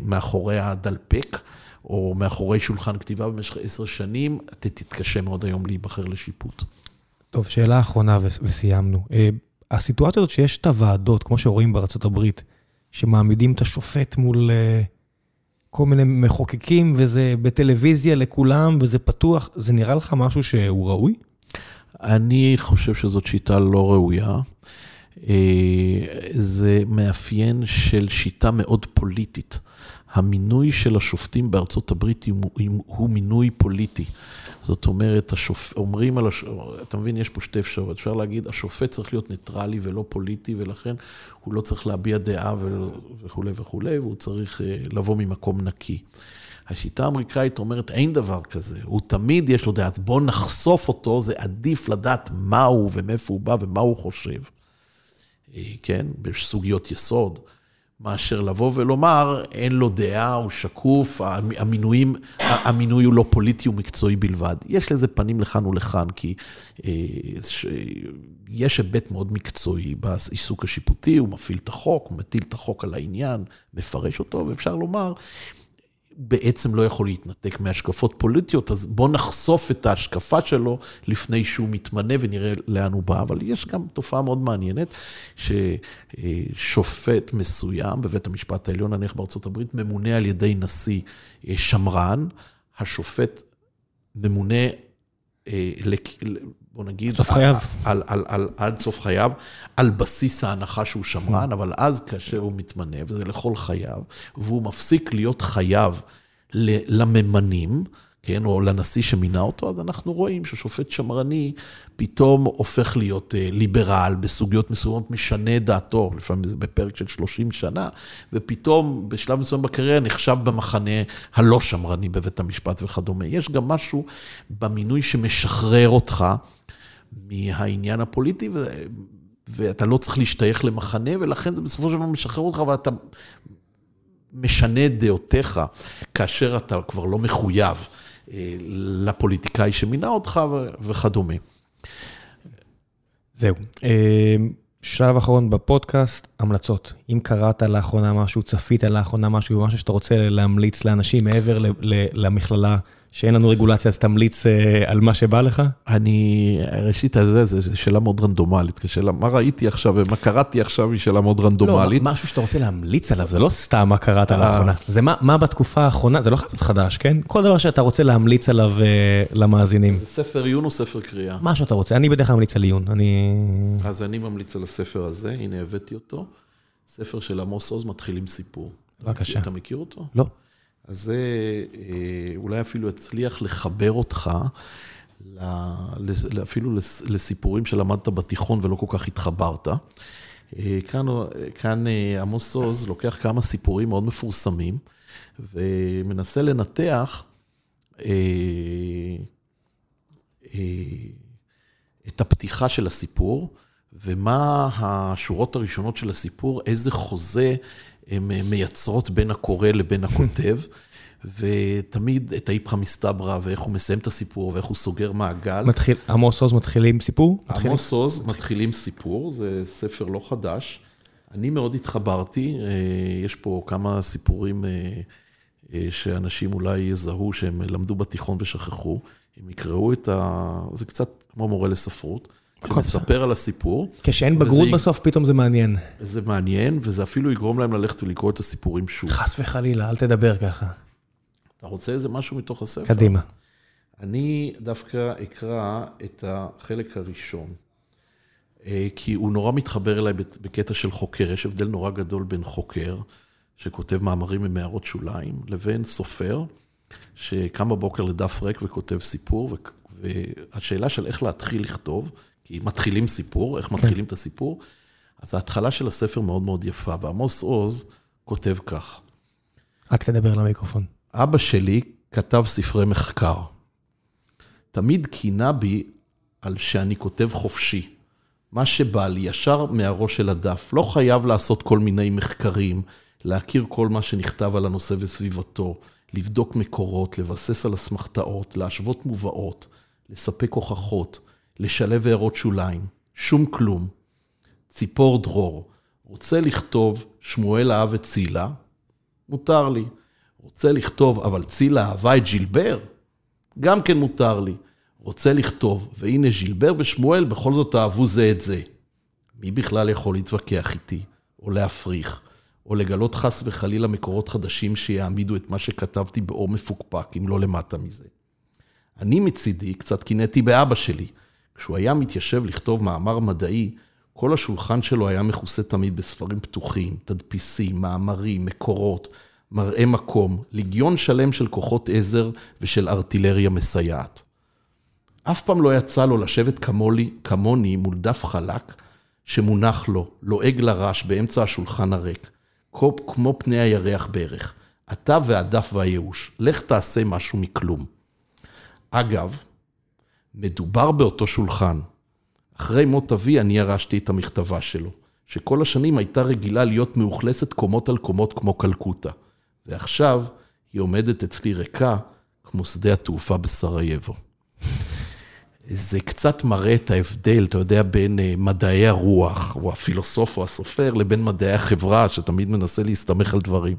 מאחורי הדלפק, או מאחורי שולחן כתיבה במשך עשר שנים, אתה תתקשה מאוד היום להיבחר לשיפוט. טוב, שאלה אחרונה וסיימנו. אה, הסיטואציה הזאת שיש את הוועדות, כמו שרואים בארצות הברית, שמעמידים את השופט מול אה, כל מיני מחוקקים, וזה בטלוויזיה לכולם, וזה פתוח, זה נראה לך משהו שהוא ראוי? אני חושב שזאת שיטה לא ראויה. אה, זה מאפיין של שיטה מאוד פוליטית. המינוי של השופטים בארצות הברית הוא מינוי פוליטי. זאת אומרת, השופ... אומרים על השופט, אתה מבין, יש פה שתי אפשרויות. אפשר להגיד, השופט צריך להיות ניטרלי ולא פוליטי, ולכן הוא לא צריך להביע דעה וכולי וכולי, והוא צריך אה, לבוא ממקום נקי. השיטה האמריקאית אומרת, אין דבר כזה, הוא תמיד יש לו דעה, אז בואו נחשוף אותו, זה עדיף לדעת מה הוא ומאיפה הוא בא ומה הוא חושב. אה, כן, בסוגיות יסוד. מאשר לבוא ולומר, אין לו דעה, הוא שקוף, המינויים, המינוי הוא לא פוליטי, הוא מקצועי בלבד. יש לזה פנים לכאן ולכאן, כי אה, יש היבט מאוד מקצועי בעיסוק השיפוטי, הוא מפעיל את החוק, הוא מטיל את החוק על העניין, מפרש אותו, ואפשר לומר, בעצם לא יכול להתנתק מהשקפות פוליטיות, אז בואו נחשוף את ההשקפה שלו לפני שהוא מתמנה ונראה לאן הוא בא. אבל יש גם תופעה מאוד מעניינת, ששופט מסוים בבית המשפט העליון, נניח בארצות הברית, ממונה על ידי נשיא אה, שמרן, השופט ממונה אה, בוא נגיד, סוף חייו. על, על, על, עד סוף חייו, על בסיס ההנחה שהוא שמרן, mm. אבל אז כאשר הוא מתמנה, וזה לכל חייו, והוא מפסיק להיות חייב לממנים, כן, או לנשיא שמינה אותו, אז אנחנו רואים ששופט שמרני פתאום הופך להיות אה, ליברל, בסוגיות מסוימות משנה דעתו, לפעמים זה בפרק של 30 שנה, ופתאום בשלב מסוים בקריירה נחשב במחנה הלא שמרני בבית המשפט וכדומה. יש גם משהו במינוי שמשחרר אותך מהעניין הפוליטי, ו... ואתה לא צריך להשתייך למחנה, ולכן זה בסופו של דבר משחרר אותך, ואתה משנה את דעותיך כאשר אתה כבר לא מחויב. אה, לפוליטיקאי שמינה אותך וכדומה. זהו. אה, שלב אחרון בפודקאסט, המלצות. אם קראת לאחרונה משהו, צפית לאחרונה משהו, משהו שאתה רוצה להמליץ לאנשים מעבר למכללה שאין לנו רגולציה, אז תמליץ אה, על מה שבא לך? אני, ראשית, זו שאלה מאוד רנדומלית. שאלה, מה ראיתי עכשיו ומה קראתי עכשיו היא שאלה מאוד רנדומלית. לא, משהו שאתה רוצה להמליץ עליו, זה לא סתם מה קראת אה. לאחרונה. זה מה, מה בתקופה האחרונה, זה לא חייב להיות חדש, כן? כל דבר שאתה רוצה להמליץ עליו אה, למאזינים. זה ספר עיון או ספר קריאה? מה שאתה רוצה, אני בדרך כלל ממליץ על עיון. אני... אז אני ממליץ על הספר הזה, הנה הבאתי אותו. ספר של עמוס עוז, מתחילים סיפור. בבקשה. אתה מכיר אותו? לא. אז זה אה, אולי אפילו יצליח לחבר אותך אפילו לסיפורים שלמדת בתיכון ולא כל כך התחברת. אה, כאן, כאן אה, עמוס עוז לוקח כמה סיפורים מאוד מפורסמים ומנסה לנתח את הפתיחה של הסיפור ומה השורות הראשונות של הסיפור, איזה חוזה הן מייצרות בין הקורא לבין הכותב, <laughs> ותמיד את האיפכא מסתברא, ואיך הוא מסיים את הסיפור, ואיך הוא סוגר מעגל. מתחיל, עמוס עוז מתחילים סיפור? מתחילים? עמוס עוז מתחילים סיפור, זה ספר לא חדש. אני מאוד התחברתי, אה, יש פה כמה סיפורים אה, אה, שאנשים אולי יזהו שהם למדו בתיכון ושכחו. הם יקראו את ה... זה קצת כמו מורה לספרות, שמספר על הסיפור. כשאין בגרות וזה- בסוף, פתאום זה מעניין. זה מעניין, וזה אפילו יגרום להם ללכת ולקרוא את הסיפורים שוב. חס וחלילה, אל תדבר ככה. אתה רוצה איזה משהו מתוך הספר? קדימה. אני דווקא אקרא את החלק הראשון, אה, כי הוא נורא מתחבר אליי בק- בקטע של חוקר. יש הבדל נורא גדול בין חוקר, שכותב מאמרים עם הערות שוליים, לבין סופר, שקם בבוקר לדף ריק וכותב סיפור, והשאלה של איך להתחיל לכתוב, כי מתחילים סיפור, איך מתחילים את הסיפור, אז ההתחלה של הספר מאוד מאוד יפה, ועמוס עוז כותב כך: רק תדבר למיקרופון. אבא שלי כתב ספרי מחקר. תמיד קינה בי על שאני כותב חופשי. מה שבא לי ישר מהראש של הדף. לא חייב לעשות כל מיני מחקרים, להכיר כל מה שנכתב על הנושא וסביבתו, לבדוק מקורות, לבסס על אסמכתאות, להשוות מובאות, לספק הוכחות, לשלב הערות שוליים. שום כלום. ציפור דרור. רוצה לכתוב שמואל אהב את צילה? מותר לי. רוצה לכתוב, אבל צילה אהבה את ז'ילבר? גם כן מותר לי. רוצה לכתוב, והנה ז'ילבר ושמואל בכל זאת אהבו זה את זה. מי בכלל יכול להתווכח איתי, או להפריך, או לגלות חס וחלילה מקורות חדשים שיעמידו את מה שכתבתי באור מפוקפק, אם לא למטה מזה. אני מצידי קצת קינאתי באבא שלי. כשהוא היה מתיישב לכתוב מאמר מדעי, כל השולחן שלו היה מכוסה תמיד בספרים פתוחים, תדפיסים, מאמרים, מקורות, מראה מקום, ליגיון שלם של כוחות עזר ושל ארטילריה מסייעת. אף פעם לא יצא לו לשבת כמולי, כמוני מול דף חלק שמונח לו, לועג לרש באמצע השולחן הריק, כמו, כמו פני הירח בערך. אתה והדף והייאוש, לך תעשה משהו מכלום. אגב, מדובר באותו שולחן. אחרי מות אבי אני ירשתי את המכתבה שלו, שכל השנים הייתה רגילה להיות מאוכלסת קומות על קומות כמו קלקוטה, ועכשיו היא עומדת אצלי ריקה כמו שדה התעופה בסרייבו. זה קצת מראה את ההבדל, אתה יודע, בין אה, מדעי הרוח, או הפילוסוף או הסופר, לבין מדעי החברה, שתמיד מנסה להסתמך על דברים.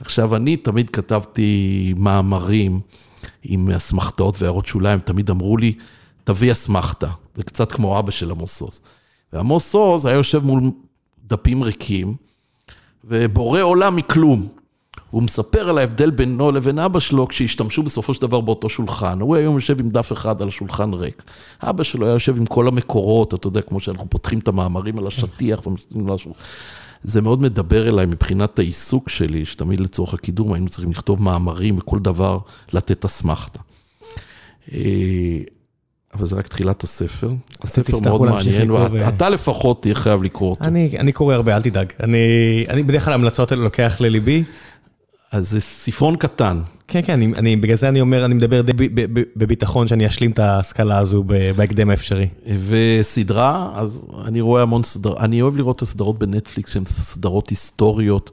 עכשיו, אני תמיד כתבתי מאמרים עם אסמכתאות והערות שוליים, תמיד אמרו לי, תביא אסמכתה. זה קצת כמו אבא של עמוס עוז. ועמוס עוז היה יושב מול דפים ריקים, ובורא עולם מכלום. הוא מספר על ההבדל בינו לבין אבא שלו כשהשתמשו בסופו של דבר באותו שולחן. הוא היום יושב עם דף אחד על השולחן ריק. אבא שלו היה יושב עם כל המקורות, אתה יודע, כמו שאנחנו פותחים את המאמרים על השטיח ומסתכלים על השולחן. זה מאוד מדבר אליי מבחינת העיסוק שלי, שתמיד לצורך הקידום היינו צריכים לכתוב מאמרים וכל דבר לתת אסמכתה. אה, אבל זה רק תחילת הספר. הספר מאוד מעניין, ו- ואתה לפחות תהיה חייב לקרוא אותו. אני, אני קורא הרבה, אל תדאג. אני, אני בדרך כלל ההמלצות האלה לוקח לליבי. אז זה ספרון קטן. כן, כן, אני, אני, בגלל זה אני אומר, אני מדבר די ב- ב- ב- בביטחון שאני אשלים את ההשכלה הזו בהקדם האפשרי. וסדרה, אז אני רואה המון סדרות, אני אוהב לראות את הסדרות בנטפליקס שהן סדרות היסטוריות,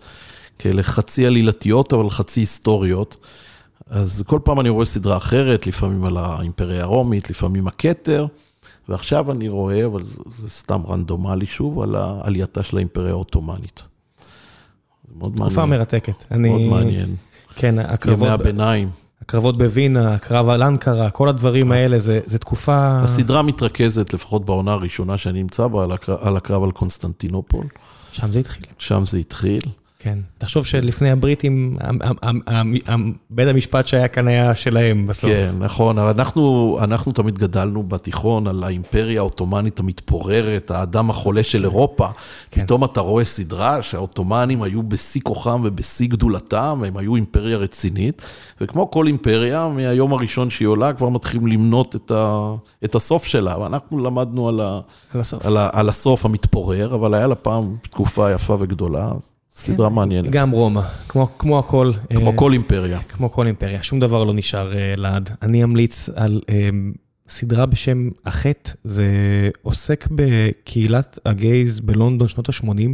כאלה חצי עלילתיות, אבל חצי היסטוריות. אז כל פעם אני רואה סדרה אחרת, לפעמים על האימפריה הרומית, לפעמים הכתר, ועכשיו אני רואה, אבל זה, זה סתם רנדומלי שוב, על עלייתה של האימפריה העות'מאנית. מאוד תקופה מעניין, מרתקת. אני, מאוד מעניין. כן, ימי הקרבות, הביניים. הקרבות בווינה, הקרב על אנקרה, כל הדברים האלה, זה, זה תקופה... הסדרה מתרכזת, לפחות בעונה הראשונה שאני נמצא בה, על הקרב, על הקרב על קונסטנטינופול. שם זה התחיל. שם זה התחיל. כן. תחשוב שלפני הבריטים, בית המשפט שהיה כאן היה שלהם בסוף. כן, נכון, אבל אנחנו, אנחנו תמיד גדלנו בתיכון על האימפריה העות'מאנית המתפוררת, האדם החולה של אירופה. כן. פתאום אתה רואה סדרה שהעות'מאנים היו בשיא כוחם ובשיא גדולתם, והם היו אימפריה רצינית, וכמו כל אימפריה, מהיום הראשון שהיא עולה, כבר מתחילים למנות את, ה, את הסוף שלה, ואנחנו למדנו על, ה, על הסוף. על, ה, על הסוף המתפורר, אבל היה לה פעם תקופה יפה וגדולה, סדרה מעניינת, גם רומא, כמו, כמו הכל. כמו אה, כל אימפריה. כמו כל אימפריה, שום דבר לא נשאר אה, לעד. אני אמליץ על אה, סדרה בשם החטא, זה עוסק בקהילת הגייז בלונדון שנות ה-80,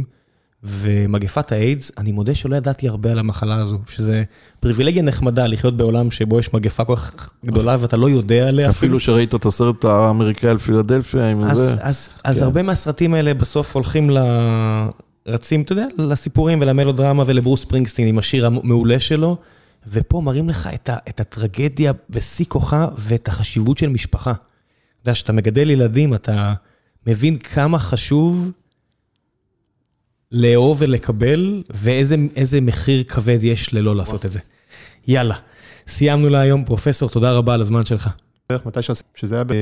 ומגפת האיידס, אני מודה שלא ידעתי הרבה על המחלה הזו, שזה פריבילגיה נחמדה לחיות בעולם שבו יש מגפה כל כך גדולה ואתה לא יודע עליה. אפילו שראית את הסרט האמריקאי על פילדלפיה עם אז, זה. אז, אז כן. הרבה מהסרטים האלה בסוף הולכים ל... רצים, אתה יודע, לסיפורים ולמלודרמה ולברוס ספרינגסטין עם השיר המעולה שלו, ופה מראים לך את, ה, את הטרגדיה בשיא כוחה ואת החשיבות של משפחה. אתה יודע, כשאתה מגדל ילדים, אתה מבין כמה חשוב לאהוב ולקבל, ואיזה מחיר כבד יש ללא לעשות את זה. יאללה, סיימנו להיום, פרופסור, תודה רבה על הזמן שלך. בערך מתי שזה היה ב...